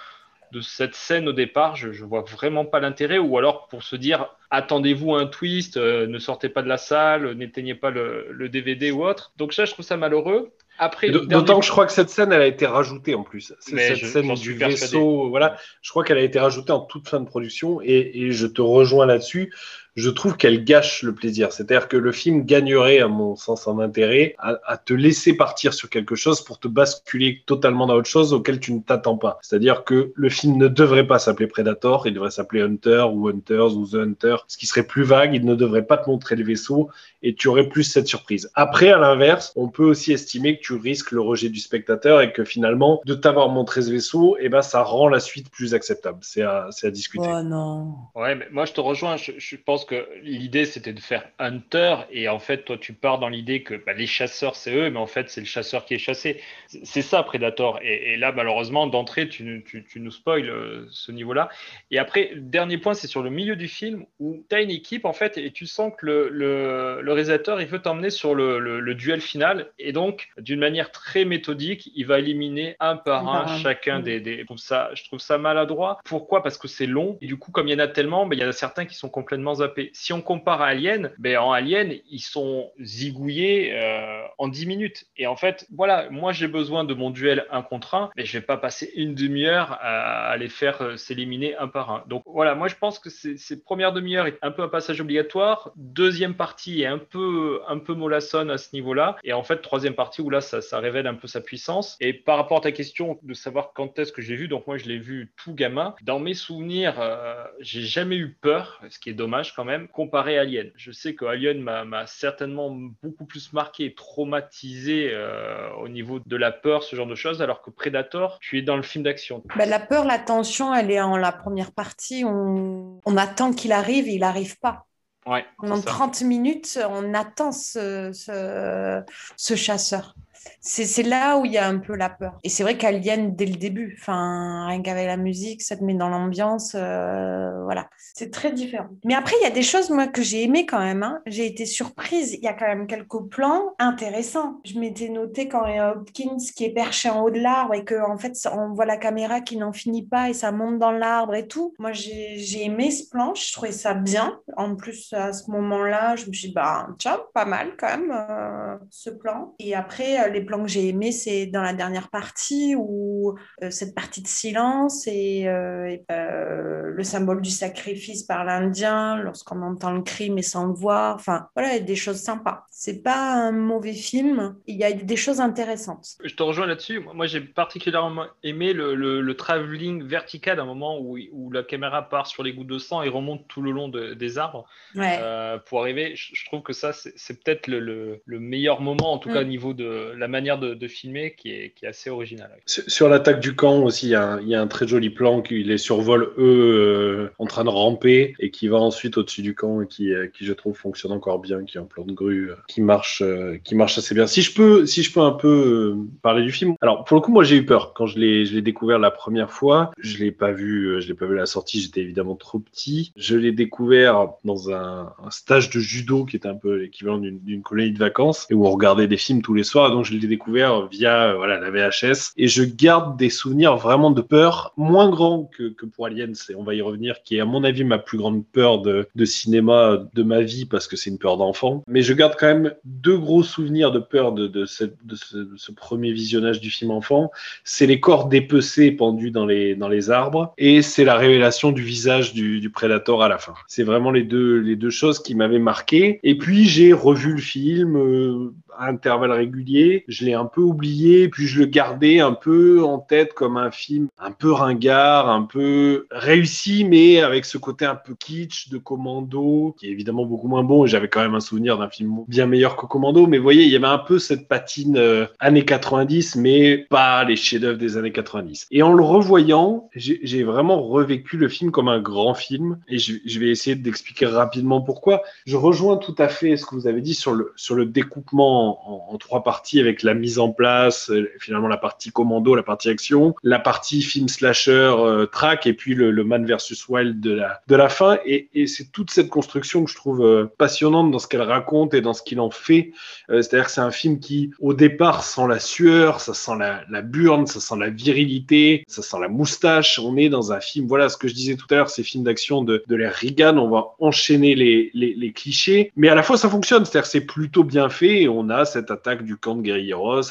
de cette scène au départ. Je, je vois vraiment pas l'intérêt, ou alors pour se dire attendez-vous un twist, euh, ne sortez pas de la salle, n'éteignez pas le, le, DVD ou autre. Donc ça, je trouve ça malheureux. Après, d'autant que je crois que cette scène, elle a été rajoutée en plus. Cette je, scène du vaisseau, voilà, je crois qu'elle a été rajoutée en toute fin de production, et, et je te rejoins là-dessus je trouve qu'elle gâche le plaisir. C'est-à-dire que le film gagnerait, à mon sens, en intérêt à, à, te laisser partir sur quelque chose pour te basculer totalement dans autre chose auquel tu ne t'attends pas. C'est-à-dire que le film ne devrait pas s'appeler Predator, il devrait s'appeler Hunter ou Hunters ou The Hunter, ce qui serait plus vague. Il ne devrait pas te montrer le vaisseau et tu aurais plus cette surprise. Après, à l'inverse, on peut aussi estimer que tu risques le rejet du spectateur et que finalement, de t'avoir montré ce vaisseau, eh ben, ça rend la suite plus acceptable. C'est à, à discuter. Oh non. Ouais, mais moi je te rejoins. Je, je pense que l'idée c'était de faire Hunter et en fait toi tu pars dans l'idée que bah, les chasseurs c'est eux mais en fait c'est le chasseur qui est chassé c'est ça Predator et, et là malheureusement d'entrée tu, tu, tu, nous spoil euh, ce niveau là et après dernier point c'est sur le milieu du film où tu as une équipe en fait et tu sens que le, le, le réalisateur il veut t'emmener sur le, le, duel final et donc d'une manière très méthodique il va éliminer un par un, un chacun des, des... Je, trouve ça, je trouve ça maladroit pourquoi? Parce que c'est long et du coup comme il y en a tellement bah, il y en a certains qui sont complètement zappés si on compare à Alien, ben en Alien, ils sont zigouillés euh, en 10 minutes. Et en fait, voilà, moi j'ai besoin de mon duel un contre un, mais je vais pas passer une demi-heure à, à, les faire euh, s'éliminer un par un. Donc voilà, moi je pense que ces premières demi-heures est un peu un passage obligatoire. Deuxième partie est un peu, un peu mollassonne à ce niveau-là. Et en fait, troisième partie où là, ça, ça, révèle un peu sa puissance. Et par rapport à ta question de savoir quand est-ce que j'ai vu, donc moi je l'ai vu tout gamin. Dans mes souvenirs, euh, j'ai jamais eu peur, ce qui est dommage quand même comparé à Alien. Je sais que Alien m'a certainement beaucoup plus marqué, traumatisé euh, au niveau de la peur, ce genre de choses, alors que Predator, tu es dans le film d'action. Bah, la peur, la tension, elle est en la première partie. On, on attend qu'il arrive et il n'arrive pas. Ouais, Pendant 30 minutes, on attend ce, ce, ce chasseur c'est là où il y a un peu la peur. Et c'est vrai qu'Alien, dès le début, enfin, rien qu'avec la musique, ça te met dans l'ambiance. Euh, voilà, c'est très différent. Mais après, il y a des choses, moi, que j'ai aimé quand même. Hein. J'ai été surprise. Il y a quand même quelques plans intéressants. Je m'étais noté quand il y a Hopkins qui est perché en haut de l'arbre et qu'en en fait, on voit la caméra qui n'en finit pas et ça monte dans l'arbre et tout. Moi, j'ai aimé ce plan. Je trouvais ça bien. En plus, à ce moment-là, je me suis dit, bah, tiens, pas mal quand même, euh, ce plan. Et après, les plans que j'ai aimés, c'est dans la dernière partie où euh, cette partie de silence et, euh, et euh, le symbole du sacrifice par l'Indien, lorsqu'on entend le cri mais sans le voir. Enfin, voilà, des choses sympas. C'est pas un mauvais film. Il y a des choses intéressantes. Je te rejoins là-dessus. Moi, j'ai particulièrement aimé le, le, le travelling vertical, un moment où, où, la caméra part sur les gouttes de sang et remonte tout le long de, des arbres ouais. pour arriver. Je, je, trouve que ça, c'est peut-être le, le, le, meilleur moment, en tout mm. cas au niveau de la manière de, filmer, qui est, assez original. Sur, l'attaque du camp aussi, il y, a, un très joli plan qui les survole eux euh, en train de ramper et qui va ensuite au-dessus du camp et qui, euh, qui, je trouve, fonctionne encore bien, qui est un plan de grue euh, qui marche, qui marche assez bien. Si je peux, si je peux un peu parler du film. Alors pour le coup, moi j'ai eu peur quand je l'ai, découvert la première fois. Je l'ai pas vu, je l'ai pas vu à la sortie. J'étais évidemment trop petit. Je l'ai découvert dans un, un, stage de judo qui était un peu l'équivalent d'une, d'une colonie de vacances et où on regardait des films tous les soirs. Donc je l'ai découvert via voilà la VHS et je garde des souvenirs vraiment de peur moins grands que, que pour Aliens. Et on va y revenir, qui est à mon avis ma plus grande peur de, de cinéma de ma vie parce que c'est une peur d'enfant. Mais je garde quand même deux gros souvenirs de peur de, de, cette, de, ce, premier visionnage du film enfant. C'est les corps dépecés pendus dans les, dans les arbres et c'est la révélation du visage du, du prédateur à la fin. C'est vraiment les deux, les deux choses qui m'avaient marqué. Et puis j'ai revu le film euh, à intervalles réguliers. Je l'ai un peu oublié, puis je le gardais un peu en tête comme un film un peu ringard, un peu réussi, mais avec ce côté un peu kitsch de Commando, qui est évidemment beaucoup moins bon. J'avais quand même un souvenir d'un film bien meilleur que Commando. Mais vous voyez, il y avait un peu cette patine euh, années 90, mais pas les chefs-d'œuvre des années 90. Et en le revoyant, j'ai vraiment revécu le film comme un grand film. Et je, vais essayer d'expliquer rapidement pourquoi. Je rejoins tout à fait ce que vous avez dit sur le, sur le découpement en, en, trois parties avec la mise en place, euh, finalement la partie commando, la partie action, la partie film slasher, euh, track, et puis le, Man versus Wild de la, de la fin. Et, c'est toute cette construction que je trouve euh, passionnante dans ce qu'elle raconte et dans ce qu'il en fait. Euh, C'est-à-dire que c'est un film qui, au départ, sent la sueur, ça sent la, la burne, ça sent la virilité, ça sent la moustache. On est dans un film, voilà ce que je disais tout à l'heure, ces films d'action de, de l'ère Reagan, on va enchaîner les, les, les clichés, mais à la fois ça fonctionne, c'est-à-dire c'est plutôt bien fait et on a cette attaque du camp de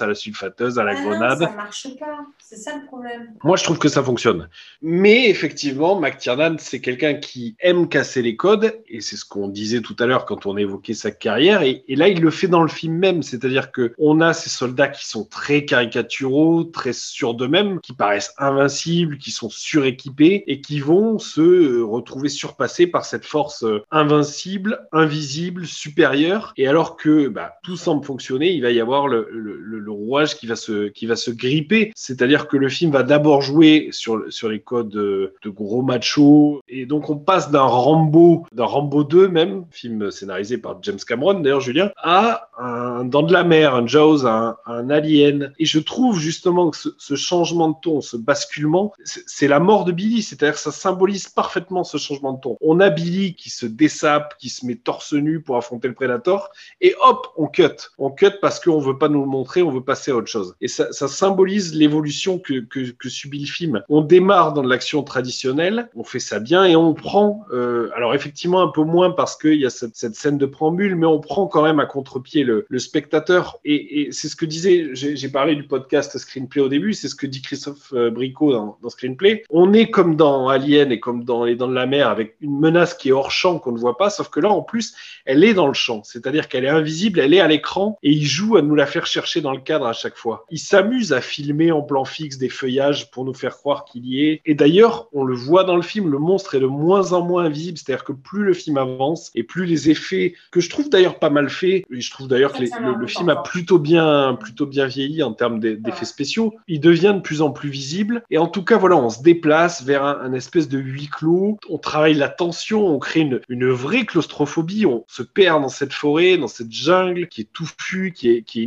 à la sulfateuse, à la Ah non, grenade. ça marche pas. C'est ça le problème. Moi, je trouve que ça fonctionne. Mais effectivement, McTiernan, c'est quelqu'un qui aime casser les codes, et c'est ce qu'on disait tout à l'heure quand on évoquait sa carrière. Et, et là, il le fait dans le film même, c'est-à-dire que on a ces soldats qui sont très caricaturaux, très sûrs d'eux-mêmes, qui paraissent invincibles, qui sont suréquipés et qui vont se euh, retrouver surpassés par cette force euh, invincible, invisible, supérieure. Et alors que bah, tout semble fonctionner, il va y avoir le, le, rouage qui va se qui va se gripper. C'est-à-dire que le film va d'abord jouer sur sur les codes euh, de gros machos et donc on passe d'un Rambo, d'un Rambo 2 même, film scénarisé par James Cameron d'ailleurs Julien, à un Dans de la mer, un Jaws, un, un Alien. Et je trouve justement que ce, changement de ton, ce basculement, c'est c'est la mort de Billy. C'est-à-dire que ça symbolise parfaitement ce changement de ton. On a Billy qui se dessape, qui se met torse nu pour affronter le Predator, et hop, on cut. On cut parce qu'on veut pas nous montrer, on veut passer à autre chose. Et ça, symbolise l'évolution que, subit le film. On démarre dans l'action traditionnelle, on fait ça bien et on prend, euh, alors effectivement un peu moins parce qu'il y a cette, scène de préambule, mais on prend quand même à contre-pied le, spectateur. Et, c'est ce que disait, j'ai parlé du podcast Screenplay au début, c'est ce que dit Christophe euh, Bricot dans, Screenplay. On est comme dans Alien et comme dans Les Dents de la Mer avec une menace qui est hors champ qu'on ne voit pas, sauf que là en plus, elle est dans le champ, c'est-à-dire qu'elle est invisible, elle est à l'écran et il joue à nous la faire chercher dans le cadre à chaque fois. Il s'amuse à filmer en plan fixe des feuillages pour nous faire croire qu'il y est. Et d'ailleurs, on le voit dans le film, le monstre est de moins en moins invisible, c'est-à-dire que plus le film avance et plus les effets, que je trouve d'ailleurs pas mal faits, et je trouve d'ailleurs que les- le, le film a plutôt bien, plutôt bien vieilli en termes d'e- d'effets spéciaux, il devient de plus en plus visible. Et en tout cas, voilà, on se déplace vers un, un espèce de huis clos, on travaille la tension, on crée une, une vraie claustrophobie, on se perd dans cette forêt, dans cette jungle qui est touffue, qui est, qui est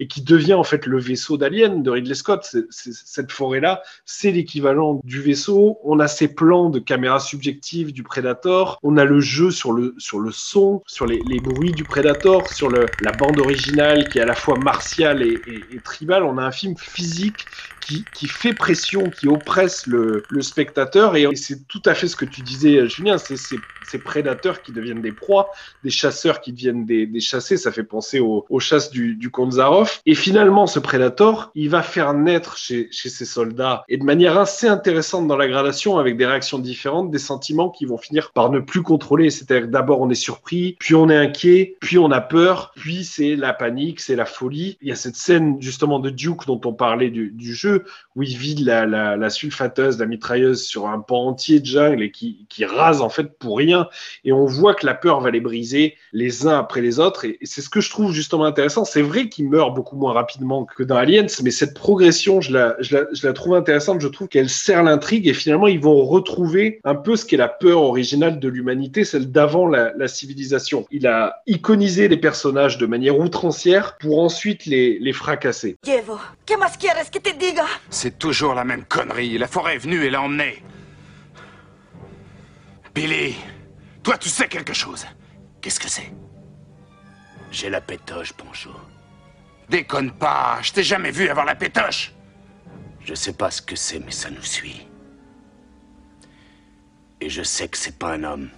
et, qui devient en fait le vaisseau d'Alien de Ridley Scott. Cette forêt-là, c'est l'équivalent du vaisseau. On a ces plans de caméra subjective du Predator, on a le jeu sur le, son, sur les, les bruits du Predator, sur le, la bande originale qui est à la fois martiale et, et, et tribale. On a un film physique qui, qui fait pression, qui oppresse le, le spectateur. Et, c'est tout à fait ce que tu disais, Julien, c'est ces, prédateurs qui deviennent des proies, des chasseurs qui deviennent des, des chassés. Ça fait penser aux, aux chasses du, du. Et finalement, ce prédateur, il va faire naître chez, chez ces soldats, et de manière assez intéressante dans la gradation, avec des réactions différentes, des sentiments qui vont finir par ne plus contrôler. C'est-à-dire d'abord on est surpris, puis on est inquiet, puis on a peur, puis c'est la panique, c'est la folie. Il y a cette scène justement de Duke dont on parlait du, du jeu, où il vide la, sulfateuse, la mitrailleuse sur un pan entier de jungle et qui, rase en fait pour rien. Et on voit que la peur va les briser les uns après les autres. Et, c'est ce que je trouve justement intéressant. C'est vrai qu'il meurt beaucoup moins rapidement que dans Aliens, mais cette progression, je la, trouve intéressante. Je trouve qu'elle sert l'intrigue et finalement ils vont retrouver un peu ce qu'est la peur originale de l'humanité, celle d'avant la, civilisation. Il a iconisé les personnages de manière outrancière pour ensuite les, fracasser. Diego, ¿qué más quieres que te? C'est toujours la même connerie. La forêt est venue et l'a emmené. Billy, toi tu sais quelque chose. Qu'est-ce que c'est J'ai la pétoche, Poncho. Déconne pas, je t'ai jamais vu avoir la pétoche. Je sais pas ce que c'est, mais ça nous suit. Et je sais que c'est pas un homme.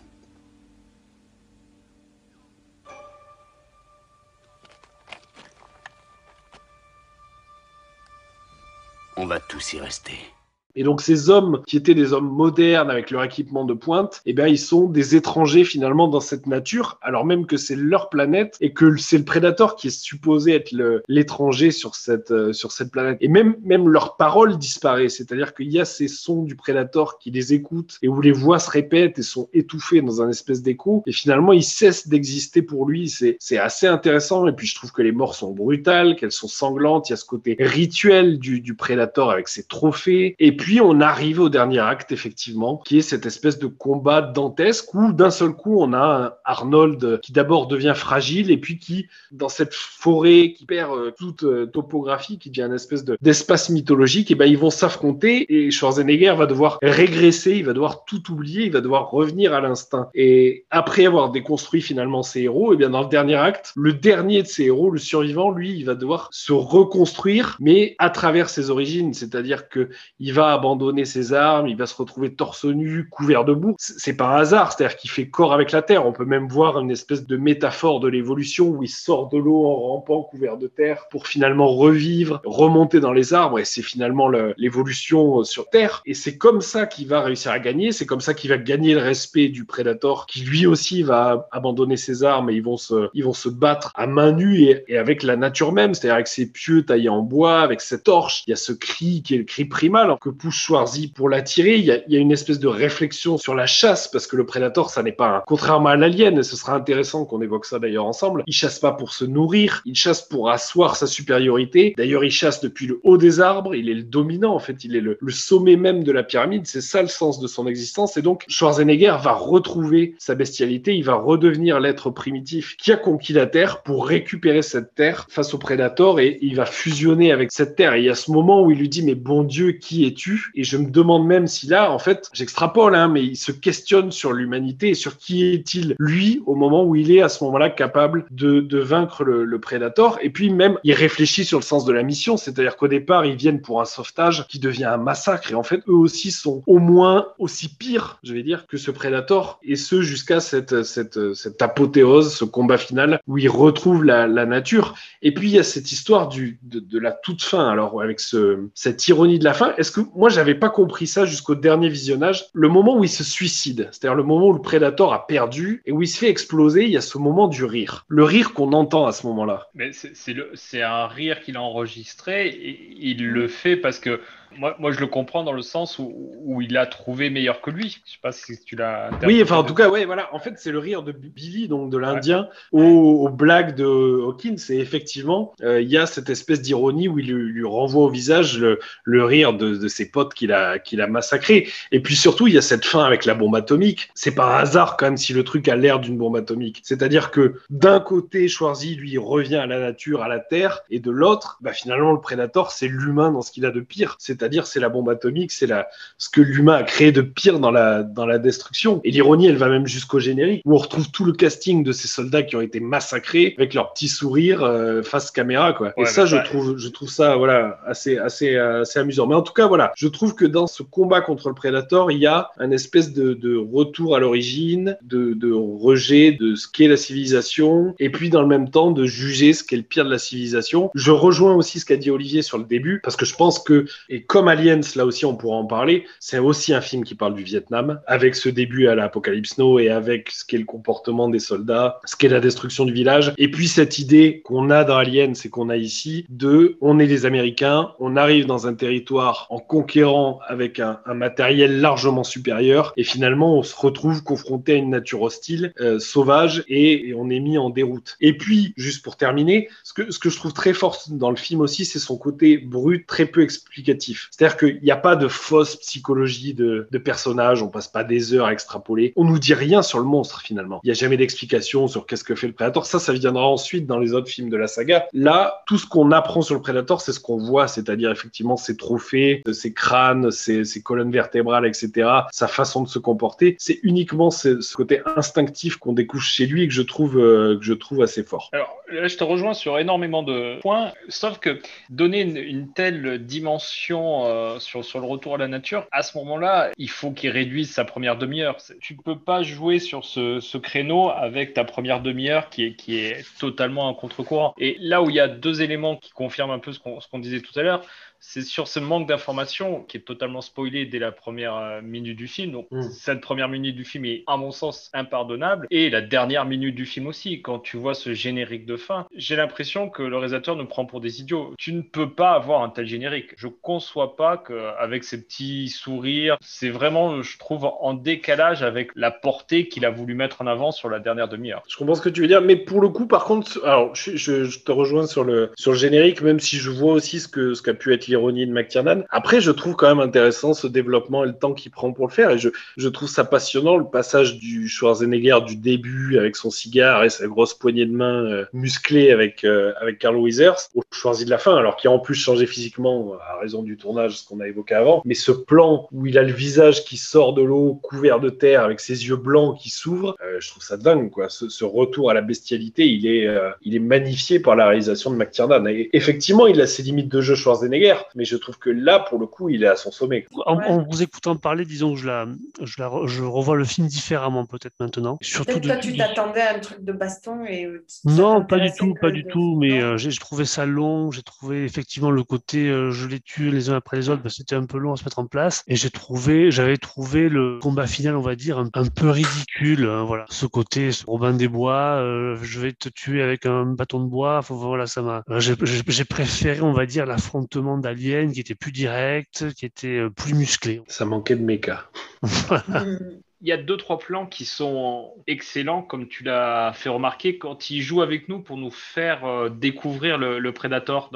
On va tous y rester. Et donc ces hommes qui étaient des hommes modernes avec leur équipement de pointe, eh bien ils sont des étrangers finalement dans cette nature, alors même que c'est leur planète et que c'est le prédateur qui est supposé être l'étranger sur cette euh, sur cette planète. Et même même leur parole disparaît, c'est-à-dire qu'il y a ces sons du prédateur qui les écoutent et où les voix se répètent et sont étouffées dans un espèce d'écho. Et finalement ils cessent d'exister pour lui. C'est c'est assez intéressant. Et puis je trouve que les morts sont brutales, qu'elles sont sanglantes. Il y a ce côté rituel du du prédateur avec ses trophées. Et puis on arrive au dernier acte, effectivement, qui est cette espèce de combat dantesque où d'un seul coup on a Arnold qui d'abord devient fragile et puis qui, dans cette forêt qui perd euh, toute euh, topographie, qui devient une espèce de- d'espace mythologique, et ben ils vont s'affronter et Schwarzenegger va devoir régresser, il va devoir tout oublier, il va devoir revenir à l'instinct. Et après avoir déconstruit finalement ses héros, et bien dans le dernier acte, le dernier de ses héros, le survivant, lui, il va devoir se reconstruire, mais à travers ses origines, c'est-à-dire que il va abandonner ses armes, il va se retrouver torse nu, couvert de boue. C'est un hasard, c'est-à-dire qu'il fait corps avec la terre. On peut même voir une espèce de métaphore de l'évolution où il sort de l'eau en rampant couvert de terre pour finalement revivre, remonter dans les arbres, et c'est finalement le- l'évolution euh, sur Terre. Et c'est comme ça qu'il va réussir à gagner, c'est comme ça qu'il va gagner le respect du Predator, qui lui aussi va abandonner ses armes et ils vont se, ils vont se battre à main nue et, et avec la nature même, c'est-à-dire avec ses pieux taillés en bois, avec cette torche. Il y a ce cri qui est le cri primal que pousse Schwarzy pour l'attirer. Il y, a, une espèce de réflexion sur la chasse parce que le Predator, ça n'est pas un, contrairement à l'alien, et ce sera intéressant qu'on évoque ça d'ailleurs ensemble. Il chasse pas pour se nourrir, il chasse pour asseoir sa supériorité. D'ailleurs, il chasse depuis le haut des arbres. Il est le dominant en fait. Il est le, le sommet même de la pyramide. C'est ça le sens de son existence. Et donc Schwarzenegger va retrouver sa bestialité. Il va redevenir l'être primitif qui a conquis la Terre pour récupérer cette Terre face au Predator et il va fusionner avec cette Terre. Et il y a ce moment où il lui dit mais bon Dieu qui es-tu? Et je me demande même si là en fait j'extrapole hein, mais il se questionne sur l'humanité et sur qui est-il lui au moment où il est à ce moment-là capable de, de vaincre le, le Predator. Et puis même il réfléchit sur le sens de la mission, c'est-à-dire qu'au départ ils viennent pour un sauvetage qui devient un massacre et en fait eux aussi sont au moins aussi pires, je vais dire, que ce Predator et ce jusqu'à cette, cette, cette apothéose, ce combat final où ils retrouvent la, la nature. Et puis il y a cette histoire du, de, de la toute fin, alors avec ce, cette ironie de la fin. Est-ce que moi j'avais pas compris ça jusqu'au dernier visionnage Le moment où il se suicide, c'est-à-dire le moment où le Predator a perdu et où il se fait exploser, il y a ce moment du rire. Le rire qu'on entend à ce moment-là. Mais c'est- un rire qu'il a enregistré et il le fait parce que moi, moi je le comprends dans le sens où, où il a trouvé meilleur que lui. Je sais pas si tu l'as. Oui, enfin en tout cas, ouais, voilà. En fait, c'est le rire de Billy, donc de l'Indien, aux, aux blagues de Hawkins. Et effectivement, euh, il y a cette espèce d'ironie où il lui, lui renvoie au visage le, le rire de, de ses potes qu'il a, qu'il a massacrés. Et puis surtout, il y a cette fin avec la bombe atomique. C'est pas un hasard quand même si le truc a l'air d'une bombe atomique. C'est-à-dire que d'un côté, Schwarzy lui revient à la nature, à la terre, et de l'autre, bah, finalement, le Predator, c'est l'humain dans ce qu'il a de pire. C'est-à-dire, c'est la bombe atomique, c'est la, ce que l'humain a créé de pire dans la, dans la destruction. Et l'ironie, elle va même jusqu'au générique, où on retrouve tout le casting de ces soldats qui ont été massacrés avec leur petit sourire euh, face caméra, quoi. et ça, je trouve, je trouve ça, voilà, assez, assez, assez amusant. Mais en tout cas, voilà, je trouve que dans ce combat contre le Predator, il y a un espèce de, de retour à l'origine, de, de rejet de ce qu'est la civilisation, et puis dans le même temps de juger ce qu'est le pire de la civilisation. Je rejoins aussi ce qu'a dit Olivier sur le début, parce que je pense que, et comme Aliens, là aussi on pourra en parler, c'est aussi un film qui parle du Vietnam, avec ce début à l'Apocalypse Now et avec ce qu'est le comportement des soldats, ce qu'est la destruction du village, et puis cette idée qu'on a dans Aliens et qu'on a ici de on est les Américains, on arrive dans un territoire en conquérant avec un, matériel largement supérieur, et finalement on se retrouve confronté à une nature hostile, euh, sauvage, et, on est mis en déroute. Et puis, juste pour terminer, ce que je trouve très fort dans le film aussi, c'est son côté brut, très peu explicatif. C'est-à-dire qu'il n'y a pas de fausse psychologie de, de personnage, on passe pas des heures à extrapoler. On nous dit rien sur le monstre finalement. Il n'y a jamais d'explication sur qu'est-ce que fait le Predator. Ça, ça viendra ensuite dans les autres films de la saga. Là, tout ce qu'on apprend sur le Predator, c'est ce qu'on voit, c'est-à-dire effectivement ses trophées, ses crânes, ses, ses colonnes vertébrales, etc., sa façon de se comporter. C'est uniquement ce, ce côté instinctif qu'on découvre chez lui et que je trouve, euh, que je trouve assez fort. Alors là, je te rejoins sur énormément de points, sauf que donner une, telle dimension euh, sur, sur le retour à la nature, à ce moment-là, il faut qu'il réduise sa première demi-heure. Tu peux pas jouer sur ce, ce créneau avec ta première demi-heure qui est, qui est totalement un contre-courant. Et là où il y a deux éléments qui confirment un peu ce qu'on disait tout à l'heure, c'est sur ce manque d'information qui est totalement spoilé dès la première euh, minute du film. Donc, cette première minute du film est, à mon sens, impardonnable. Et la dernière minute du film aussi, quand tu vois ce générique de fin. J'ai l'impression que le réalisateur nous prend pour des idiots. Tu ne peux pas avoir un tel générique. Je conçois pas qu'avec ces petits sourires, c'est vraiment, je trouve, en décalage avec la portée qu'il a voulu mettre en avant sur la dernière demi-heure. Je comprends ce que tu veux dire, mais pour le coup, par contre, alors je, je- je te rejoins sur le sur le générique, même si je vois aussi ce que ce qu'a pu être l'ironie de McTiernan. Après, je trouve quand même intéressant ce développement et le temps qu'il prend pour le faire, et je trouve ça passionnant le passage du Schwarzenegger du début avec son cigare et sa grosse poignée de main euh, musclée avec euh, avec Carl Weathers au Schwarzy de la fin, alors qui a en plus changé physiquement à raison du tournage, ce qu'on a évoqué avant. Mais ce plan où il a le visage qui sort de l'eau couvert de terre avec ses yeux blancs qui s'ouvrent, euh, je trouve ça dingue quoi. Ce, ce retour à la bestialité, il est euh, il est magnifié par la réalisation de McTiernan. Et effectivement, il a ses limites de jeu Schwarzenegger, mais je trouve que là, pour le coup, il est à son sommet. En, en vous écoutant parler, disons que je, la, je, la, je revois le film différemment peut-être maintenant. Surtout Peut-être toi, tu t'attendais à un truc de baston et. euh, Non, pas du tout, pas du de- tout. Mais euh, j'ai j'ai trouvé ça long. J'ai trouvé effectivement le côté euh, je les tue les uns après les autres. bah, C'était un peu long à se mettre en place. Et j'ai trouvé, j'avais trouvé le combat final, on va dire, un, un peu ridicule. hein, voilà, ce côté ce Robin des Bois, euh, je vais te tuer avec un bâton de bois. Voilà, ça m'a. j'ai préféré, on va dire, l'affrontement d'Alien qui était plus direct, qui était euh, plus musclé. Ça manquait de méca. Il y a deux, trois plans qui sont excellents, comme tu l'as fait remarquer, quand il joue avec nous pour nous faire euh, découvrir le, Predator.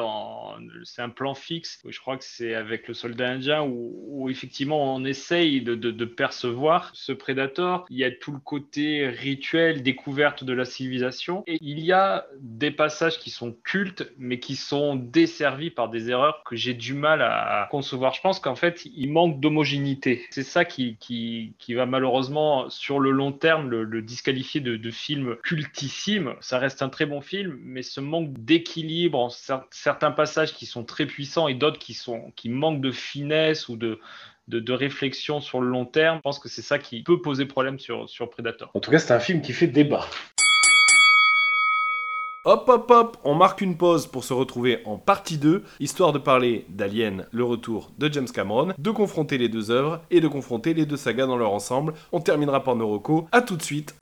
C'est un plan fixe, je crois que c'est avec le soldat indien, où, effectivement on essaye de, de- de percevoir ce Predator. Il y a tout le côté rituel, découverte de la civilisation. Et il y a des passages qui sont cultes, mais qui sont desservis par des erreurs que j'ai du mal à concevoir. Je pense qu'en fait, il manque d'homogénéité. C'est ça qui, qui, qui va malheureusement, sur le long terme, le, disqualifier de, film cultissime. Ça reste un très bon film, mais ce manque d'équilibre en cer- certains passages qui sont très puissants et d'autres qui, sont, qui manquent de finesse ou de, de, de réflexion sur le long terme, je pense que c'est ça qui peut poser problème sur, sur Predator. En tout cas, c'est un film qui fait débat. Hop hop hop, on marque une pause pour se retrouver en partie 2, histoire de parler d'Alien, le retour de James Cameron, de confronter les deux œuvres et de confronter les deux sagas dans leur ensemble. On terminera par nos recos. À tout de suite.